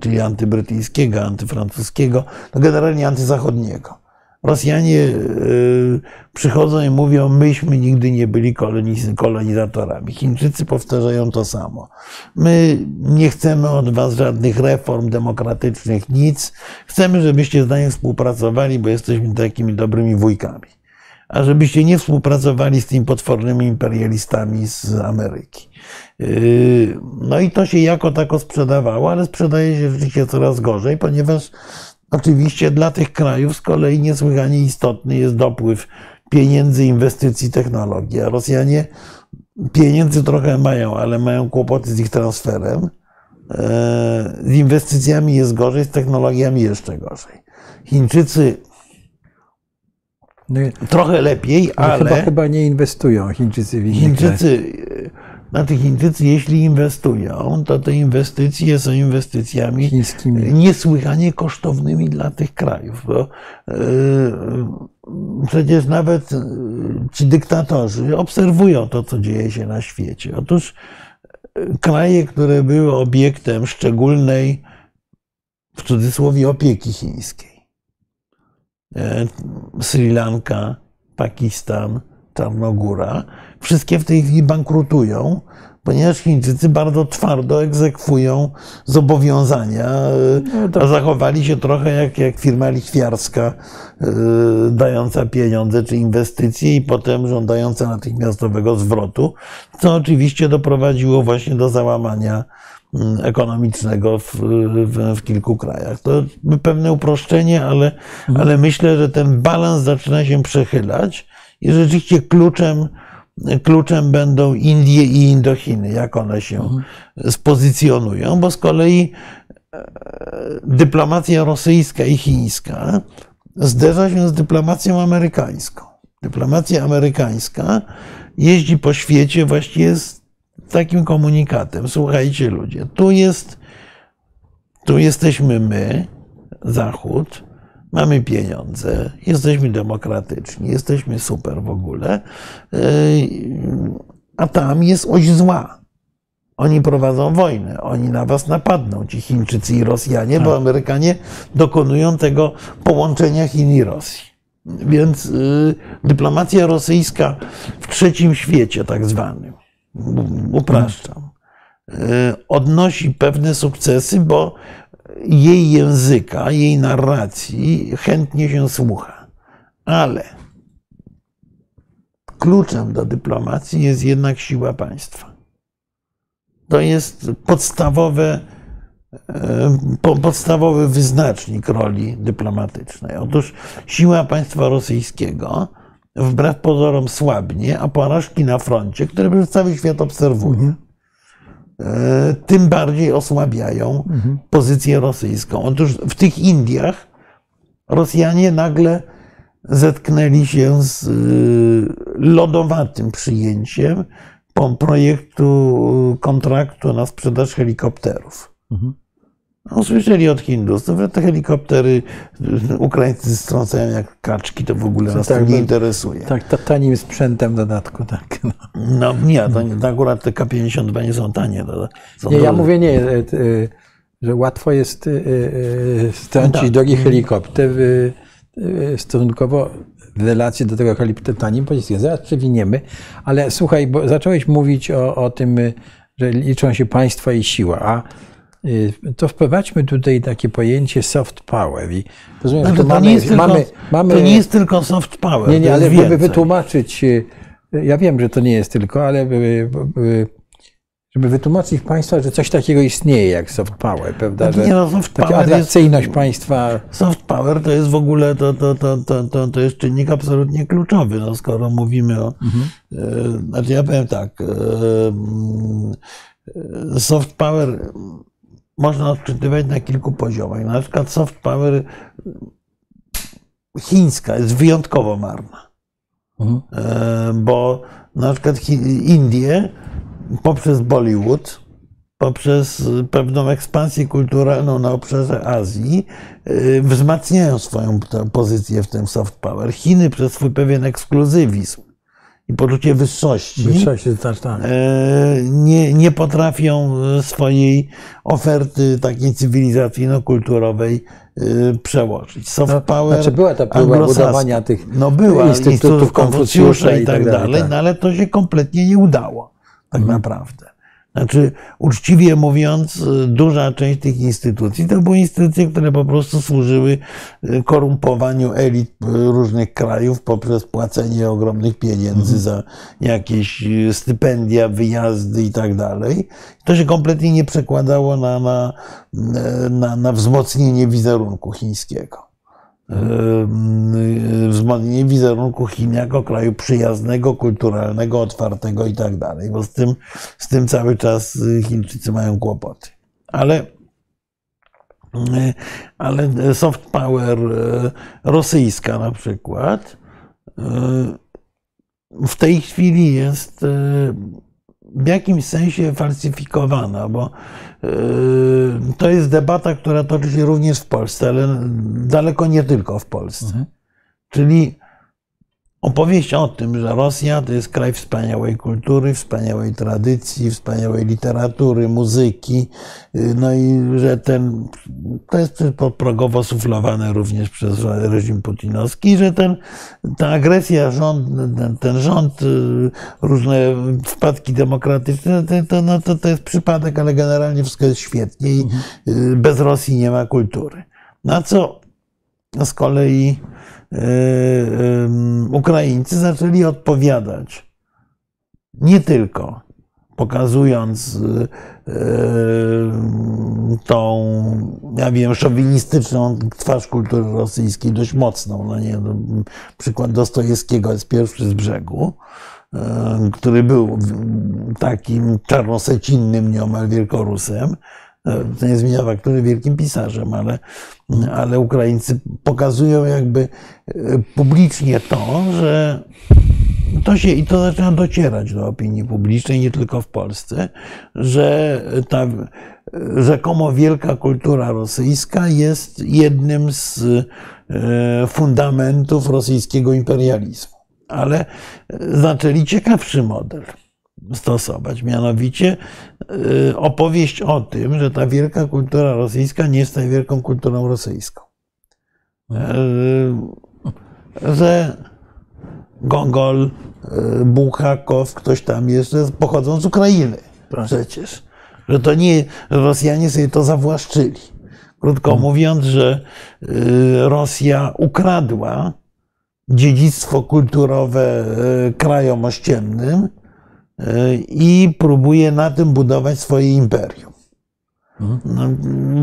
czyli antybrytyjskiego, antyfrancuskiego, no generalnie antyzachodniego. Rosjanie e, przychodzą i mówią, myśmy nigdy nie byli koloniz- kolonizatorami. Chińczycy powtarzają to samo. My nie chcemy od was żadnych reform demokratycznych, nic. Chcemy, żebyście z nami współpracowali, bo jesteśmy takimi dobrymi wujkami. A żebyście nie współpracowali z tymi potwornymi imperialistami z Ameryki. Yy, No i to się jako tako sprzedawało, ale sprzedaje się rzeczywiście coraz gorzej, ponieważ oczywiście dla tych krajów z kolei niesłychanie istotny jest dopływ pieniędzy, inwestycji, technologii. A Rosjanie pieniędzy trochę mają, ale mają kłopoty z ich transferem. Yy, Z inwestycjami jest gorzej, z technologiami jeszcze gorzej. Chińczycy No, trochę lepiej, ale ale chyba, chyba nie inwestują Chińczycy w innych krajach. Chińczycy, znaczy Chińczycy, jeśli inwestują, to te inwestycje są inwestycjami chińskimi. niesłychanie kosztownymi dla tych krajów, bo yy, przecież nawet yy, ci dyktatorzy obserwują to, co dzieje się na świecie. Otóż yy, kraje, które były obiektem szczególnej, w cudzysłowie, opieki chińskiej, e, Sri Lanka, Pakistan, Czarnogóra, wszystkie w tej chwili bankrutują, ponieważ Chińczycy bardzo twardo egzekwują zobowiązania, e, a zachowali się trochę jak, jak firma lichwiarska, e, dająca pieniądze czy inwestycje i potem żądająca natychmiastowego zwrotu, co oczywiście doprowadziło właśnie do załamania mm, ekonomicznego w, w, w kilku krajach. To pewne uproszczenie, ale, ale myślę, że ten balans zaczyna się przechylać i rzeczywiście kluczem kluczem będą Indie i Indochiny, jak one się spozycjonują, bo z kolei e, dyplomacja rosyjska i chińska zderza się z dyplomacją amerykańską. Dyplomacja amerykańska jeździ po świecie właściwie z takim komunikatem. Słuchajcie ludzie, tu jest, tu jesteśmy my, Zachód, mamy pieniądze, jesteśmy demokratyczni, jesteśmy super w ogóle, yy, a tam jest oś zła. Oni prowadzą wojnę, oni na was napadną, ci Chińczycy i Rosjanie, bo Amerykanie dokonują tego połączenia Chin i Rosji. Więc y, dyplomacja rosyjska w trzecim świecie, tak zwanym, upraszczam, y, odnosi pewne sukcesy, bo jej języka, jej narracji chętnie się słucha. Ale kluczem do dyplomacji jest jednak siła państwa. To jest podstawowe, e, po- podstawowy wyznacznik roli dyplomatycznej. Otóż siła państwa rosyjskiego wbrew pozorom słabnie, a porażki na froncie, które przecież cały świat obserwuje, e, tym bardziej osłabiają pozycję rosyjską. Otóż w tych Indiach Rosjanie nagle zetknęli się z y, lodowatym przyjęciem projektu kontraktu na sprzedaż helikopterów. No, Usłyszeli od Hindusów, że te helikoptery Ukraińcy strącają jak kaczki, to w ogóle nas to tak, nie interesuje. Tak, ta- tanim sprzętem w dodatku, tak. No. No nie, to, to akurat te K-52 nie są tanie. To, są Nie, ja mówię nie, e, e, że łatwo jest e, strącić Tak. drogi helikopter stosunkowo w relacji do tego helikopteru tanim pociskiem. Zaraz przewiniemy, ale słuchaj, bo zacząłeś mówić o, o tym, że liczą się państwa i siła, a to wprowadźmy tutaj takie pojęcie soft power. I rozumiem, No to, to, nie jest tylko, mamy, mamy, to nie jest tylko soft power. nie, nie, ale żeby wytłumaczyć, e, ja wiem, że to nie jest tylko, ale e, żeby wytłumaczyć państwa, że coś takiego istnieje jak soft power, prawda? Że Nie, no, soft taka power jest- państwa. Soft power to jest w ogóle to, to, to, to, to, to jest czynnik absolutnie kluczowy, no, skoro mówimy o. E, znaczy ja powiem tak. E, mm, e, soft power można odczytywać na kilku poziomach. Na przykład soft power chińska jest wyjątkowo marna. Mhm. E, bo na przykład Indie poprzez Bollywood, poprzez pewną ekspansję kulturalną na obszarze Azji e, wzmacniają swoją pozycję w tym soft power. Chiny przez swój pewien ekskluzywizm i poczucie wyższości Wyższość jest tak, tak. e, nie, nie potrafią swojej oferty takiej cywilizacyjno-kulturowej e, przełożyć. Soft power Znaczy była ta próba budowania tych no była, instytutów instytutów Konfucjusza Konfucjusza i tak dalej, tak. no ale to się kompletnie nie udało, tak Mhm. naprawdę. Znaczy, uczciwie mówiąc, duża część tych instytucji to były instytucje, które po prostu służyły y, korumpowaniu elit y, różnych krajów poprzez płacenie ogromnych pieniędzy za jakieś y, stypendia, wyjazdy i tak dalej. To się kompletnie nie przekładało na, na, na, na wzmocnienie wizerunku chińskiego wzmocnienie wizerunku Chin jako kraju przyjaznego, kulturalnego, otwartego i tak dalej, bo z tym, z tym cały czas y, Chińczycy mają kłopoty. Ale, ale soft power rosyjska na przykład w tej chwili jest w jakimś sensie falsyfikowana, bo y, to jest debata, która toczy się również w Polsce, ale daleko nie tylko w Polsce. Czyli opowieść o tym, że Rosja to jest kraj wspaniałej kultury, wspaniałej tradycji, wspaniałej literatury, muzyki, y, no i że ten, to jest podprogowo suflowane również przez reżim putinowski, że ten, ta agresja, rząd, ten, ten rząd, y, różne wpadki demokratyczne, to, no, to, to jest przypadek, ale generalnie wszystko jest świetnie i y, bez Rosji nie ma kultury. Na co z kolei Ukraińcy zaczęli odpowiadać nie tylko pokazując e, tą, ja wiem, szowinistyczną twarz kultury rosyjskiej, dość mocną. No nie, no, przykład Dostojewskiego jest pierwszy z brzegu, który był takim czarnosecinnym nieomal wielkorusem. E, to nie zmienia faktury wielkim pisarzem, ale, ale Ukraińcy pokazują jakby publicznie to, że to się i to zaczyna docierać do opinii publicznej, nie tylko w Polsce, że ta rzekomo wielka kultura rosyjska jest jednym z e, fundamentów rosyjskiego imperializmu. Ale zaczęli ciekawszy model stosować, mianowicie e, opowieść o tym, że ta wielka kultura rosyjska nie jest wielką kulturą rosyjską. Że Gogol, e, Buchakow, ktoś tam jeszcze pochodzą z Ukrainy przecież. Że to nie, Rosjanie sobie to zawłaszczyli. Krótko hmm. mówiąc, że Rosja ukradła dziedzictwo kulturowe krajom ościennym i próbuje na tym budować swoje imperium. No,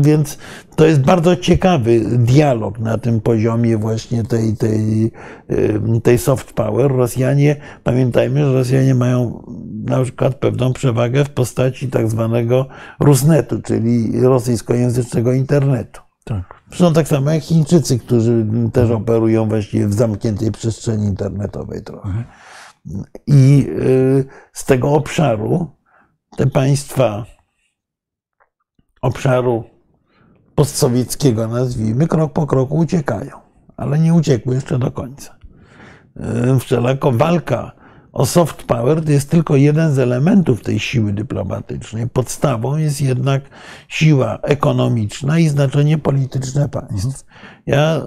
więc to jest bardzo ciekawy dialog na tym poziomie właśnie tej, tej, tej soft power. Rosjanie, pamiętajmy, że Rosjanie mają na przykład pewną przewagę w postaci tak zwanego Rusnetu, czyli rosyjskojęzycznego internetu. Tak. Zresztą tak samo jak Chińczycy, którzy też operują właściwie w zamkniętej przestrzeni internetowej trochę. I y, z tego obszaru te państwa obszaru postsowieckiego, nazwijmy, krok po kroku uciekają, ale nie uciekły jeszcze do końca. Wszelako walka o soft power to jest tylko jeden z elementów tej siły dyplomatycznej. Podstawą jest jednak siła ekonomiczna i znaczenie polityczne państw. Ja e,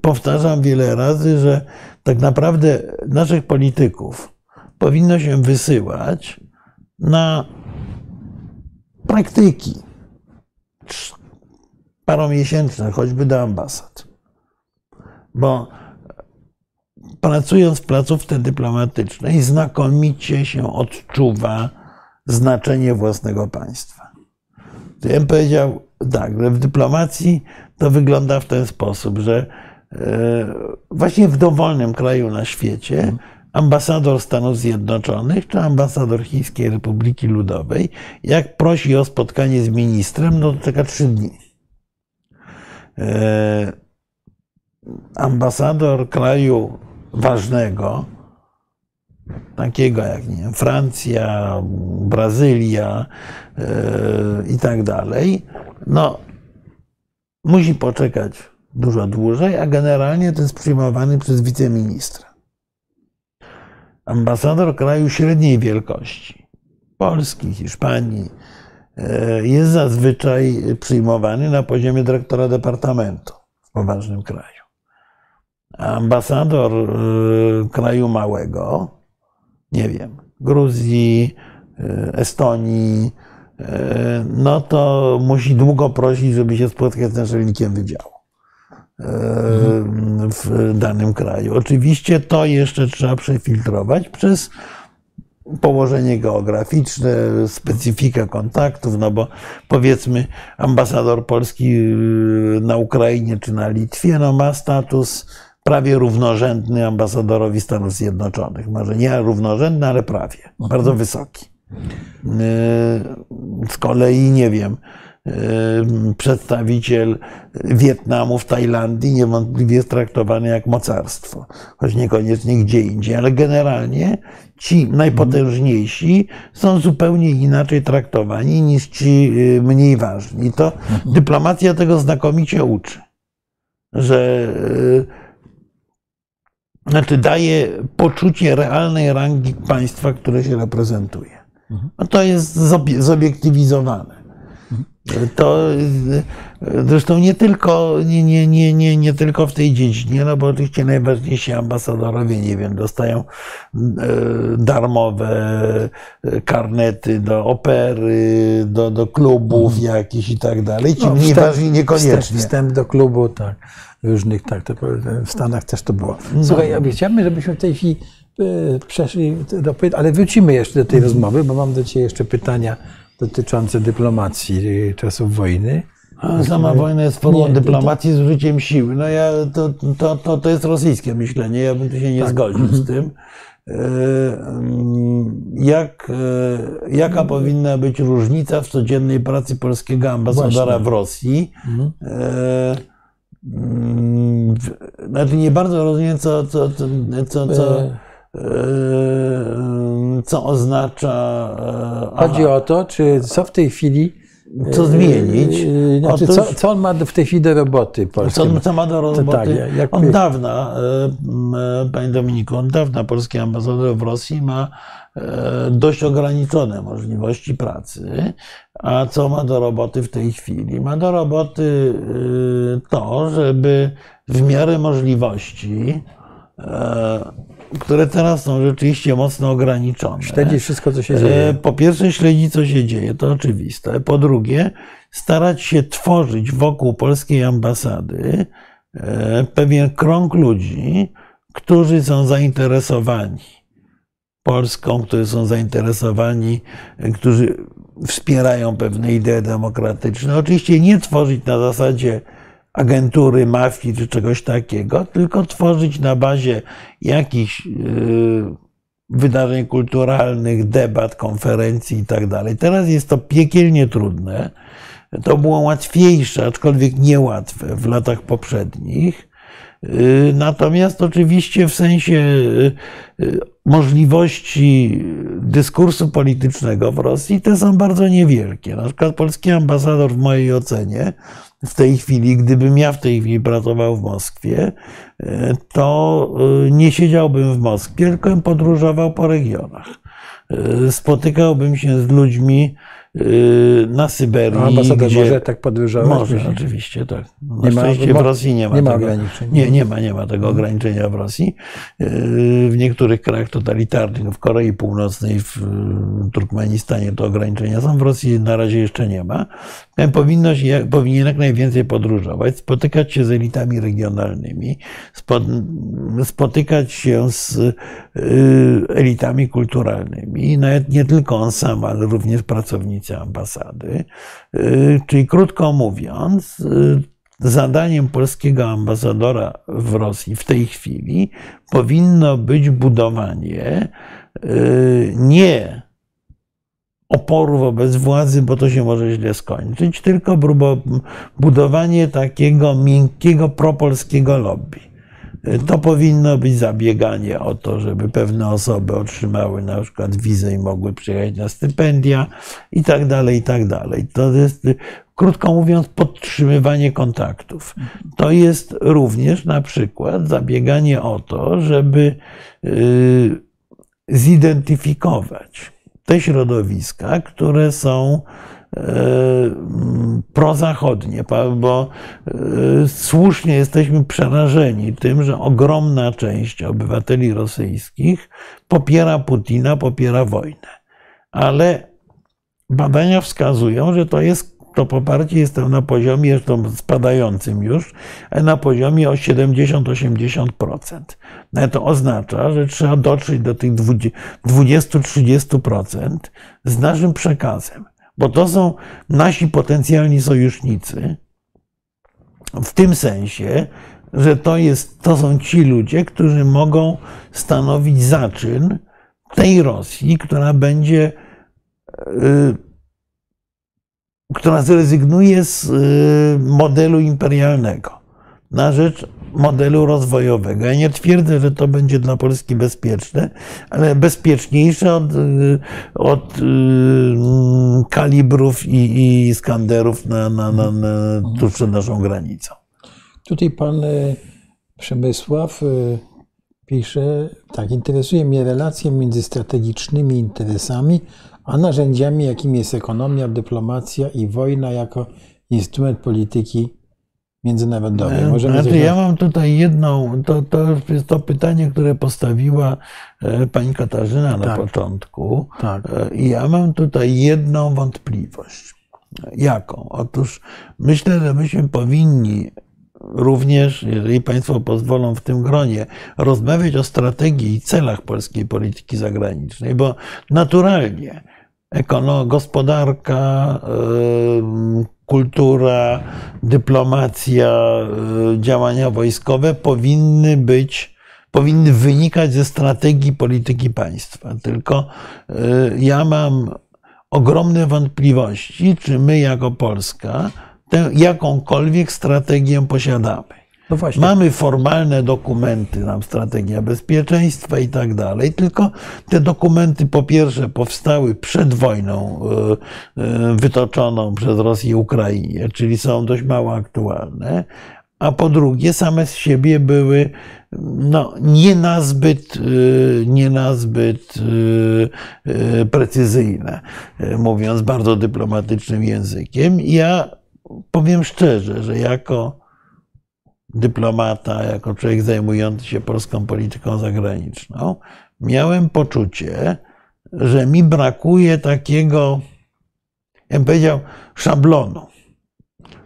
powtarzam wiele razy, że tak naprawdę naszych polityków powinno się wysyłać na praktyki, paromiesięczne, choćby do ambasad. Bo pracując w placówce dyplomatycznej, znakomicie się odczuwa znaczenie własnego państwa. To ja bym powiedział tak, że w dyplomacji to wygląda w ten sposób, że e, właśnie w dowolnym kraju na świecie ambasador Stanów Zjednoczonych czy ambasador Chińskiej Republiki Ludowej, jak prosi o spotkanie z ministrem, no to czeka trzy dni. E, ambasador kraju ważnego, takiego jak nie wiem, Francja, Brazylia e, i tak dalej, no musi poczekać dużo dłużej, a generalnie to jest przyjmowany przez wiceministra ambasador kraju średniej wielkości, Polski, Hiszpanii, e, jest zazwyczaj przyjmowany na poziomie dyrektora departamentu w poważnym kraju. Ambasador e, kraju małego, nie wiem, Gruzji, e, Estonii, no to musi długo prosić, żeby się spotkać z naczelnikiem wydziału w danym kraju. Oczywiście to jeszcze trzeba przefiltrować przez położenie geograficzne, specyfikę kontaktów, no bo powiedzmy ambasador Polski y, na Ukrainie czy na Litwie no ma status prawie równorzędny ambasadorowi Stanów Zjednoczonych. Może nie równorzędny, ale prawie. Bardzo mhm. wysoki. Y, z kolei, nie wiem, przedstawiciel Wietnamu w Tajlandii niewątpliwie jest traktowany jak mocarstwo, choć niekoniecznie gdzie indziej, ale generalnie ci najpotężniejsi są zupełnie inaczej traktowani niż ci y, mniej ważni. I to dyplomacja tego znakomicie uczy, że y, znaczy daje poczucie realnej rangi państwa, które się reprezentuje. No to jest zobiektywizowane. To zresztą nie tylko, nie, nie, nie, nie, nie tylko w tej dziedzinie, no bo oczywiście najważniejsi ambasadorowie, nie wiem, dostają e, darmowe karnety do opery, do, do klubów mhm. jakichś i tak dalej. Ci no, mniej ważni niekoniecznie. Wstęp, wstęp do klubu, tak. Różnych, tak, to w Stanach też to było. Słuchaj, no. chciałbym, żebyśmy w tej chwili e, przeszli do py- ale wrócimy jeszcze do tej rozmowy, bo mam do Ciebie jeszcze pytania dotyczące dyplomacji e, czasów wojny. A Sama wojna jest formą Nie, to- dyplomacji z użyciem siły. No ja, to, to, to, to jest rosyjskie myślenie, ja bym tu się nie Tak. zgodził z tym. E, mm, Jak, e, jaka powinna być różnica w codziennej pracy polskiego ambasadora Właśnie. w Rosji? E, w- Znaczy nie bardzo rozumiem, co, co, co, co, co, E, e, co oznacza. e, Chodzi aha, o to, czy co w tej chwili. co zmienić. Znaczy, Otóż- co, co on ma w tej chwili do roboty polskiej? Co, co ma do roboty? tak, Od dawna, panie Dominiku, od dawna polski ambasador w Rosji ma dość ograniczone możliwości pracy. A co ma do roboty w tej chwili? Ma do roboty e, to, żeby w miarę możliwości, e, które teraz są rzeczywiście mocno ograniczone, Śledzi wszystko, co się E, dzieje. Po pierwsze, śledzi, co się dzieje, to oczywiste. Po drugie, starać się tworzyć wokół polskiej ambasady e, pewien krąg ludzi, którzy są zainteresowani Polską, którzy są zainteresowani, którzy wspierają pewne idee demokratyczne. Oczywiście nie tworzyć na zasadzie agentury, mafii czy czegoś takiego, tylko tworzyć na bazie jakichś yy, wydarzeń kulturalnych, debat, konferencji i tak dalej. Teraz jest to piekielnie trudne. To było łatwiejsze, aczkolwiek niełatwe w latach poprzednich. Yy, Natomiast oczywiście w sensie yy, yy, możliwości dyskursu politycznego w Rosji te są bardzo niewielkie. Na przykład polski ambasador w mojej ocenie w tej chwili, gdybym ja w tej chwili pracował w Moskwie, to nie siedziałbym w Moskwie, tylko podróżował po regionach. Spotykałbym się z ludźmi na Syberii. A ambasador gdzie... może tak podróżować? Może, Myślisz? oczywiście, tak. Na Nie ma- szczęście mo- w Rosji nie ma nie ma tego. ograniczeń. Nie, nie ma, nie ma tego ograniczenia w Rosji. Yy, W niektórych krajach totalitarnych, w Korei Północnej, w yy, Turkmenistanie to ograniczenia są, w Rosji na razie jeszcze nie ma. Ten Powinno się, powinien jak najwięcej podróżować, spotykać się z elitami regionalnymi, spo, spotykać się z yy, elitami kulturalnymi, nawet nie tylko on sam, ale również pracownicy ambasady. Yy, Czyli krótko mówiąc, yy, zadaniem polskiego ambasadora w Rosji w tej chwili powinno być budowanie nie oporu wobec władzy, bo to się może źle skończyć, tylko budowanie takiego miękkiego propolskiego lobby. To powinno być zabieganie o to, żeby pewne osoby otrzymały na przykład wizę i mogły przyjechać na stypendia i tak dalej, i tak dalej. To jest, krótko mówiąc, podtrzymywanie kontaktów. To jest również na przykład zabieganie o to, żeby y, zidentyfikować te środowiska, które są e, prozachodnie, bo e, słusznie jesteśmy przerażeni tym, że ogromna część obywateli rosyjskich popiera Putina, popiera wojnę. Ale badania wskazują, że to jest to poparcie jest tam na poziomie, zresztą spadającym już, na poziomie o 70-80%. No to oznacza, że trzeba dotrzeć do tych 20-30% z naszym przekazem, bo to są nasi potencjalni sojusznicy, w tym sensie, że to, jest, to są ci ludzie, którzy mogą stanowić zaczyn tej Rosji, która będzie, y, która zrezygnuje z y, modelu imperialnego na rzecz modelu rozwojowego. Ja nie twierdzę, że to będzie dla Polski bezpieczne, ale bezpieczniejsze od, y, od y, kalibrów i, i skanderów na, na, na, na, tuż przed naszą granicą. Tutaj pan Przemysław pisze, tak, interesuje mnie relacje między strategicznymi interesami, a narzędziami, jakimi jest ekonomia, dyplomacja i wojna jako instrument polityki międzynarodowej. Możemy Znaczy, ja mam tutaj jedną, to, to jest to pytanie, które postawiła e, pani Katarzyna na Tak. początku. Tak. E, I ja mam tutaj jedną wątpliwość. Jaką? Otóż myślę, że myśmy powinni również, jeżeli Państwo pozwolą w tym gronie, rozmawiać o strategii i celach polskiej polityki zagranicznej, bo naturalnie gospodarka, kultura, dyplomacja, działania wojskowe powinny być, powinny wynikać ze strategii polityki państwa. Tylko ja mam ogromne wątpliwości, czy my jako Polska tę jakąkolwiek strategię posiadamy. No Mamy formalne dokumenty, nam strategia bezpieczeństwa i tak dalej, tylko te dokumenty po pierwsze powstały przed wojną e, e, wytoczoną przez Rosję i Ukrainie, czyli są dość mało aktualne, a po drugie same z siebie były no, nie nazbyt, e, nie nazbyt precyzyjne, mówiąc bardzo dyplomatycznym językiem. Ja powiem szczerze, że jako dyplomata, jako człowiek zajmujący się polską polityką zagraniczną, miałem poczucie, że mi brakuje takiego, ja bym powiedział, szablonu.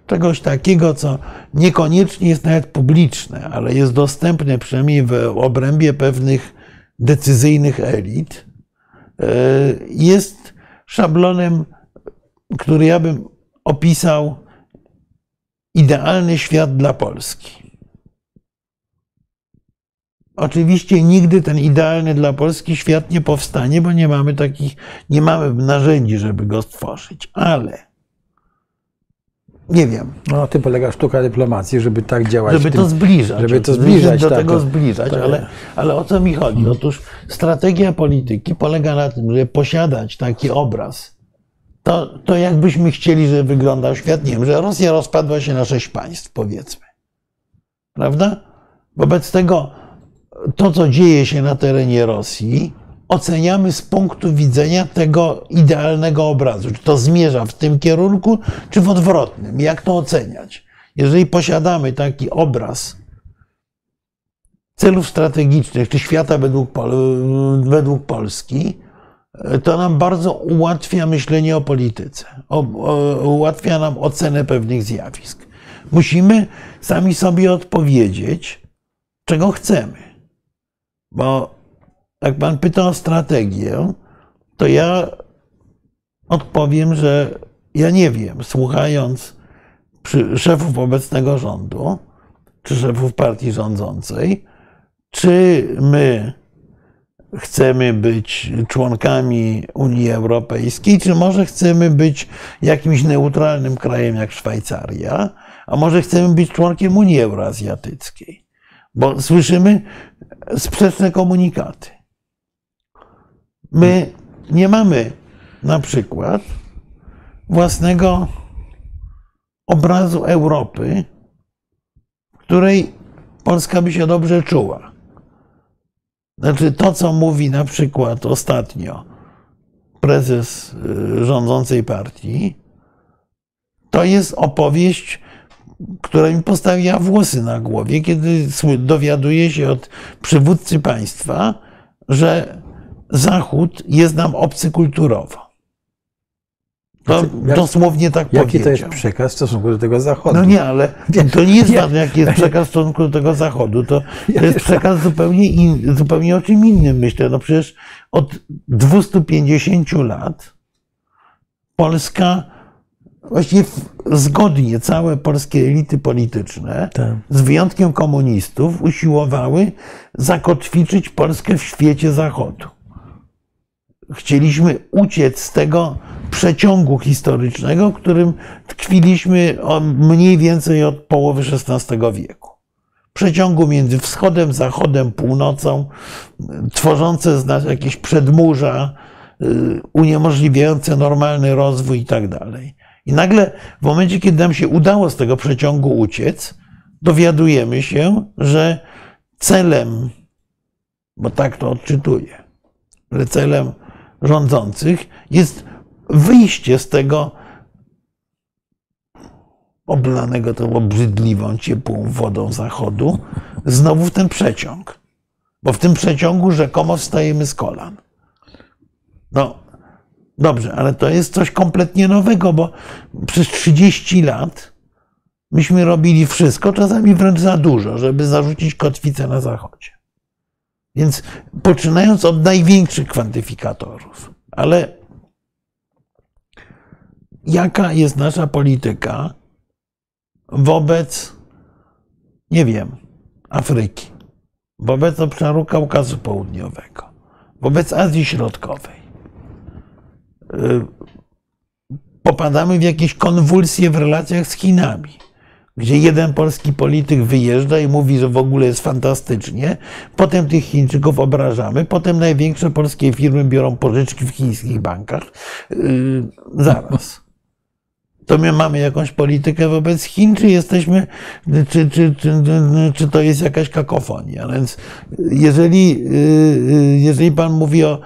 Czegoś takiego, co niekoniecznie jest nawet publiczne, ale jest dostępne przynajmniej w obrębie pewnych decyzyjnych elit. E, jest szablonem, który ja bym opisał idealny świat dla Polski. Oczywiście nigdy ten idealny dla Polski świat nie powstanie, bo nie mamy takich, nie mamy narzędzi, żeby go stworzyć, ale nie wiem. No, na tym polega sztuka dyplomacji, żeby tak działać. Żeby tym, to zbliżać. Żeby to zbliżać. Do tak, tego zbliżać, tak. ale, ale o co mi chodzi? Otóż strategia polityki polega na tym, żeby posiadać taki obraz to, to jakbyśmy chcieli, żeby wyglądał świat, nie wiem, że Rosja rozpadła się na sześć państw, powiedzmy. Prawda? Wobec tego to, co dzieje się na terenie Rosji, oceniamy z punktu widzenia tego idealnego obrazu. Czy to zmierza w tym kierunku, czy w odwrotnym? Jak to oceniać? Jeżeli posiadamy taki obraz celów strategicznych, czy świata według, według Polski, to nam bardzo ułatwia myślenie o polityce, o, o, ułatwia nam ocenę pewnych zjawisk. Musimy sami sobie odpowiedzieć, czego chcemy. Bo jak pan pyta o strategię, to ja odpowiem, że ja nie wiem, słuchając szefów obecnego rządu, czy szefów partii rządzącej, czy my chcemy być członkami Unii Europejskiej, czy może chcemy być jakimś neutralnym krajem jak Szwajcaria, a może chcemy być członkiem Unii Euroazjatyckiej. Bo słyszymy sprzeczne komunikaty. My nie mamy na przykład własnego obrazu Europy, w której Polska by się dobrze czuła. Znaczy to, co mówi na przykład ostatnio prezes y, rządzącej partii, to jest opowieść, która mi postawiła włosy na głowie, kiedy dowiaduje się od przywódcy państwa, że Zachód jest nam obcy kulturowo. Znaczy, jak, dosłownie tak jaki powiedział. Jaki to jest przekaz w stosunku do tego Zachodu? No nie, ale to nie jest ważne, jaki jest przekaz w stosunku do tego Zachodu. To, to jest przekaz zupełnie, in, zupełnie o czym innym, myślę. No przecież od 250 lat Polska, właściwie zgodnie całe polskie elity polityczne, tak. z wyjątkiem komunistów, usiłowały zakotwiczyć Polskę w świecie Zachodu. Chcieliśmy uciec z tego przeciągu historycznego, w którym tkwiliśmy mniej więcej od połowy XVI wieku. Przeciągu między wschodem, zachodem, północą, tworzące z nas jakieś przedmurza, y, uniemożliwiające normalny rozwój i tak dalej. I nagle w momencie, kiedy nam się udało z tego przeciągu uciec, dowiadujemy się, że celem, bo tak to odczytuję, że celem rządzących jest wyjście z tego oblanego tą obrzydliwą, ciepłą wodą zachodu, znowu w ten przeciąg. Bo w tym przeciągu rzekomo wstajemy z kolan. No, dobrze, ale to jest coś kompletnie nowego, bo przez 30 lat myśmy robili wszystko, czasami wręcz za dużo, żeby zarzucić kotwicę na Zachodzie. Więc poczynając od największych kwantyfikatorów, ale jaka jest nasza polityka wobec, nie wiem, Afryki, wobec obszaru Kaukazu Południowego, wobec Azji Środkowej? Y, popadamy w jakieś konwulsje w relacjach z Chinami gdzie jeden polski polityk wyjeżdża i mówi, że w ogóle jest fantastycznie, potem tych Chińczyków obrażamy, potem największe polskie firmy biorą pożyczki w chińskich bankach. Yy, zaraz. To my mamy jakąś politykę wobec Chin, czy jesteśmy, czy, czy, czy, czy to jest jakaś kakofonia? Więc jeżeli, yy, jeżeli pan mówi o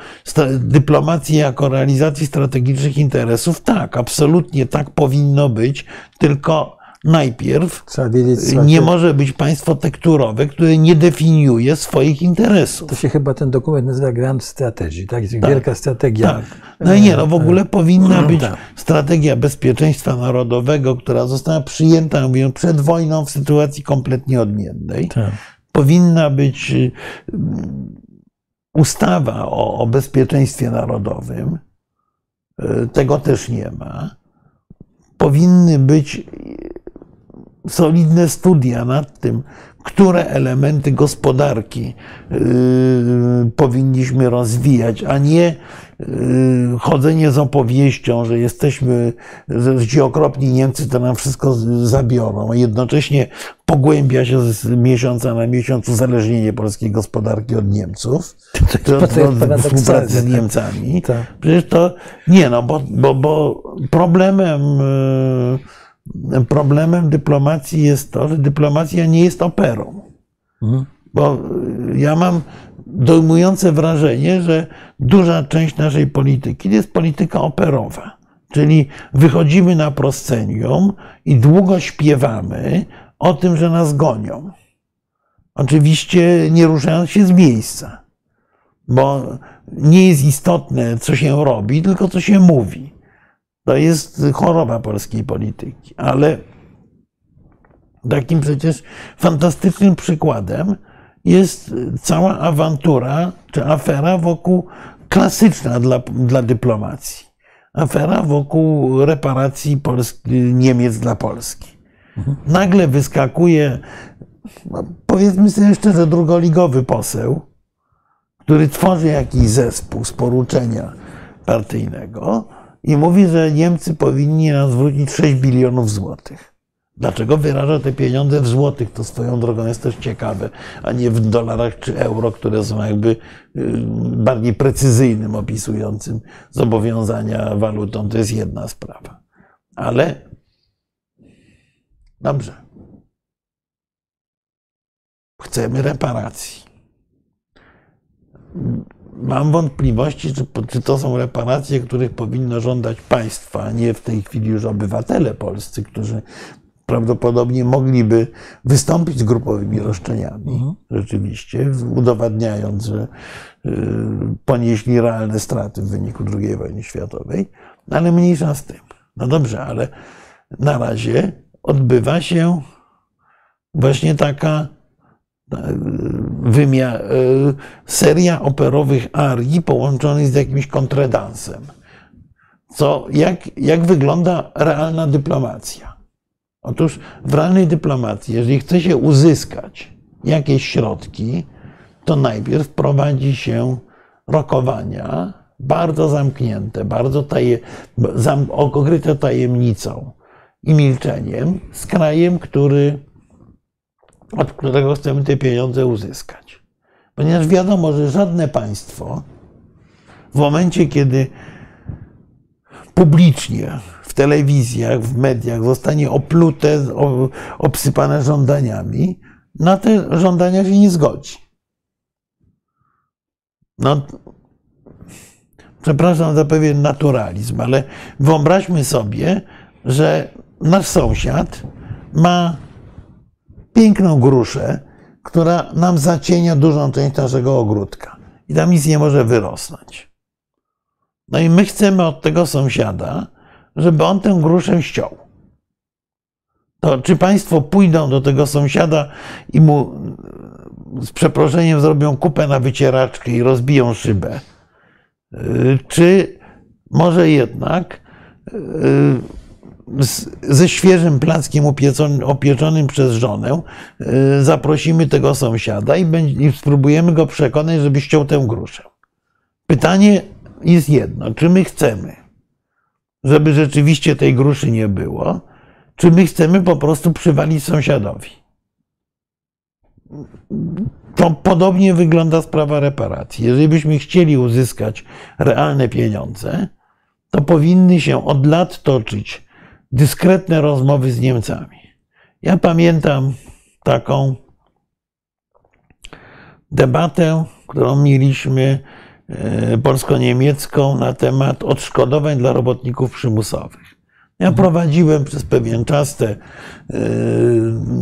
dyplomacji jako realizacji strategicznych interesów, tak, absolutnie tak powinno być, tylko najpierw wiedzieć, nie może być państwo tekturowe, które nie definiuje swoich interesów. To się chyba ten dokument nazywa Grand Strategy, tak? Jest tak, wielka strategia. Tak. No i nie, no w ogóle powinna mm, być tak. strategia bezpieczeństwa narodowego, która została przyjęta, mówię, przed wojną w sytuacji kompletnie odmiennej. Tak. Powinna być y, ustawa o, o bezpieczeństwie narodowym. Y, tego też nie ma. Powinny być solidne studia nad tym, które elementy gospodarki yy, powinniśmy rozwijać, a nie yy, chodzenie z opowieścią, że jesteśmy, że ci okropni Niemcy to nam wszystko zabiorą, a jednocześnie pogłębia się z miesiąca na miesiąc uzależnienie polskiej gospodarki od Niemców, to, to, to współpracy z Niemcami. Tak. Przecież to nie, no bo, bo, bo problemem yy, problemem dyplomacji jest to, że dyplomacja nie jest operą. Mhm. Bo ja mam dojmujące wrażenie, że duża część naszej polityki jest polityka operowa. Czyli wychodzimy na proscenium i długo śpiewamy o tym, że nas gonią. Oczywiście nie ruszając się z miejsca, bo nie jest istotne, co się robi, tylko co się mówi. To jest choroba polskiej polityki. Ale takim przecież fantastycznym przykładem jest cała awantura czy afera wokół klasyczna dla, dla dyplomacji. Afera wokół reparacji Polski, Niemiec dla Polski. Nagle wyskakuje, no powiedzmy sobie szczerze, drugoligowy poseł, który tworzy jakiś zespół z poruczenia partyjnego, i mówi, że Niemcy powinni nam zwrócić 6 bilionów złotych. Dlaczego wyraża te pieniądze w złotych? To swoją drogą jest też ciekawe, a nie w dolarach czy euro, które są jakby y, bardziej precyzyjnym, opisującym zobowiązania walutą. To jest jedna sprawa. Ale dobrze. Chcemy reparacji mam wątpliwości, czy, czy to są reparacje, których powinno żądać państwa, a nie w tej chwili już obywatele polscy, którzy prawdopodobnie mogliby wystąpić z grupowymi roszczeniami, mhm. rzeczywiście, udowadniając, że y, ponieśli realne straty w wyniku II wojny światowej, ale mniejsza z tym. No dobrze, ale na razie odbywa się właśnie taka wymia- e, seria operowych arii połączonych z jakimś kontredansem. Co, jak, jak wygląda realna dyplomacja? Otóż w realnej dyplomacji, jeżeli chce się uzyskać jakieś środki, to najpierw prowadzi się rokowania bardzo zamknięte, bardzo taje, zam, okryte tajemnicą i milczeniem z krajem, który od którego chcemy te pieniądze uzyskać. Ponieważ wiadomo, że żadne państwo w momencie, kiedy publicznie w telewizjach, w mediach zostanie oplute, obsypane żądaniami, na te żądania się nie zgodzi. No, przepraszam za pewien naturalizm, ale wyobraźmy sobie, że nasz sąsiad ma piękną gruszę, która nam zacienia dużą część naszego ogródka. I tam nic nie może wyrosnąć. No i my chcemy od tego sąsiada, żeby on tę gruszę ściął. to czy państwo pójdą do tego sąsiada i mu z przeproszeniem zrobią kupę na wycieraczkę i rozbiją szybę? Y, Czy może jednak y, z- ze świeżym plackiem opieczonym przez żonę y, zaprosimy tego sąsiada i, będzie, i spróbujemy go przekonać, żeby ściął tę gruszę? Pytanie jest jedno: czy my chcemy, żeby rzeczywiście tej gruszy nie było, czy my chcemy po prostu przywalić sąsiadowi? To podobnie wygląda sprawa reparacji. Jeżeli byśmy chcieli uzyskać realne pieniądze, to powinny się od lat toczyć dyskretne rozmowy z Niemcami. Ja pamiętam taką debatę, którą mieliśmy e, polsko-niemiecką na temat odszkodowań dla robotników przymusowych. Ja prowadziłem przez pewien czas te, e,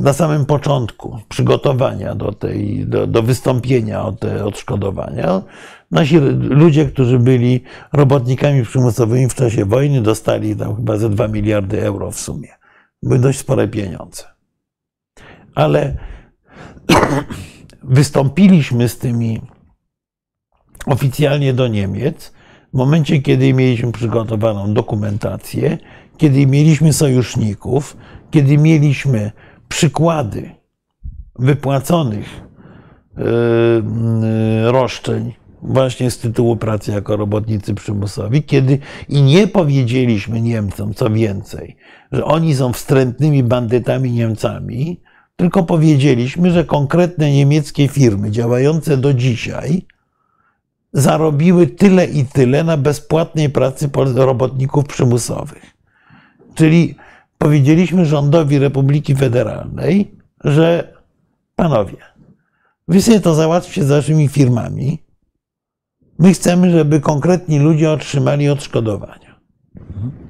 na samym początku przygotowania do, tej, do, do wystąpienia o te odszkodowania. Nasi ludzie, którzy byli robotnikami przymusowymi w czasie wojny, dostali tam chyba ze 2 miliardy euro w sumie. Były dość spore pieniądze. Ale wystąpiliśmy z tymi oficjalnie do Niemiec w momencie, kiedy mieliśmy przygotowaną dokumentację, kiedy mieliśmy sojuszników, kiedy mieliśmy przykłady wypłaconych yy, yy, roszczeń właśnie z tytułu pracy jako robotnicy przymusowi, kiedy i nie powiedzieliśmy Niemcom, co więcej, że oni są wstrętnymi bandytami Niemcami, tylko powiedzieliśmy, że konkretne niemieckie firmy działające do dzisiaj zarobiły tyle i tyle na bezpłatnej pracy robotników przymusowych. Czyli powiedzieliśmy rządowi Republiki Federalnej, że panowie, wy sobie to załatwcie z waszymi firmami. My chcemy, żeby konkretni ludzie otrzymali odszkodowania.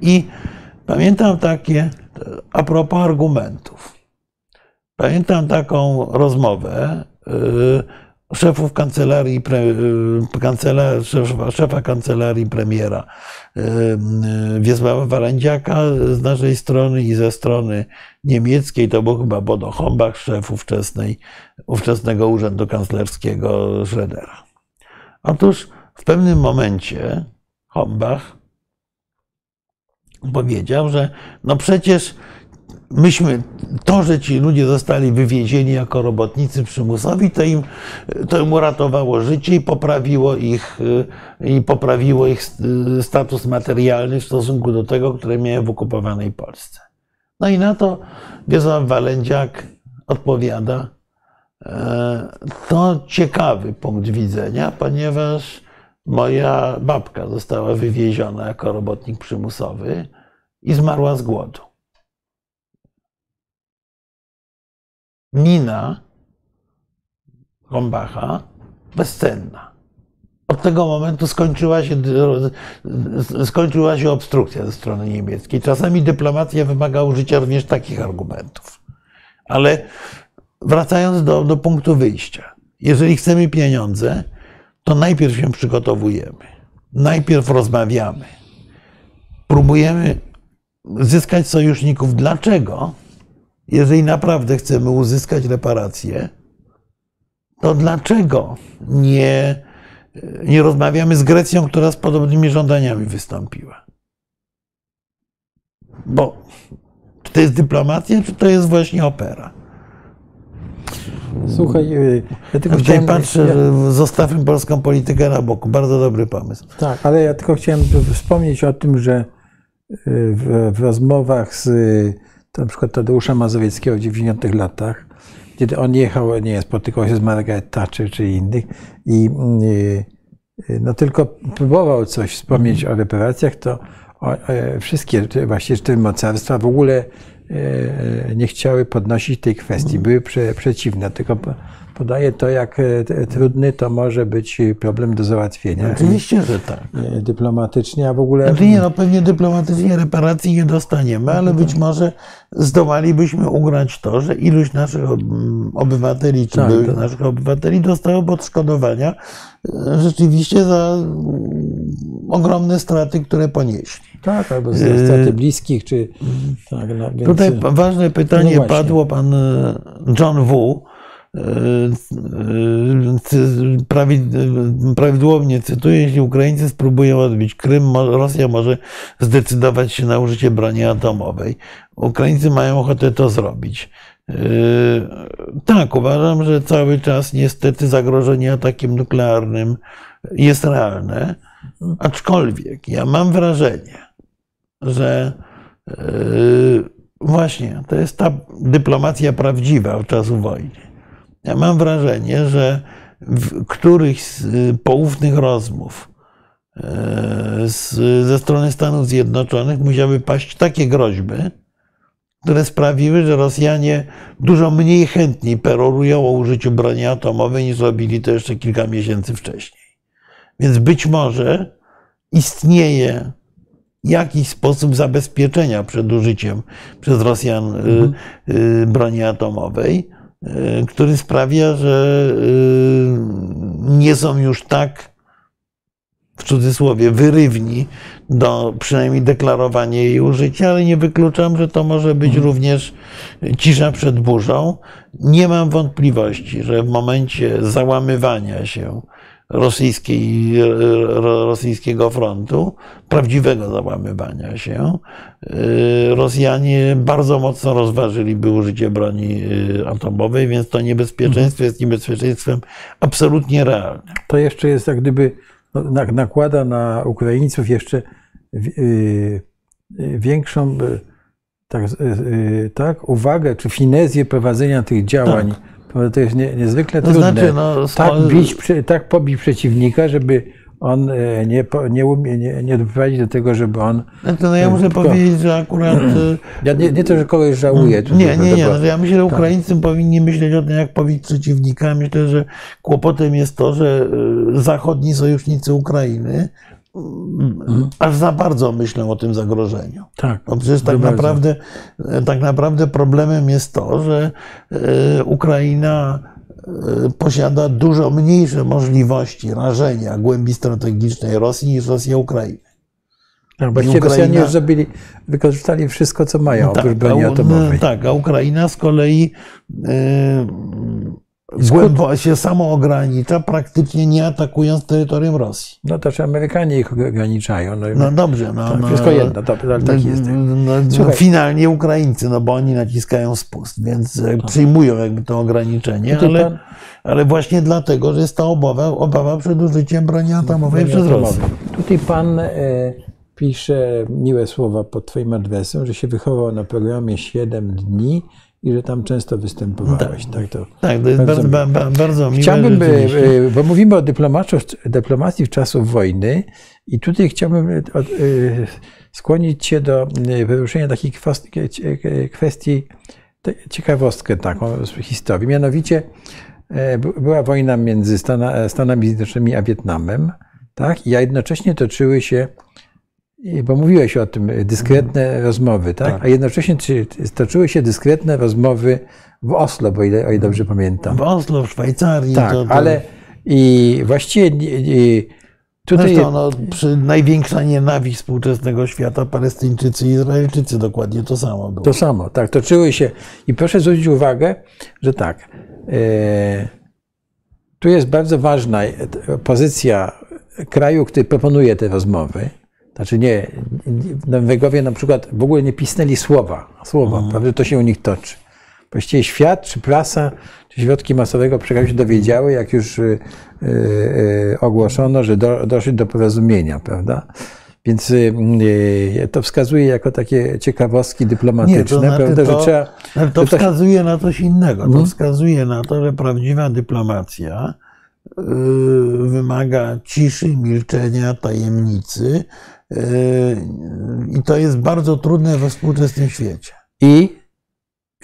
I pamiętam takie, a propos argumentów. Pamiętam taką rozmowę y, szefów kancelarii, y, szefa, szefa kancelarii premiera y, Wiesława Warandziaka z naszej strony i ze strony niemieckiej, to był chyba Bodo Hombach, szef ówczesnej, ówczesnego urzędu kanclerskiego Schrödera. Otóż w pewnym momencie Hombach powiedział, że no przecież myśmy, to, że ci ludzie zostali wywiezieni jako robotnicy przymusowi, to im, to im uratowało życie i poprawiło ich, i poprawiło ich status materialny w stosunku do tego, które miałem w okupowanej Polsce. No i na to Wiesław Walędziak odpowiada, e, to ciekawy punkt widzenia, ponieważ moja babka została wywieziona jako robotnik przymusowy i zmarła z głodu. Mina Rombacha bezcenna. Od tego momentu skończyła się, skończyła się obstrukcja ze strony niemieckiej. Czasami dyplomacja wymaga użycia również takich argumentów. Ale wracając do, do punktu wyjścia, jeżeli chcemy pieniądze, to najpierw się przygotowujemy, najpierw rozmawiamy, próbujemy zyskać sojuszników. Dlaczego? Jeżeli naprawdę chcemy uzyskać reparacje, to dlaczego nie, nie rozmawiamy z Grecją, która z podobnymi żądaniami wystąpiła? Bo czy to jest dyplomacja, czy to jest właśnie opera? Słuchaj, y, ja tylko Tutaj chciałem... patrzę, ja, zostawmy polską politykę na boku. Bardzo dobry pomysł. Tak, ale ja tylko chciałem wspomnieć o tym, że y, w, w rozmowach z y, na przykład Tadeusza Mazowieckiego w 90 latach, kiedy on jechał, nie spotykał się z Margaret Thatcher czy innych i y, no tylko próbował coś wspomnieć o reparacjach, to o, e, wszystkie właśnie cztery mocarstwa w ogóle nie chciały podnosić tej kwestii, były prze, przeciwne. Tylko po- podaje to, jak e, trudny to może być problem do załatwienia. Oczywiście, że tak. E, Dyplomatycznie, a w ogóle. Znaczy nie, no pewnie dyplomatycznie reparacji nie dostaniemy, ale być może zdołalibyśmy ugrać to, że iluś naszych ob- obywateli, czy Tak, byłych tak. naszych obywateli dostało odszkodowania e, rzeczywiście za mm, ogromne straty, które ponieśli. Tak, albo z straty bliskich, czy. Tak, no, więc, Tutaj ważne pytanie No padło, pan John W. Prawidłownie cytuję, jeśli Ukraińcy spróbują odbić Krym, Rosja może zdecydować się na użycie broni atomowej. Ukraińcy mają ochotę to zrobić. E, Tak, uważam, że cały czas niestety zagrożenie atakiem nuklearnym jest realne, aczkolwiek ja mam wrażenie, że Yy, Właśnie, to jest ta dyplomacja prawdziwa od czasu wojny. Ja mam wrażenie, że w którychś z y, poufnych rozmów yy, z, ze strony Stanów Zjednoczonych musiały paść takie groźby, które sprawiły, że Rosjanie dużo mniej chętniej perorują o użyciu broni atomowej niż robili to jeszcze kilka miesięcy wcześniej. Więc być może istnieje jakiś sposób zabezpieczenia przed użyciem przez Rosjan y, y, broni atomowej, y, który sprawia, że y, nie są już tak w cudzysłowie wyrywni do przynajmniej deklarowania jej użycia, ale nie wykluczam, że to może być również cisza przed burzą. Nie mam wątpliwości, że w momencie załamywania się rosyjskiej, ro- rosyjskiego frontu, prawdziwego załamywania się, y, Rosjanie bardzo mocno rozważyliby użycie broni y, atomowej, więc to niebezpieczeństwo jest niebezpieczeństwem absolutnie realnym. to jeszcze jest jak gdyby no, na- nakłada na Ukraińców jeszcze y, większą tak, tak, uwagę czy finezję prowadzenia tych działań. Bo To jest nie, niezwykle To trudne. znaczy, no, tak, bić, tak pobić przeciwnika, żeby on e, nie, nie, umie, nie, nie doprowadzić do tego, żeby on. Znaczy, no ja muszę Tylko- powiedzieć, że akurat. y, Ja nie, nie to, że kogoś żałuje. czy Nie, nie, nie. bo- No, ja myślę, że Ukraińcy powinni myśleć o tym, jak pobić przeciwnika. Myślę, że kłopotem jest to, że zachodni sojusznicy Ukrainy mm, aż za bardzo myślą o tym zagrożeniu. Tak. Bo przecież tak naprawdę, tak naprawdę problemem jest to, że e, Ukraina e, posiada dużo mniejsze możliwości rażenia głębi strategicznej Rosji niż Rosja Ukrainy. Tak, właściwie Ukraina- Rosjanie już zrobili, wykorzystali wszystko, co mają, oprócz broni a, u- atomowej. tak, a Ukraina z kolei e, głębo się samo ogranicza, praktycznie nie atakując terytorium Rosji. No to czy Amerykanie ich ograniczają. No, No dobrze, no, tak, no, wszystko jedno, to, ale tak jest. No, Słuchaj. finalnie Ukraińcy, no bo oni naciskają spust, więc e, przyjmują jakby to ograniczenie, ale, ale właśnie dlatego, że jest ta obawa, obawa przed użyciem broni atomowej przez. Rosję. Tutaj pan e, pisze miłe słowa pod twoim adresem, że się wychował na programie 7 dni i że tam często występowałeś. Tak, to. Tak, to jest Bardzo bardzo, bardzo, bardzo miłe. Chciałbym, e, rzeczywiście. e, bo mówimy o dyplomacji, w czasów wojny i tutaj chciałbym e, skłonić Cię do wyruszenia takiej kwestii, ciekawostkę taką z historii. Mianowicie by- była wojna między Stana, Stanami Zjednoczonymi a Wietnamem, tak? I a jednocześnie toczyły się, bo mówiłeś o tym, e, dyskretne rozmowy, tak? Tak. A jednocześnie czy- toczyły się dyskretne rozmowy w Oslo, bo ile, o ile dobrze pamiętam. W Oslo, w Szwajcarii. Tak, to, to, ale i właściwie nie- tutaj Zresztą no, przy największa nienawiść współczesnego świata, Palestyńczycy i Izraelczycy dokładnie to samo było. to samo, tak, toczyły się. I proszę zwrócić uwagę, że tak, e, tu jest bardzo ważna e, pozycja kraju, który proponuje te rozmowy. Znaczy nie, nie- Norwegowie na przykład w ogóle nie pisnęli słowa, słowa, prawda, to się u nich toczy. Właściwie świat, czy prasa, czy środki masowego przekazu się dowiedziały, jak już y, y, y, ogłoszono, że do, doszli do porozumienia, prawda? Więc to wskazuje jako takie ciekawostki dyplomatyczne, znaczy prawda, że to- trzeba. Ale to że to- wskazuje na coś innego. Mhm. To wskazuje na to, że prawdziwa dyplomacja wymaga ciszy, milczenia, tajemnicy. Yy, I to jest bardzo trudne we współczesnym świecie. I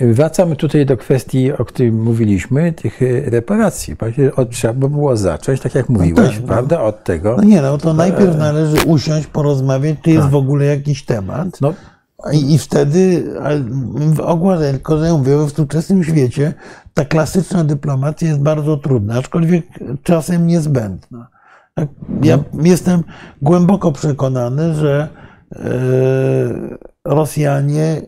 wracamy tutaj do kwestii, o której mówiliśmy, tych e, reparacji. Od, trzeba by było zacząć, tak jak mówiłeś, tak, no. prawda, od tego. No nie, no to najpierw należy usiąść, porozmawiać, czy jest w ogóle jakiś temat. No, I, I wtedy a ogóle, tylko że mówię, we współczesnym świecie ta klasyczna dyplomacja jest bardzo trudna, aczkolwiek czasem niezbędna. Tak, Ja jestem głęboko przekonany, że e, Rosjanie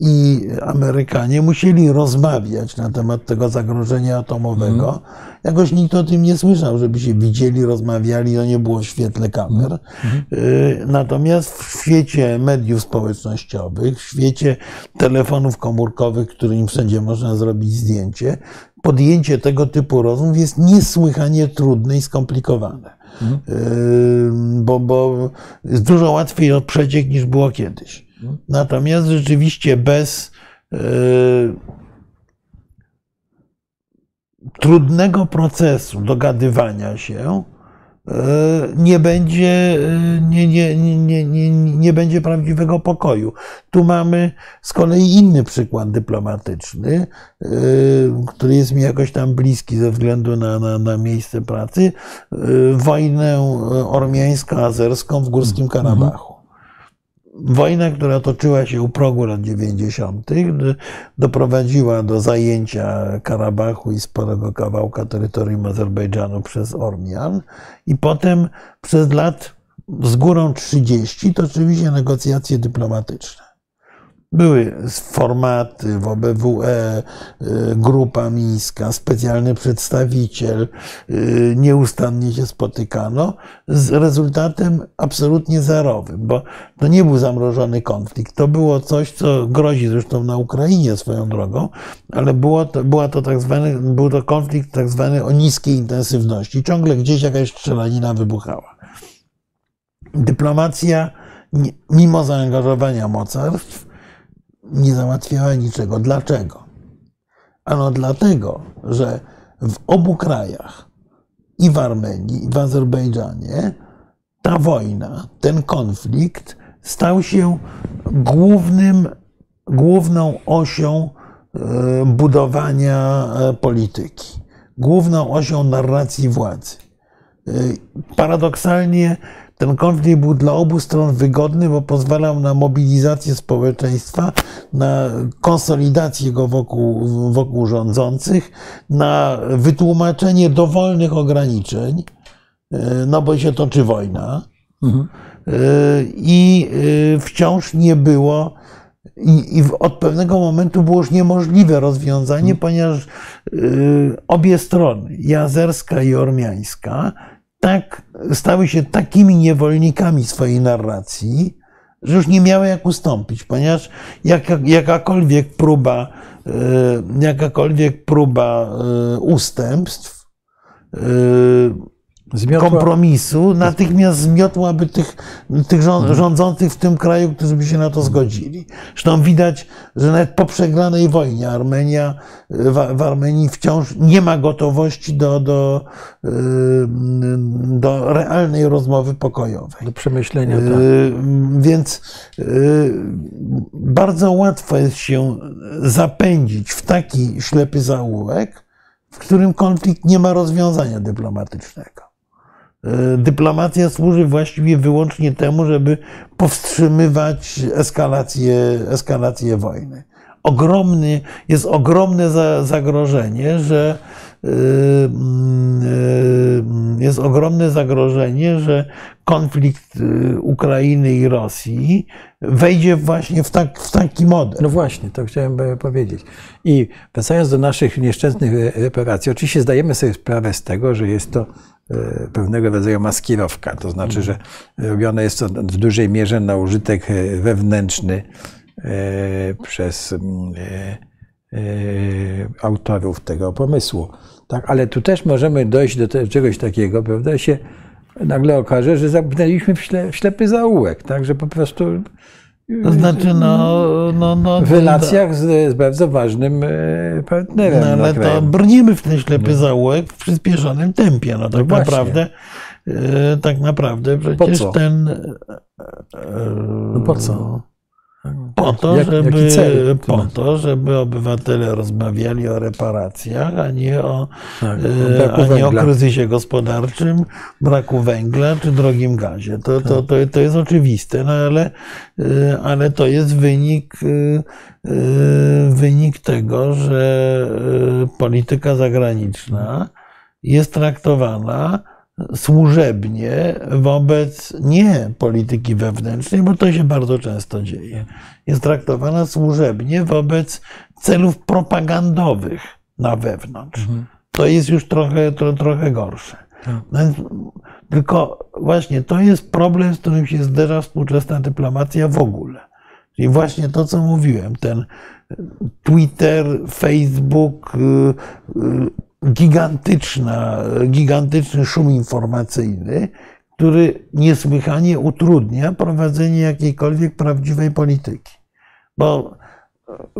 i Amerykanie musieli rozmawiać na temat tego zagrożenia atomowego. Jakoś nikt o tym nie słyszał, żeby się widzieli, rozmawiali, to nie było w świetle kamer. Y, Natomiast w świecie mediów społecznościowych, w świecie telefonów komórkowych, którym wszędzie można zrobić zdjęcie, podjęcie tego typu rozmów jest niesłychanie trudne i skomplikowane. Y, Bo, bo jest dużo łatwiej o przeciek niż było kiedyś. Natomiast rzeczywiście bez y, trudnego procesu dogadywania się nie będzie, y, nie, nie, nie, nie, nie, będzie prawdziwego pokoju. Tu mamy z kolei inny przykład dyplomatyczny, y, który jest mi jakoś tam bliski ze względu na, na, na miejsce pracy. Wojnę ormiańsko-azerską w Górskim Karabachu. Wojna, która toczyła się u progu lat 90., d- doprowadziła do zajęcia Karabachu i sporego kawałka terytorium Azerbejdżanu przez Ormian i potem przez lat z górą 30 toczyły się negocjacje dyplomatyczne. Były formaty w OBWE, y, grupa mińska, specjalny przedstawiciel, y, nieustannie się spotykano, z rezultatem absolutnie zerowym, bo to nie był zamrożony konflikt. To było coś, co grozi zresztą na Ukrainie swoją drogą, ale było to, była to tak zwany, był to konflikt tak zwany o niskiej intensywności. Ciągle gdzieś jakaś strzelanina wybuchała. Dyplomacja, mimo zaangażowania mocarstw, nie załatwiała niczego. Dlaczego? Ano dlatego, że w obu krajach, i w Armenii, i w Azerbejdżanie, ta wojna, ten konflikt stał się głównym, główną osią e, budowania e, polityki, główną osią narracji władzy. Paradoksalnie ten konflikt był dla obu stron wygodny, bo pozwalał na mobilizację społeczeństwa, na konsolidację go wokół, wokół rządzących, na wytłumaczenie dowolnych ograniczeń, e, no bo się toczy wojna. E, I e, wciąż nie było, i, i od pewnego momentu było już niemożliwe rozwiązanie, ponieważ y, obie strony, i azerska i ormiańska, tak, stały się takimi niewolnikami swojej narracji, że już nie miały jak ustąpić, ponieważ jaka, jakakolwiek próba, y, jakakolwiek próba y, ustępstw, y, zmiotła, kompromisu natychmiast zmiotłaby tych, tych rząd- rządzących w tym kraju, którzy by się na to zgodzili. Zresztą widać, że nawet po przegranej wojnie Armenia, w, w Armenii wciąż nie ma gotowości do, do, y, do realnej rozmowy pokojowej. do przemyślenia. Tak. Y, Więc y, bardzo łatwo jest się zapędzić w taki ślepy zaułek, w którym konflikt nie ma rozwiązania dyplomatycznego. Y, Dyplomacja służy właściwie wyłącznie temu, żeby powstrzymywać eskalację, eskalację wojny. Ogromny, jest ogromne za- zagrożenie, że y, y, jest ogromne zagrożenie, że konflikt Ukrainy i Rosji wejdzie właśnie w, tak, w taki model. No właśnie, to chciałem e, powiedzieć. I wracając do naszych nieszczęsnych e, reparacji, oczywiście zdajemy sobie sprawę z tego, że jest to e, pewnego rodzaju maskirowka, to znaczy, że robione jest to w dużej mierze na użytek e, wewnętrzny e, przez mm, e, e, autorów tego pomysłu. Tak, ale tu też możemy dojść do te, czegoś takiego, prawda, się nagle okaże, że zamknęliśmy w, śle, w ślepy zaułek, tak, że po prostu To znaczy, no, no, no, w relacjach z, z bardzo ważnym e, partnerem. No, na ale to kraju. brniemy w ten ślepy zaułek w przyspieszonym tempie. No tak właśnie. naprawdę, e, tak naprawdę przecież ten. e, No po co? Po to, Jak- żeby, cel? po to, żeby obywatele rozmawiali o reparacjach, a nie o, Tak, e, o a nie o kryzysie gospodarczym, braku węgla czy drogim gazie. To, to, to, to jest oczywiste, no ale, e, ale to jest wynik, e, wynik tego, że polityka zagraniczna jest traktowana służebnie wobec nie polityki wewnętrznej, bo to się bardzo często dzieje. Jest traktowana służebnie wobec celów propagandowych na wewnątrz. To jest już trochę, tro, trochę gorsze. Więc, tylko właśnie to jest problem, z którym się zderza współczesna dyplomacja w ogóle. Czyli właśnie to, co mówiłem, ten Twitter, Facebook, y, y, gigantyczna, gigantyczny szum informacyjny, który niesłychanie utrudnia prowadzenie jakiejkolwiek prawdziwej polityki. Bo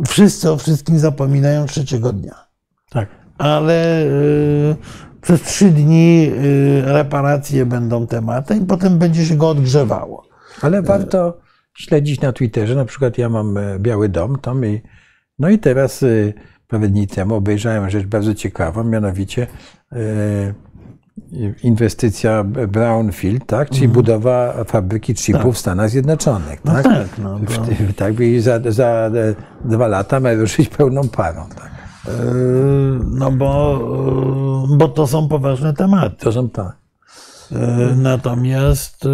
wszyscy o wszystkim zapominają trzeciego dnia. Tak. Ale y, przez trzy dni y, reparacje będą tematem i potem będzie się go odgrzewało. Ale warto śledzić na Twitterze. Na przykład ja mam e, Biały Dom tam i no i teraz e, parę dni temu obejrzałem rzecz bardzo ciekawą, mianowicie e, inwestycja Brownfield, tak? czyli budowa fabryki chipów w Stanach Zjednoczonych. No Tak, tak, no, W tym- tak i za, za e, dwa lata ma ruszyć pełną parą. Tak. Y, No bo, y, bo to są poważne tematy. To są tak. E, Natomiast, e,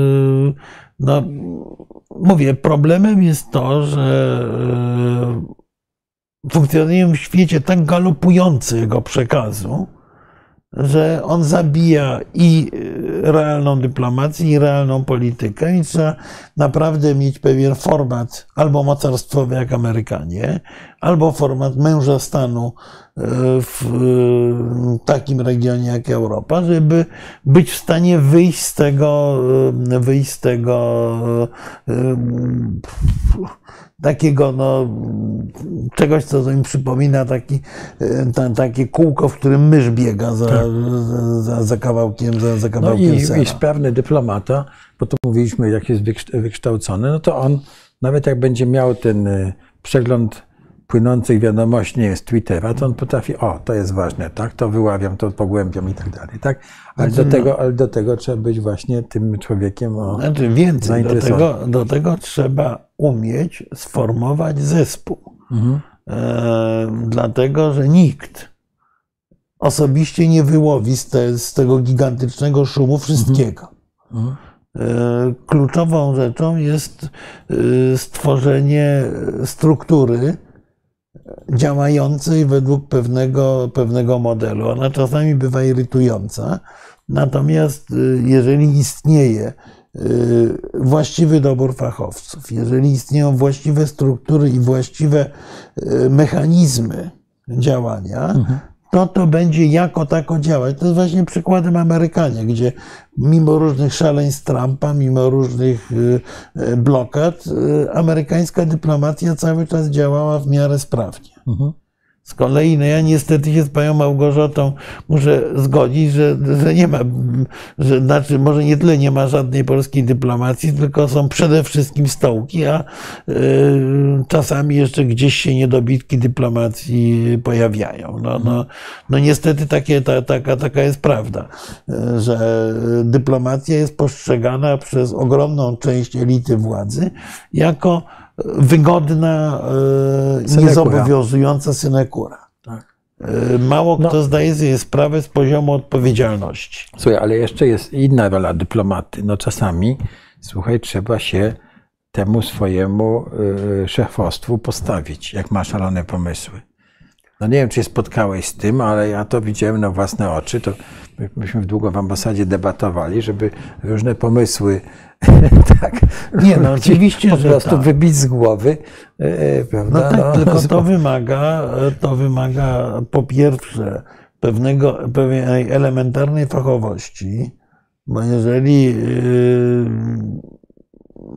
no, mówię, problemem jest to, że funkcjonujemy w świecie tak galopującego przekazu, że on zabija i e, realną dyplomację, i realną politykę, i trzeba naprawdę mieć pewien format albo mocarstwowy jak Amerykanie, albo format męża stanu w e, takim regionie jak Europa, żeby być w stanie wyjść z tego, e, wyjść z tego e, takiego, no, czegoś, co mi przypomina taki, ta, takie kółko, w którym mysz biega za, za, za kawałkiem, za, za No kawałkiem i, sera. i sprawny dyplomata, bo to mówiliśmy, jak jest wykształ- wykształcony, no to on, nawet jak będzie miał ten y, przegląd płynących wiadomości, nie jest Twittera, to on potrafi, o, to jest ważne, tak, to wyławiam, to pogłębiam i tak dalej, tak? Ale Znaczy, do no- tego, ale do tego trzeba być właśnie tym człowiekiem o... Znaczy więcej, do tego, do tego trzeba umieć sformować zespół. Mhm. E, dlatego, że nikt osobiście nie wyłowi z, te, z tego gigantycznego szumu wszystkiego. Mhm. E, Kluczową rzeczą jest e, stworzenie struktury działającej według pewnego, pewnego modelu. Ona czasami bywa irytująca, natomiast e, jeżeli istnieje e, właściwy dobór fachowców, jeżeli istnieją właściwe struktury i właściwe e, mechanizmy działania, to to będzie jako tako działać. To jest właśnie przykładem Amerykanie, gdzie mimo różnych szaleństw Trumpa, mimo różnych y, y, blokad, y, amerykańska dyplomacja cały czas działała w miarę sprawnie. Mhm. Z kolei, no ja niestety się z panią Małgorzatą muszę zgodzić, że, że nie ma, że znaczy może nie tyle nie ma żadnej polskiej dyplomacji, tylko są przede wszystkim stołki, a y, czasami jeszcze gdzieś się niedobitki dyplomacji pojawiają. No, no, no niestety takie, ta, taka, taka jest prawda, że dyplomacja jest postrzegana przez ogromną część elity władzy jako wygodna, y, Synekura. niezobowiązująca synekura. Tak. Y, Mało No. kto zdaje sobie sprawę z poziomu odpowiedzialności. Słuchaj, ale jeszcze jest inna rola dyplomaty. No czasami, słuchaj, trzeba się temu swojemu y, szefostwu postawić, jak ma szalone pomysły. No nie wiem, czy się spotkałeś z tym, ale ja to widziałem na własne oczy. To my- myśmy długo w ambasadzie debatowali, żeby różne pomysły tak, Nie, no oczywiście, po prostu tak. wybić z głowy, y, No prawda? tak, tylko z- to wymaga, to wymaga po pierwsze pewnego, pewnej elementarnej fachowości, bo jeżeli yy,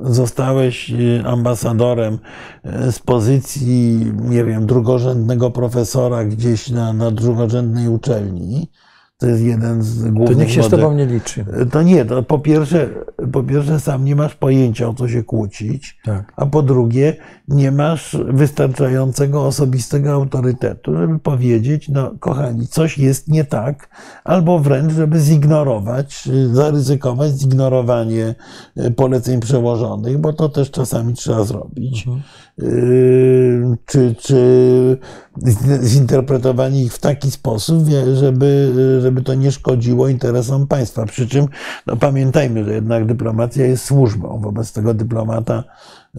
zostałeś yy, ambasadorem yy, z pozycji, nie wiem, drugorzędnego profesora gdzieś na, na drugorzędnej uczelni, to jest jeden z To głównych niech się z model- tobą nie liczy. To nie, to po pierwsze, po pierwsze sam nie masz pojęcia o co się kłócić, Tak. a po drugie nie masz wystarczającego osobistego autorytetu, żeby powiedzieć, no kochani, coś jest nie tak, albo wręcz, żeby zignorować, zaryzykować zignorowanie y, poleceń przełożonych, bo to też czasami trzeba zrobić. Y, Czy, czy z- zinterpretowanie ich w taki sposób, żeby, żeby to nie szkodziło interesom państwa. Przy czym no pamiętajmy, że jednak dyplomacja jest służbą. Wobec tego dyplomata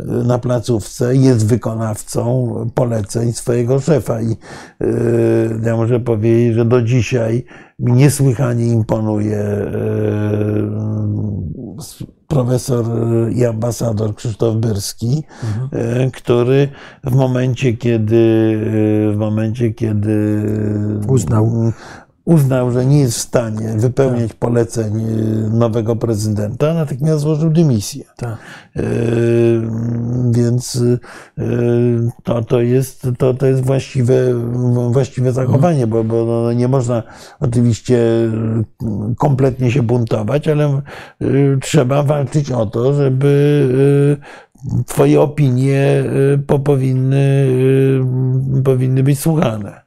na placówce jest wykonawcą poleceń swojego szefa. I y, ja muszę powiedzieć, że do dzisiaj mi niesłychanie imponuje y, profesor i ambasador Krzysztof Byrski, y, który w momencie, kiedy w momencie, kiedy Uznał. Uznał, że nie jest w stanie wypełniać poleceń y, nowego prezydenta, natychmiast złożył dymisję. Tak. Yy, Więc yy, to, to, jest, to, to jest właściwe, właściwe zachowanie, bo, bo no nie można oczywiście yy, kompletnie się buntować, ale yy, trzeba walczyć o to, żeby yy, Twoje opinie po- powinny, powinny być słuchane.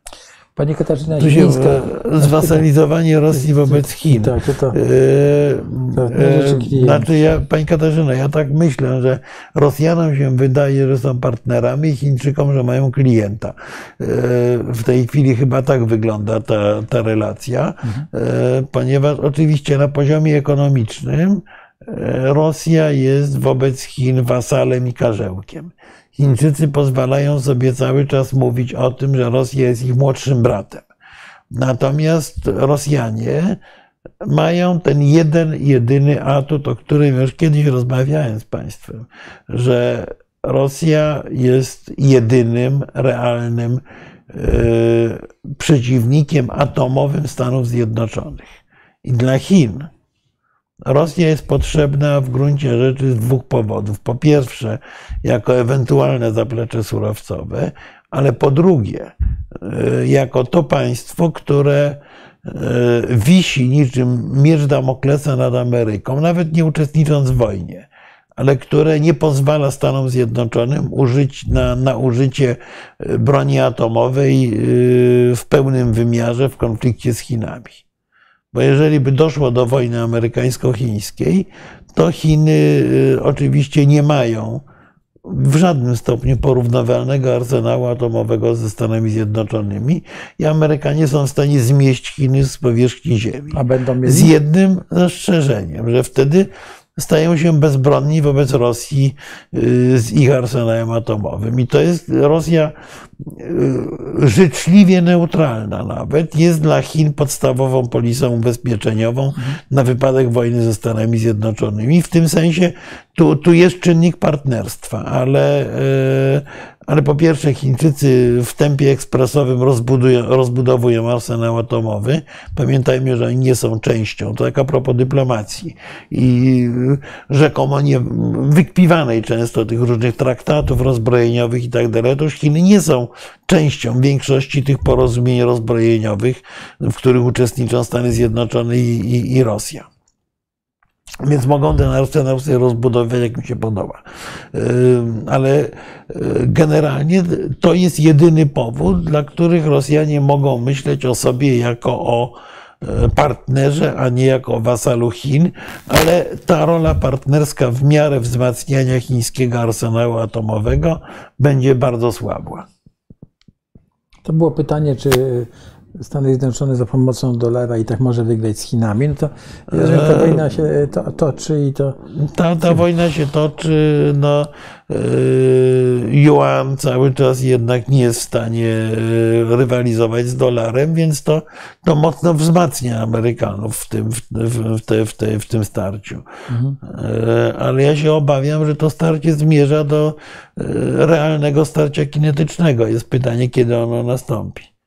Pani Katarzyna Tu się Zielińska. e, zwasalizowanie Rosji wobec Chin. Tak, to, to, E, To e, rzeczy klienci. Znaczy, ja, Pani Katarzyna, ja tak myślę, że Rosjanom się wydaje, że są partnerami, Chińczykom, że mają klienta. E, W tej chwili chyba tak wygląda ta, ta relacja, e, ponieważ oczywiście na poziomie ekonomicznym e, Rosja jest wobec Chin wasalem i karzełkiem. Chińczycy pozwalają sobie cały czas mówić o tym, że Rosja jest ich młodszym bratem. Natomiast Rosjanie mają ten jeden, jedyny atut, o którym już kiedyś rozmawiałem z Państwem, że Rosja jest jedynym realnym e, przeciwnikiem atomowym Stanów Zjednoczonych. I dla Chin Rosja jest potrzebna w gruncie rzeczy z dwóch powodów. Po pierwsze, jako ewentualne zaplecze surowcowe, ale po drugie, e, jako to państwo, które e, wisi niczym miecz Damoklesa nad Ameryką, nawet nie uczestnicząc w wojnie, ale które nie pozwala Stanom Zjednoczonym użyć na, na użycie e, broni atomowej w pełnym wymiarze w konflikcie z Chinami. Bo jeżeli by doszło do wojny amerykańsko-chińskiej, to Chiny y, oczywiście nie mają w żadnym stopniu porównywalnego arsenału atomowego ze Stanami Zjednoczonymi i Amerykanie są w stanie zmieść Chiny z powierzchni Ziemi. a będą Z mieli? jednym zastrzeżeniem, że wtedy stają się bezbronni wobec Rosji y, z ich arsenałem atomowym. I to jest Rosja y, życzliwie neutralna nawet, jest dla Chin podstawową polisą ubezpieczeniową na wypadek wojny ze Stanami Zjednoczonymi. W tym sensie tu, tu jest czynnik partnerstwa, ale, y, ale po pierwsze Chińczycy w tempie ekspresowym rozbudowują arsenał atomowy. Pamiętajmy, że oni nie są częścią, to tak a propos dyplomacji i rzekomo nie wykpiwanej często tych różnych traktatów rozbrojeniowych i tak dalej. Otóż Chiny nie są częścią większości tych porozumień rozbrojeniowych, w których uczestniczą Stany Zjednoczone i, i, i Rosja. Więc mogą arsenał sobie rozbudowywać, jak mi się podoba. Ale yy, generalnie to jest jedyny powód, dla których Rosjanie mogą myśleć o sobie jako o yy, partnerze, a nie jako wasalu Chin, ale ta rola partnerska w miarę wzmacniania chińskiego arsenału atomowego będzie bardzo słabła. To było pytanie, czy Stany Zjednoczone za pomocą dolara i tak może wygrać z Chinami. No to jeżeli ta Eee. wojna się to, toczy i to Ta, ta wojna się toczy, no, yy, yuan cały czas jednak nie jest w stanie rywalizować z dolarem, więc to, to mocno wzmacnia Amerykanów w tym, w, w, w, te, w, te, w tym starciu. Yy, Ale ja się obawiam, że to starcie zmierza do realnego starcia kinetycznego. Jest pytanie, kiedy ono nastąpi.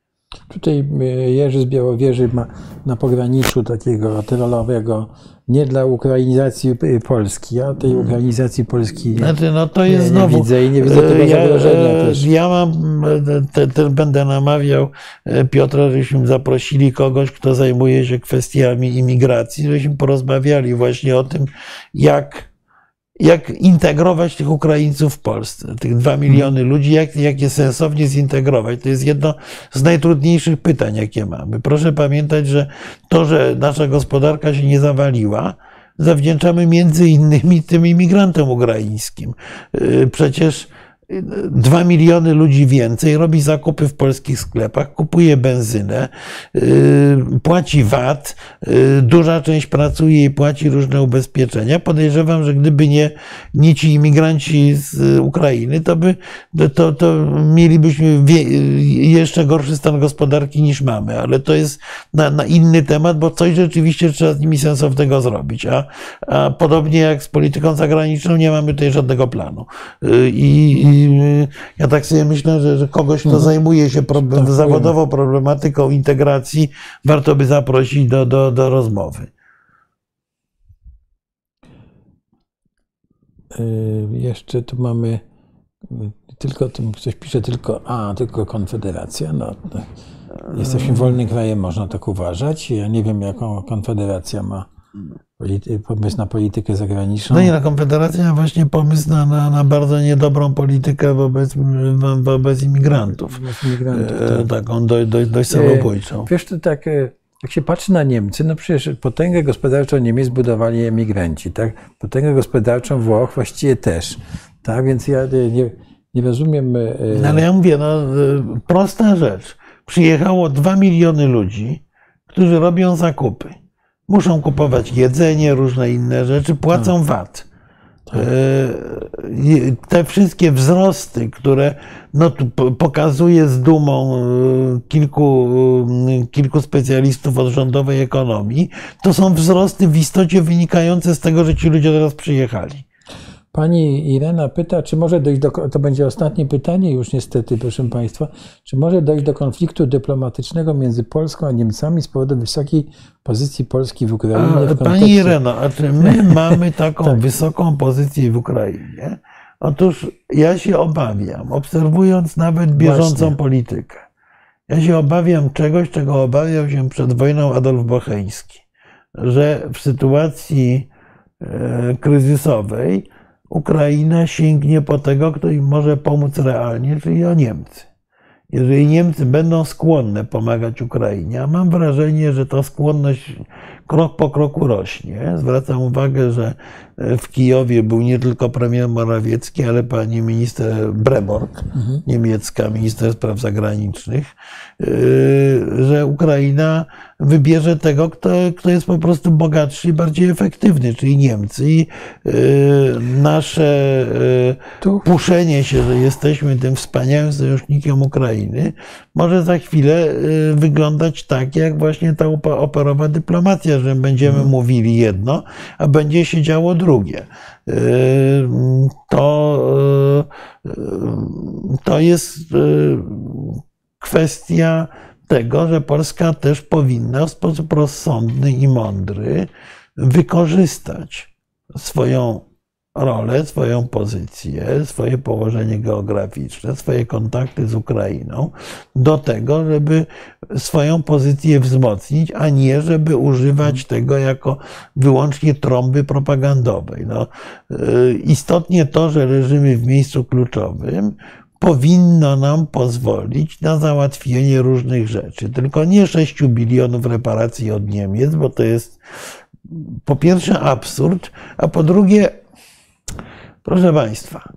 Tutaj y, Jerzy z Białowieży ma na pograniczu takiego tyrolowego nie dla ukrainizacji y, Polski, a tej ukrainizacji Polski Znaczy, no to nie, jest nie znowu. widzę i nie widzę tego ja, zagrożenia e, też. Ja mam, e, te, też będę namawiał e, Piotra, żebyśmy zaprosili kogoś, kto zajmuje się kwestiami imigracji, żebyśmy porozmawiali właśnie o tym, jak, jak integrować tych Ukraińców w Polsce, tych dwa miliony ludzi, jak, jak je sensownie zintegrować. To jest jedno z najtrudniejszych pytań, jakie mamy. Proszę pamiętać, że to, że nasza gospodarka się nie zawaliła, zawdzięczamy między innymi tym imigrantom ukraińskim. Yy, Przecież yy, dwa miliony ludzi więcej robi zakupy w polskich sklepach, kupuje benzynę, yy, płaci VAT, yy, duża część pracuje i płaci różne ubezpieczenia. Podejrzewam, że gdyby nie, nie ci imigranci z Ukrainy, to, by, to, to, mielibyśmy wie, jeszcze gorszy stan gospodarki niż mamy, ale to jest na, na inny temat, bo coś rzeczywiście trzeba z nimi sensownego zrobić. A, a podobnie jak z polityką zagraniczną, nie mamy tutaj żadnego planu. Yy, I, i ja tak sobie myślę, że, że kogoś, kto zajmuje się problem, Tak, zawodowo problematyką integracji, warto by zaprosić do, do, do rozmowy. Y, Jeszcze tu mamy y, tylko, tu ktoś pisze tylko, a, tylko Konfederacja. No, no, jesteśmy wolnym krajem, można tak uważać. Ja nie wiem, jaką Konfederacja ma pomysł na politykę zagraniczną. No i na Konfederacja ma właśnie pomysł na, na, na bardzo niedobrą politykę wobec, wobec imigrantów. Wobec imigrantów, E, tak. Taką dość, dość, dość samobójczą. Wiesz, to tak, e, jak się patrzy na Niemcy, no przecież potęgę gospodarczą Niemiec budowali emigranci, tak? Potęgę gospodarczą Włoch właściwie też, tak? Więc ja nie, nie, rozumiem... e, No ale ja mówię, no, prosta rzecz. Przyjechało dwa miliony ludzi, którzy robią zakupy. Muszą kupować jedzenie, różne inne rzeczy, płacą VAT. E, i Te wszystkie wzrosty, które no, pokazuje z dumą e, kilku, e, kilku specjalistów od rządowej ekonomii, to są wzrosty w istocie wynikające z tego, że ci ludzie teraz przyjechali. Pani Irena pyta, czy może dojść do, to będzie ostatnie pytanie już niestety, proszę Państwa, czy może dojść do konfliktu dyplomatycznego między Polską a Niemcami z powodu wysokiej pozycji Polski w Ukrainie? A, w Pani kontekście- Ireno, a czy my mamy taką Tak. wysoką pozycję w Ukrainie? Otóż ja się obawiam, obserwując nawet bieżącą Właśnie. politykę, ja się obawiam czegoś, czego obawiał się przed wojną Adolf Bocheński, że w sytuacji e, kryzysowej Ukraina sięgnie po tego, kto im może pomóc realnie, czyli o Niemcy. Jeżeli Niemcy będą skłonne pomagać Ukrainie, a mam wrażenie, że ta skłonność krok po kroku rośnie. Zwracam uwagę, że w Kijowie był nie tylko premier Morawiecki, ale pani minister Breborg, niemiecka minister spraw zagranicznych, yy, że Ukraina wybierze tego, kto, kto jest po prostu bogatszy i bardziej efektywny, czyli Niemcy. I yy, nasze puszenie się, że jesteśmy tym wspaniałym sojusznikiem Ukrainy, może za chwilę wyglądać tak, jak właśnie ta operowa dyplomacja, że będziemy mówili jedno, a będzie się działo drugie. Y, To, y, y, to jest y, kwestia tego, że Polska też powinna w sposób rozsądny i mądry wykorzystać swoją rolę, swoją pozycję, swoje położenie geograficzne, swoje kontakty z Ukrainą do tego, żeby swoją pozycję wzmocnić, a nie żeby używać tego jako wyłącznie trąby propagandowej. No, y, istotnie to, że leżymy w miejscu kluczowym, powinno nam pozwolić na załatwienie różnych rzeczy. Tylko nie 6 bilionów reparacji od Niemiec, bo to jest po pierwsze absurd, a po drugie Proszę Państwa,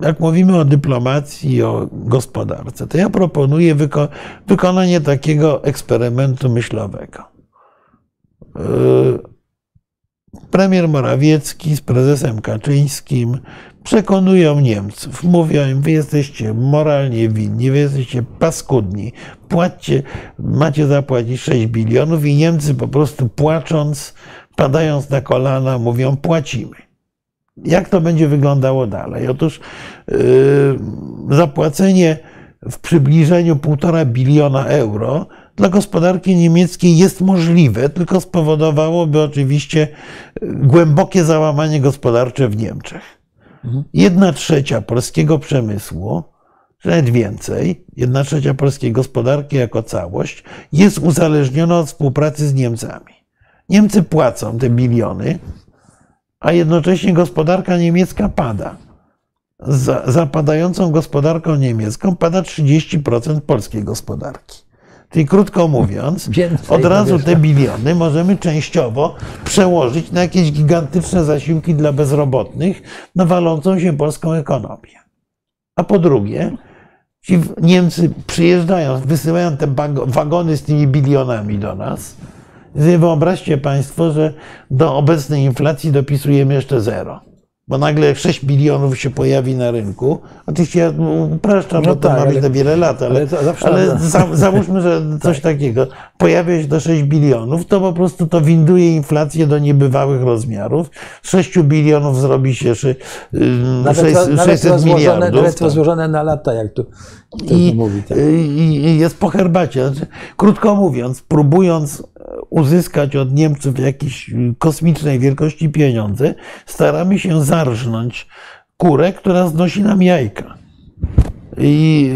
jak mówimy o dyplomacji i o gospodarce, to ja proponuję wyko wykonanie takiego eksperymentu myślowego. Yy, Premier Morawiecki z prezesem Kaczyńskim przekonują Niemców, mówią im, wy jesteście moralnie winni, wy jesteście paskudni, płaccie, macie zapłacić 6 bilionów i Niemcy po prostu płacząc, padając na kolana, mówią płacimy. Jak to będzie wyglądało dalej? Otóż yy, zapłacenie w przybliżeniu 1,5 biliona euro dla gospodarki niemieckiej jest możliwe, tylko spowodowałoby oczywiście głębokie załamanie gospodarcze w Niemczech. Jedna trzecia polskiego przemysłu, nawet więcej, jedna trzecia polskiej gospodarki jako całość jest uzależniona od współpracy z Niemcami. Niemcy płacą te biliony, a jednocześnie gospodarka niemiecka pada. Za zapadającą gospodarką niemiecką pada 30% polskiej gospodarki. Czyli krótko mówiąc, od razu te biliony możemy częściowo przełożyć na jakieś gigantyczne zasiłki dla bezrobotnych na walącą się polską ekonomię. A po drugie, ci Niemcy przyjeżdżają, wysyłają te wagony z tymi bilionami do nas. Wyobraźcie Państwo, że do obecnej inflacji dopisujemy jeszcze zero. Bo nagle 6 bilionów się pojawi na rynku. Oczywiście ja upraszczam, No bo to tak, ma być na wiele lat, ale, ale to ale za, załóżmy, że coś takiego pojawia się do 6 bilionów, to po prostu to winduje inflację do niebywałych rozmiarów. Z 6 bilionów zrobi się szy- ym, Nawet, 600, nawet 600 rozłożone, miliardów. nawet tak. rozłożone na lata, jak tu I, mówi. Tak. i, I jest po herbacie. Znaczy, krótko mówiąc, próbując uzyskać od Niemców jakieś kosmicznej wielkości pieniądze, staramy się zarżnąć kurę, która znosi nam jajka. I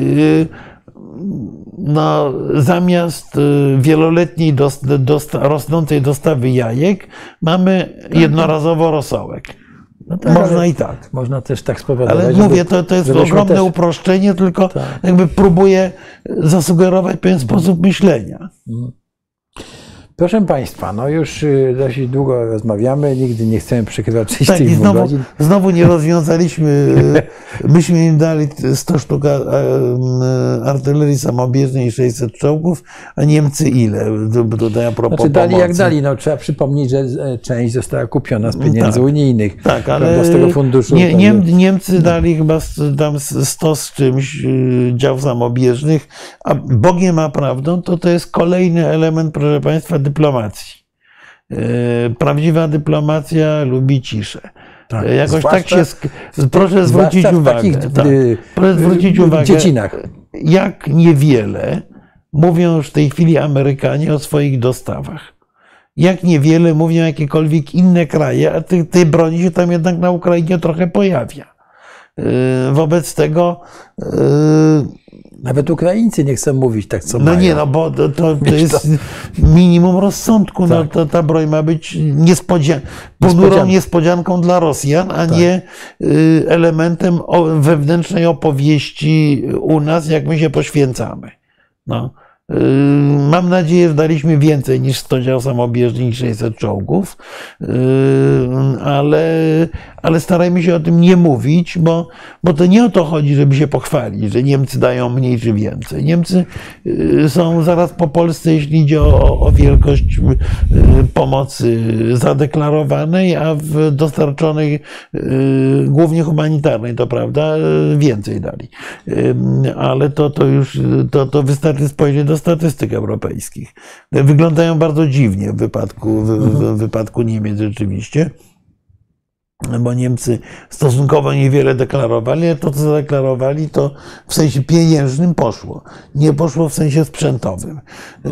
no, zamiast wieloletniej dost, dosta, rosnącej dostawy jajek mamy jednorazowo rosołek. No tak, Można i tak. Można też tak spowodować. Ale żeby- mówię, to, to jest ogromne też- uproszczenie, tylko Tak. jakby próbuję zasugerować pewien sposób myślenia. Proszę Państwa, no już y, dość długo rozmawiamy, nigdy nie chcemy przekrywać Tak, 32 i znowu, godzin. znowu nie rozwiązaliśmy. Myśmy im dali 100 sztuk artylerii samobieżnej i 600 czołgów, a Niemcy ile? Tutaj a propos Znaczy dali jak dali, no trzeba przypomnieć, że e, część została kupiona z pieniędzy tak. unijnych. Tak, ale z tego funduszu. nie, Niem, Niemcy dali chyba tam s- 100 z czymś y, dział samobieżnych, a Bogiem a prawdą to to jest kolejny element, proszę Państwa, dyplomacji. Y, Prawdziwa dyplomacja lubi ciszę. Tak. Y, Jakoś tak się. Proszę zwrócić uwagę. takich, tak. Proszę zwrócić uwagę. dziecinach. Jak niewiele mówią już w tej chwili Amerykanie o swoich dostawach. Jak niewiele mówią jakiekolwiek inne kraje, a tej, tej broni się tam jednak na Ukrainie trochę pojawia. Yy, Wobec tego, yy, Nawet Ukraińcy nie chcą mówić tak, co no mają. nie, no bo to, to, to jest minimum rozsądku. No, Tak. to, ta broń ma być niespodzian ponurą Niespodzianką. dla Rosjan, a Tak. nie y, elementem wewnętrznej opowieści u nas, jak my się poświęcamy. No. Y, Mam nadzieję, że daliśmy więcej niż 100 dział samobieżnych i 600 czołgów, y, ale, ale starajmy się o tym nie mówić, bo, bo to nie o to chodzi, żeby się pochwalić, że Niemcy dają mniej czy więcej. Niemcy y, są zaraz po Polsce, jeśli idzie o, o wielkość pomocy zadeklarowanej, a w dostarczonej głównie humanitarnej, to prawda, więcej dali. Ale to, to już to, to wystarczy spojrzeć do statystyk europejskich. Wyglądają bardzo dziwnie w wypadku, w, w, w wypadku Niemiec rzeczywiście bo Niemcy stosunkowo niewiele deklarowali, ale to, co zadeklarowali, to w sensie pieniężnym poszło. Nie poszło w sensie sprzętowym. Yy,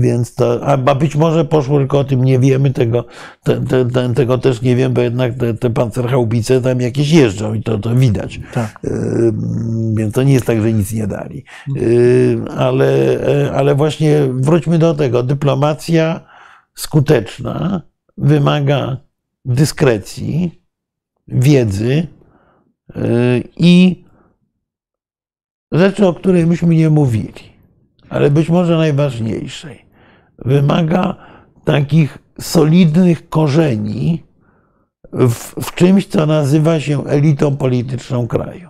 więc to, a być może poszło, tylko o tym nie wiemy, tego, te, te, te, tego też nie wiem, bo jednak te, te pancerchaubice tam jakieś jeżdżą i to, to widać. Tak. Yy, Więc to nie jest tak, że nic nie dali. Yy, Ale, ale właśnie wróćmy do tego. Dyplomacja skuteczna wymaga dyskrecji, wiedzy yy, i rzeczy, o której myśmy nie mówili, ale być może najważniejszej. Wymaga takich solidnych korzeni w, w czymś, co nazywa się elitą polityczną kraju.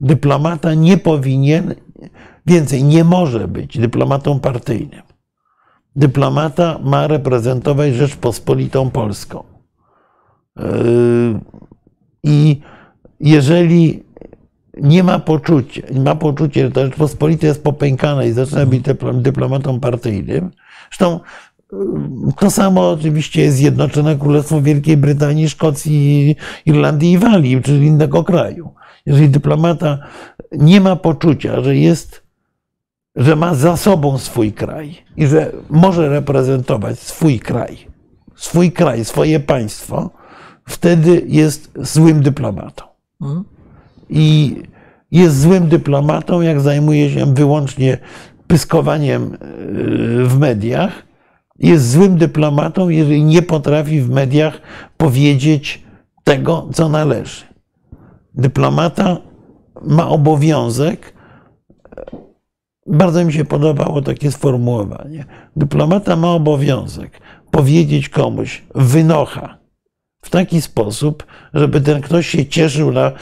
Dyplomata nie powinien, więcej, nie może być dyplomatą partyjnym. Dyplomata ma reprezentować Rzeczpospolitą Polską. Yy, I jeżeli nie ma poczucia, ma poczucie, że ta Rzeczpospolita jest popękana i zaczyna być dyplo- dyplomatą partyjnym, zresztą yy, to samo oczywiście jest Zjednoczone Królestwo Wielkiej Brytanii, Szkocji, Irlandii i Walii, czy innego kraju. Jeżeli dyplomata nie ma poczucia, że jest, że ma za sobą swój kraj i że może reprezentować swój kraj, swój kraj, swoje państwo, wtedy jest złym dyplomatą. I jest złym dyplomatą, jak zajmuje się wyłącznie pyskowaniem yy, w mediach. Jest złym dyplomatą, jeżeli nie potrafi w mediach powiedzieć tego, co należy. Dyplomata ma obowiązek, bardzo mi się podobało takie sformułowanie. Dyplomata ma obowiązek powiedzieć komuś wynocha w taki sposób, żeby ten ktoś się cieszył na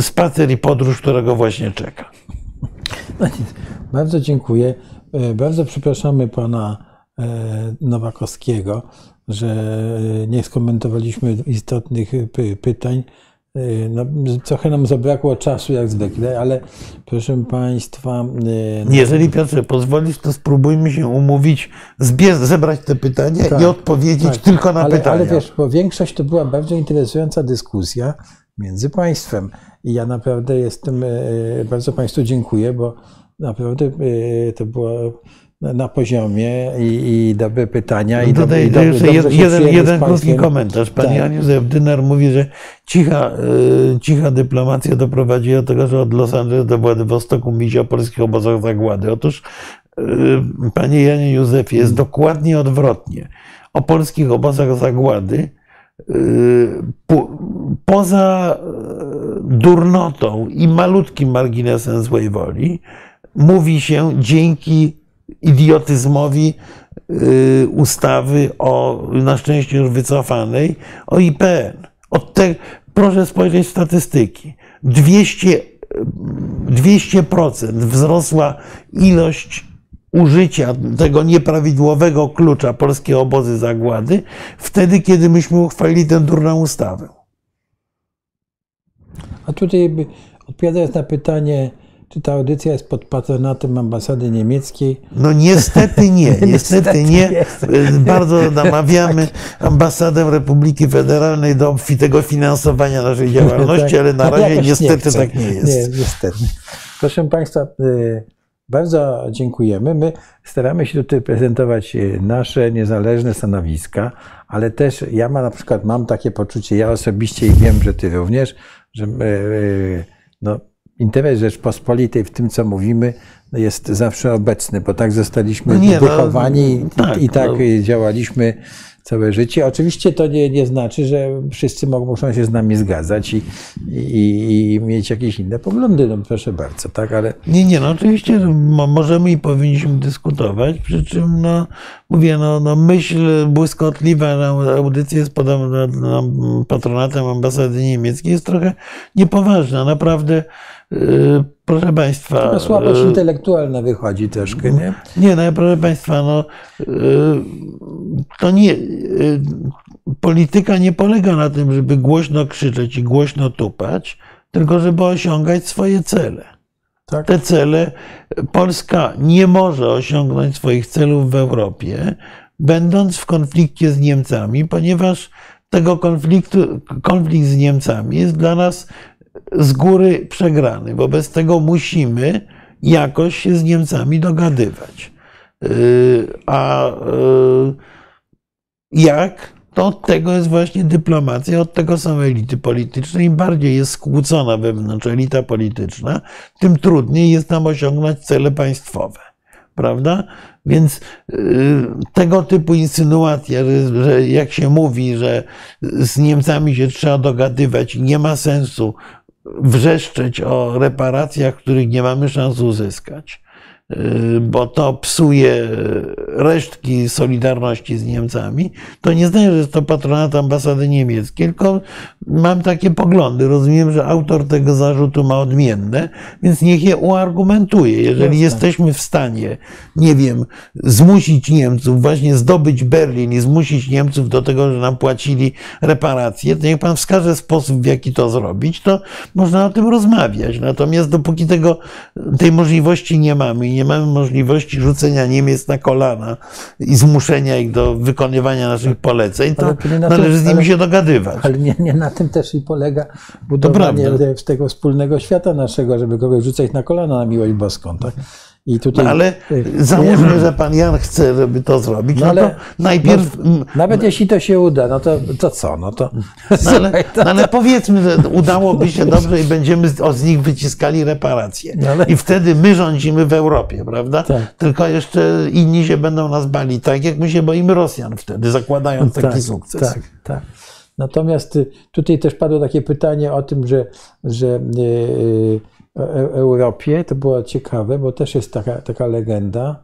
spacer i podróż, którego właśnie czeka. No bardzo dziękuję. E, bardzo przepraszamy pana e, Nowakowskiego, że nie skomentowaliśmy istotnych py pytań. E, no, trochę nam zabrakło czasu, jak zwykle, ale proszę Państwa. Jeżeli Piotrze pozwolisz, to spróbujmy się umówić, zebrać te pytania tak, i odpowiedzieć tak, tylko na ale, pytania. Ale wiesz, bo większość to była bardzo interesująca dyskusja między państwem. I ja naprawdę jestem, bardzo Państwu dziękuję, bo naprawdę to było na poziomie i, i dobre pytania. I tutaj do, i jeszcze dobrze jeden, jeden krótki komentarz. Pan tak. Jan Józef Dynar mówi, że cicha, cicha dyplomacja doprowadziła do tego, że od Los Angeles do Władywostoku mówi o polskich obozach zagłady. Otóż, panie Janie Józefie, jest dokładnie odwrotnie. O polskich obozach zagłady po, poza durnotą i malutkim marginesem złej woli mówi się dzięki idiotyzmowi y, ustawy o, na szczęście już wycofanej, o IPN. Od te, proszę spojrzeć statystyki. 200, 200% wzrosła ilość użycia tego nieprawidłowego klucza polskie obozy zagłady wtedy, kiedy myśmy uchwalili tę durną ustawę. A tutaj odpowiadając na pytanie, czy ta audycja jest pod patronatem ambasady niemieckiej? No niestety nie, niestety nie. Bardzo namawiamy ambasadę Republiki Federalnej do obfitego finansowania naszej działalności, tak. ale na razie niestety nie tak nie jest. Nie, niestety. Proszę Państwa, y, bardzo dziękujemy. My staramy się tutaj prezentować y, nasze niezależne stanowiska, ale też ja ma, na przykład mam takie poczucie, ja osobiście i wiem, że Ty również, że y, no, interes Rzeczpospolitej w tym, co mówimy, jest zawsze obecny, bo tak zostaliśmy no nie, no, wychowani no, tak, i, tak no. działaliśmy całe życie. Oczywiście to nie, nie znaczy, że wszyscy muszą się z nami zgadzać i, i, i mieć jakieś inne poglądy, no proszę bardzo, tak, ale... Nie, nie, no oczywiście możemy i powinniśmy dyskutować, przy czym, no, mówię, no, no myśl błyskotliwa na audycję jest pod patronatem ambasady niemieckiej jest trochę niepoważna, naprawdę proszę Państwa. Chyba słabość yy, intelektualna wychodzi troszkę, nie? Nie, no proszę Państwa, no, yy, to nie. Polityka nie polega na tym, żeby głośno krzyczeć i głośno tupać, tylko żeby osiągać swoje cele. Tak. Te cele Polska nie może osiągnąć swoich celów w Europie, będąc w konflikcie z Niemcami, ponieważ tego konfliktu, konflikt z Niemcami jest dla nas z góry przegrany. Wobec tego musimy jakoś się z Niemcami dogadywać. Yy, a yy, jak? To od tego jest właśnie dyplomacja, od tego są elity polityczne. Im bardziej jest skłócona wewnątrz elita polityczna, tym trudniej jest nam osiągnąć cele państwowe. Prawda? Więc yy, tego typu insynuacja, że jak się mówi, że z Niemcami się trzeba dogadywać i nie ma sensu wrzeszczeć o reparacjach, których nie mamy szans uzyskać, y, bo to psuje resztki solidarności z Niemcami, to nie znaczy, że jest to patronat ambasady niemieckiej, tylko mam takie poglądy. Rozumiem, że autor tego zarzutu ma odmienne, więc niech je uargumentuje. Jeżeli jesteśmy w stanie, nie wiem, zmusić Niemców, właśnie zdobyć Berlin i zmusić Niemców do tego, że nam płacili reparacje, to niech pan wskaże sposób, w jaki to zrobić, to można o tym rozmawiać. Natomiast dopóki tego, tej możliwości nie mamy i nie mamy możliwości rzucenia Niemiec na kolana i zmuszenia ich do wykonywania naszych poleceń, to należy z nimi ale, się dogadywać. Ale nie, nie na tym też i polega budowanie tego wspólnego świata naszego, żeby kogoś rzucać na kolana na miłość boską. Tak? I tutaj, No, ale y, załóżmy, że pan Jan chce, żeby to zrobić, no, No ale- to najpierw... no, nawet jeśli to się uda, no to, to co? No to, No ale, no ale powiedzmy, że udałoby się dobrze i będziemy z, nich wyciskali reparacje. No ale- I wtedy my rządzimy w Europie, prawda? Tak. Tylko jeszcze inni się będą nas bali, tak jak my się boimy Rosjan wtedy, zakładając taki sukces. Tak, tak. Natomiast y, tutaj też padło takie pytanie o tym, że, że y, E- Europie, to było ciekawe, bo też jest taka, taka legenda,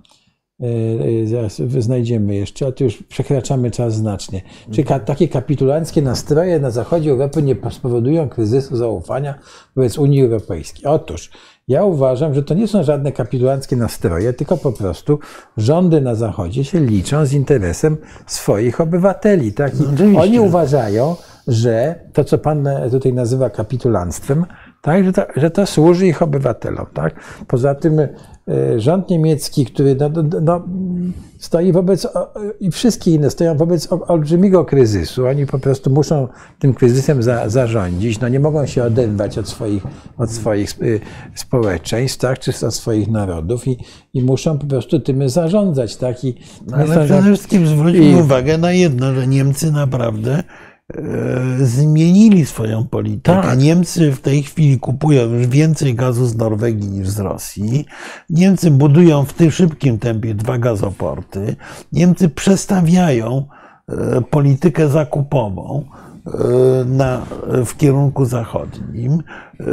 y, zaraz znajdziemy jeszcze, a tu już przekraczamy czas znacznie. Czy ka, takie kapitulanckie nastroje na zachodzie Europy nie spowodują kryzysu zaufania wobec Unii Europejskiej? Otóż, ja uważam, że to nie są żadne kapitulanckie nastroje, tylko po prostu rządy na Zachodzie się liczą z interesem swoich obywateli. Tak? Oczywiście. oni uważają, że to, co pan tutaj nazywa kapitulanstwem, tak? że, to, że to służy ich obywatelom. Tak? Poza tym e, rząd niemiecki, który no, no, no, stoi wobec, i wszystkie inne stoją wobec olbrzymiego kryzysu. Oni po prostu muszą tym kryzysem za, zarządzić. No, nie mogą się oderwać od swoich, od swoich y, społeczeństw, tak? czy od swoich narodów i, i muszą po prostu tym zarządzać. Tak? I Ale przede wszystkim zwróćmy uwagę na jedno, że Niemcy naprawdę e, zmienili swoją politykę. Tak. Niemcy w tej chwili kupują już więcej gazu z Norwegii niż z Rosji. Niemcy budują w tym szybkim tempie dwa gazoporty. Niemcy przestawiają e, politykę zakupową e, na, w kierunku zachodnim e,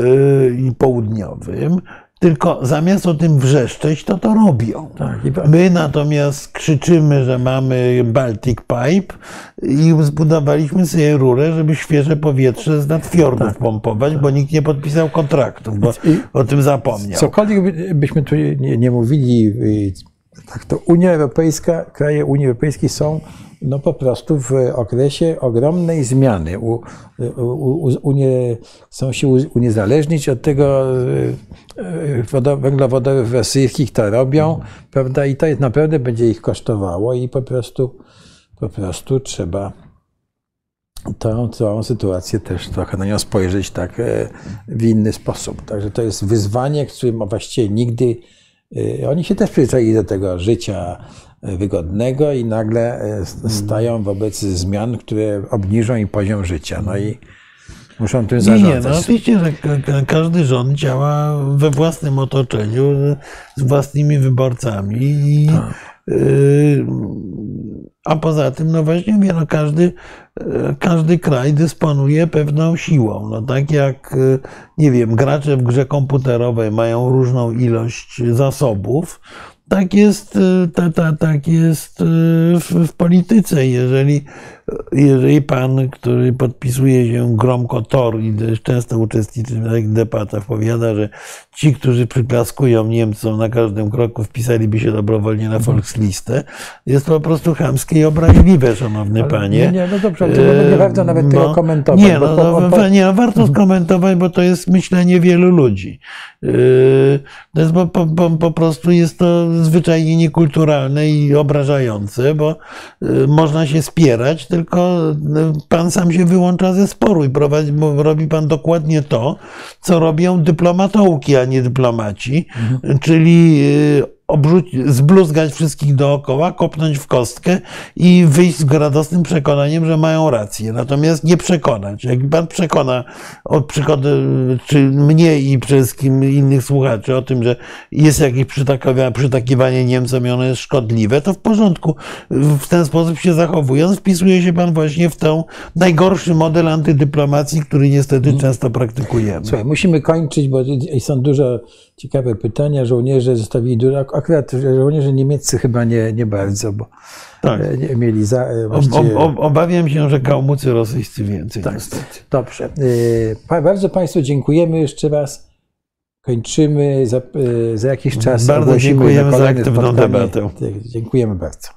i południowym. Tylko zamiast o tym wrzeszczeć, to to robią. Tak, i My natomiast krzyczymy, że mamy Baltic Pipe i zbudowaliśmy sobie rurę, żeby świeże powietrze z nadfiordów Tak. pompować, bo nikt nie podpisał kontraktów, bo o tym zapomniał. Cokolwiek by- byśmy tu nie, nie mówili, tak to Unia Europejska, kraje Unii Europejskiej są no po prostu w okresie ogromnej zmiany. U, u, u, unie, chcą się uniezależnić od tego y, wodo- węglowodorów rosyjskich, to robią, prawda? I to jest, naprawdę będzie ich kosztowało i po prostu, po prostu trzeba tą całą sytuację też trochę na nią spojrzeć tak e, w inny sposób. Także to jest wyzwanie, którym właściwie nigdy e, oni się też przyzwyczaili do tego życia e, wygodnego i nagle e, s- stają wobec zmian, które obniżą im poziom życia. No i muszą tym Nie, nie, no zarządzać. oczywiście, że ka- ka- każdy rząd działa we własnym otoczeniu, z własnymi wyborcami. I, y, a poza tym, no właśnie mówię, no każdy, y, każdy kraj dysponuje pewną siłą. No tak jak, y, nie wiem, gracze w grze komputerowej mają różną ilość zasobów, tak jest, y, ta, ta, tak jest y, w, w polityce. Jeżeli, jeżeli pan, który podpisuje się gromko Tor i też często uczestniczy w takich debatach, powiada, że ci, którzy przyklaskują Niemcom na każdym kroku wpisaliby się dobrowolnie na Volkslistę, jest to po prostu chamskie i obraźliwe, szanowny Ale panie. nie, nie, no dobrze, to nie warto nawet tego komentować, Nie, bo no, no, po- po- nie, no, warto skomentować, bo to jest myślenie wielu ludzi. Yy, To jest po, po, po, po prostu jest to zwyczajnie niekulturalne i obrażające, bo yy, można się spierać, tylko yy, pan sam się wyłącza ze sporu i prowadzi, bo robi pan dokładnie to, co robią dyplomatołki, a nie dyplomaci, czyli yy, obrzuć, zbluzgać wszystkich dookoła, kopnąć w kostkę i wyjść z radosnym przekonaniem, że mają rację. Natomiast nie przekonać. Jak pan przekona od przykładu, czy mnie i wszystkim innych słuchaczy o tym, że jest jakieś przytakiwanie Niemcom i ono jest szkodliwe, to w porządku. W ten sposób się zachowując, wpisuje się pan właśnie w ten najgorszy model antydyplomacji, który niestety często praktykujemy. Słuchaj, musimy kończyć, bo są dużo ciekawe pytania. Żołnierze zostawili dużo. Akurat żołnierze niemieccy chyba nie, nie bardzo, bo Tak. e, mieli za. e, Ob, właściwie- ob, obawiam się, że kałmucy rosyjscy więcej. Tak. niestety. Dobrze. E, Bardzo Państwu dziękujemy jeszcze raz. Kończymy za, za jakiś czas. Bardzo dziękujemy za aktywną debatę. Tak, Dziękujemy bardzo.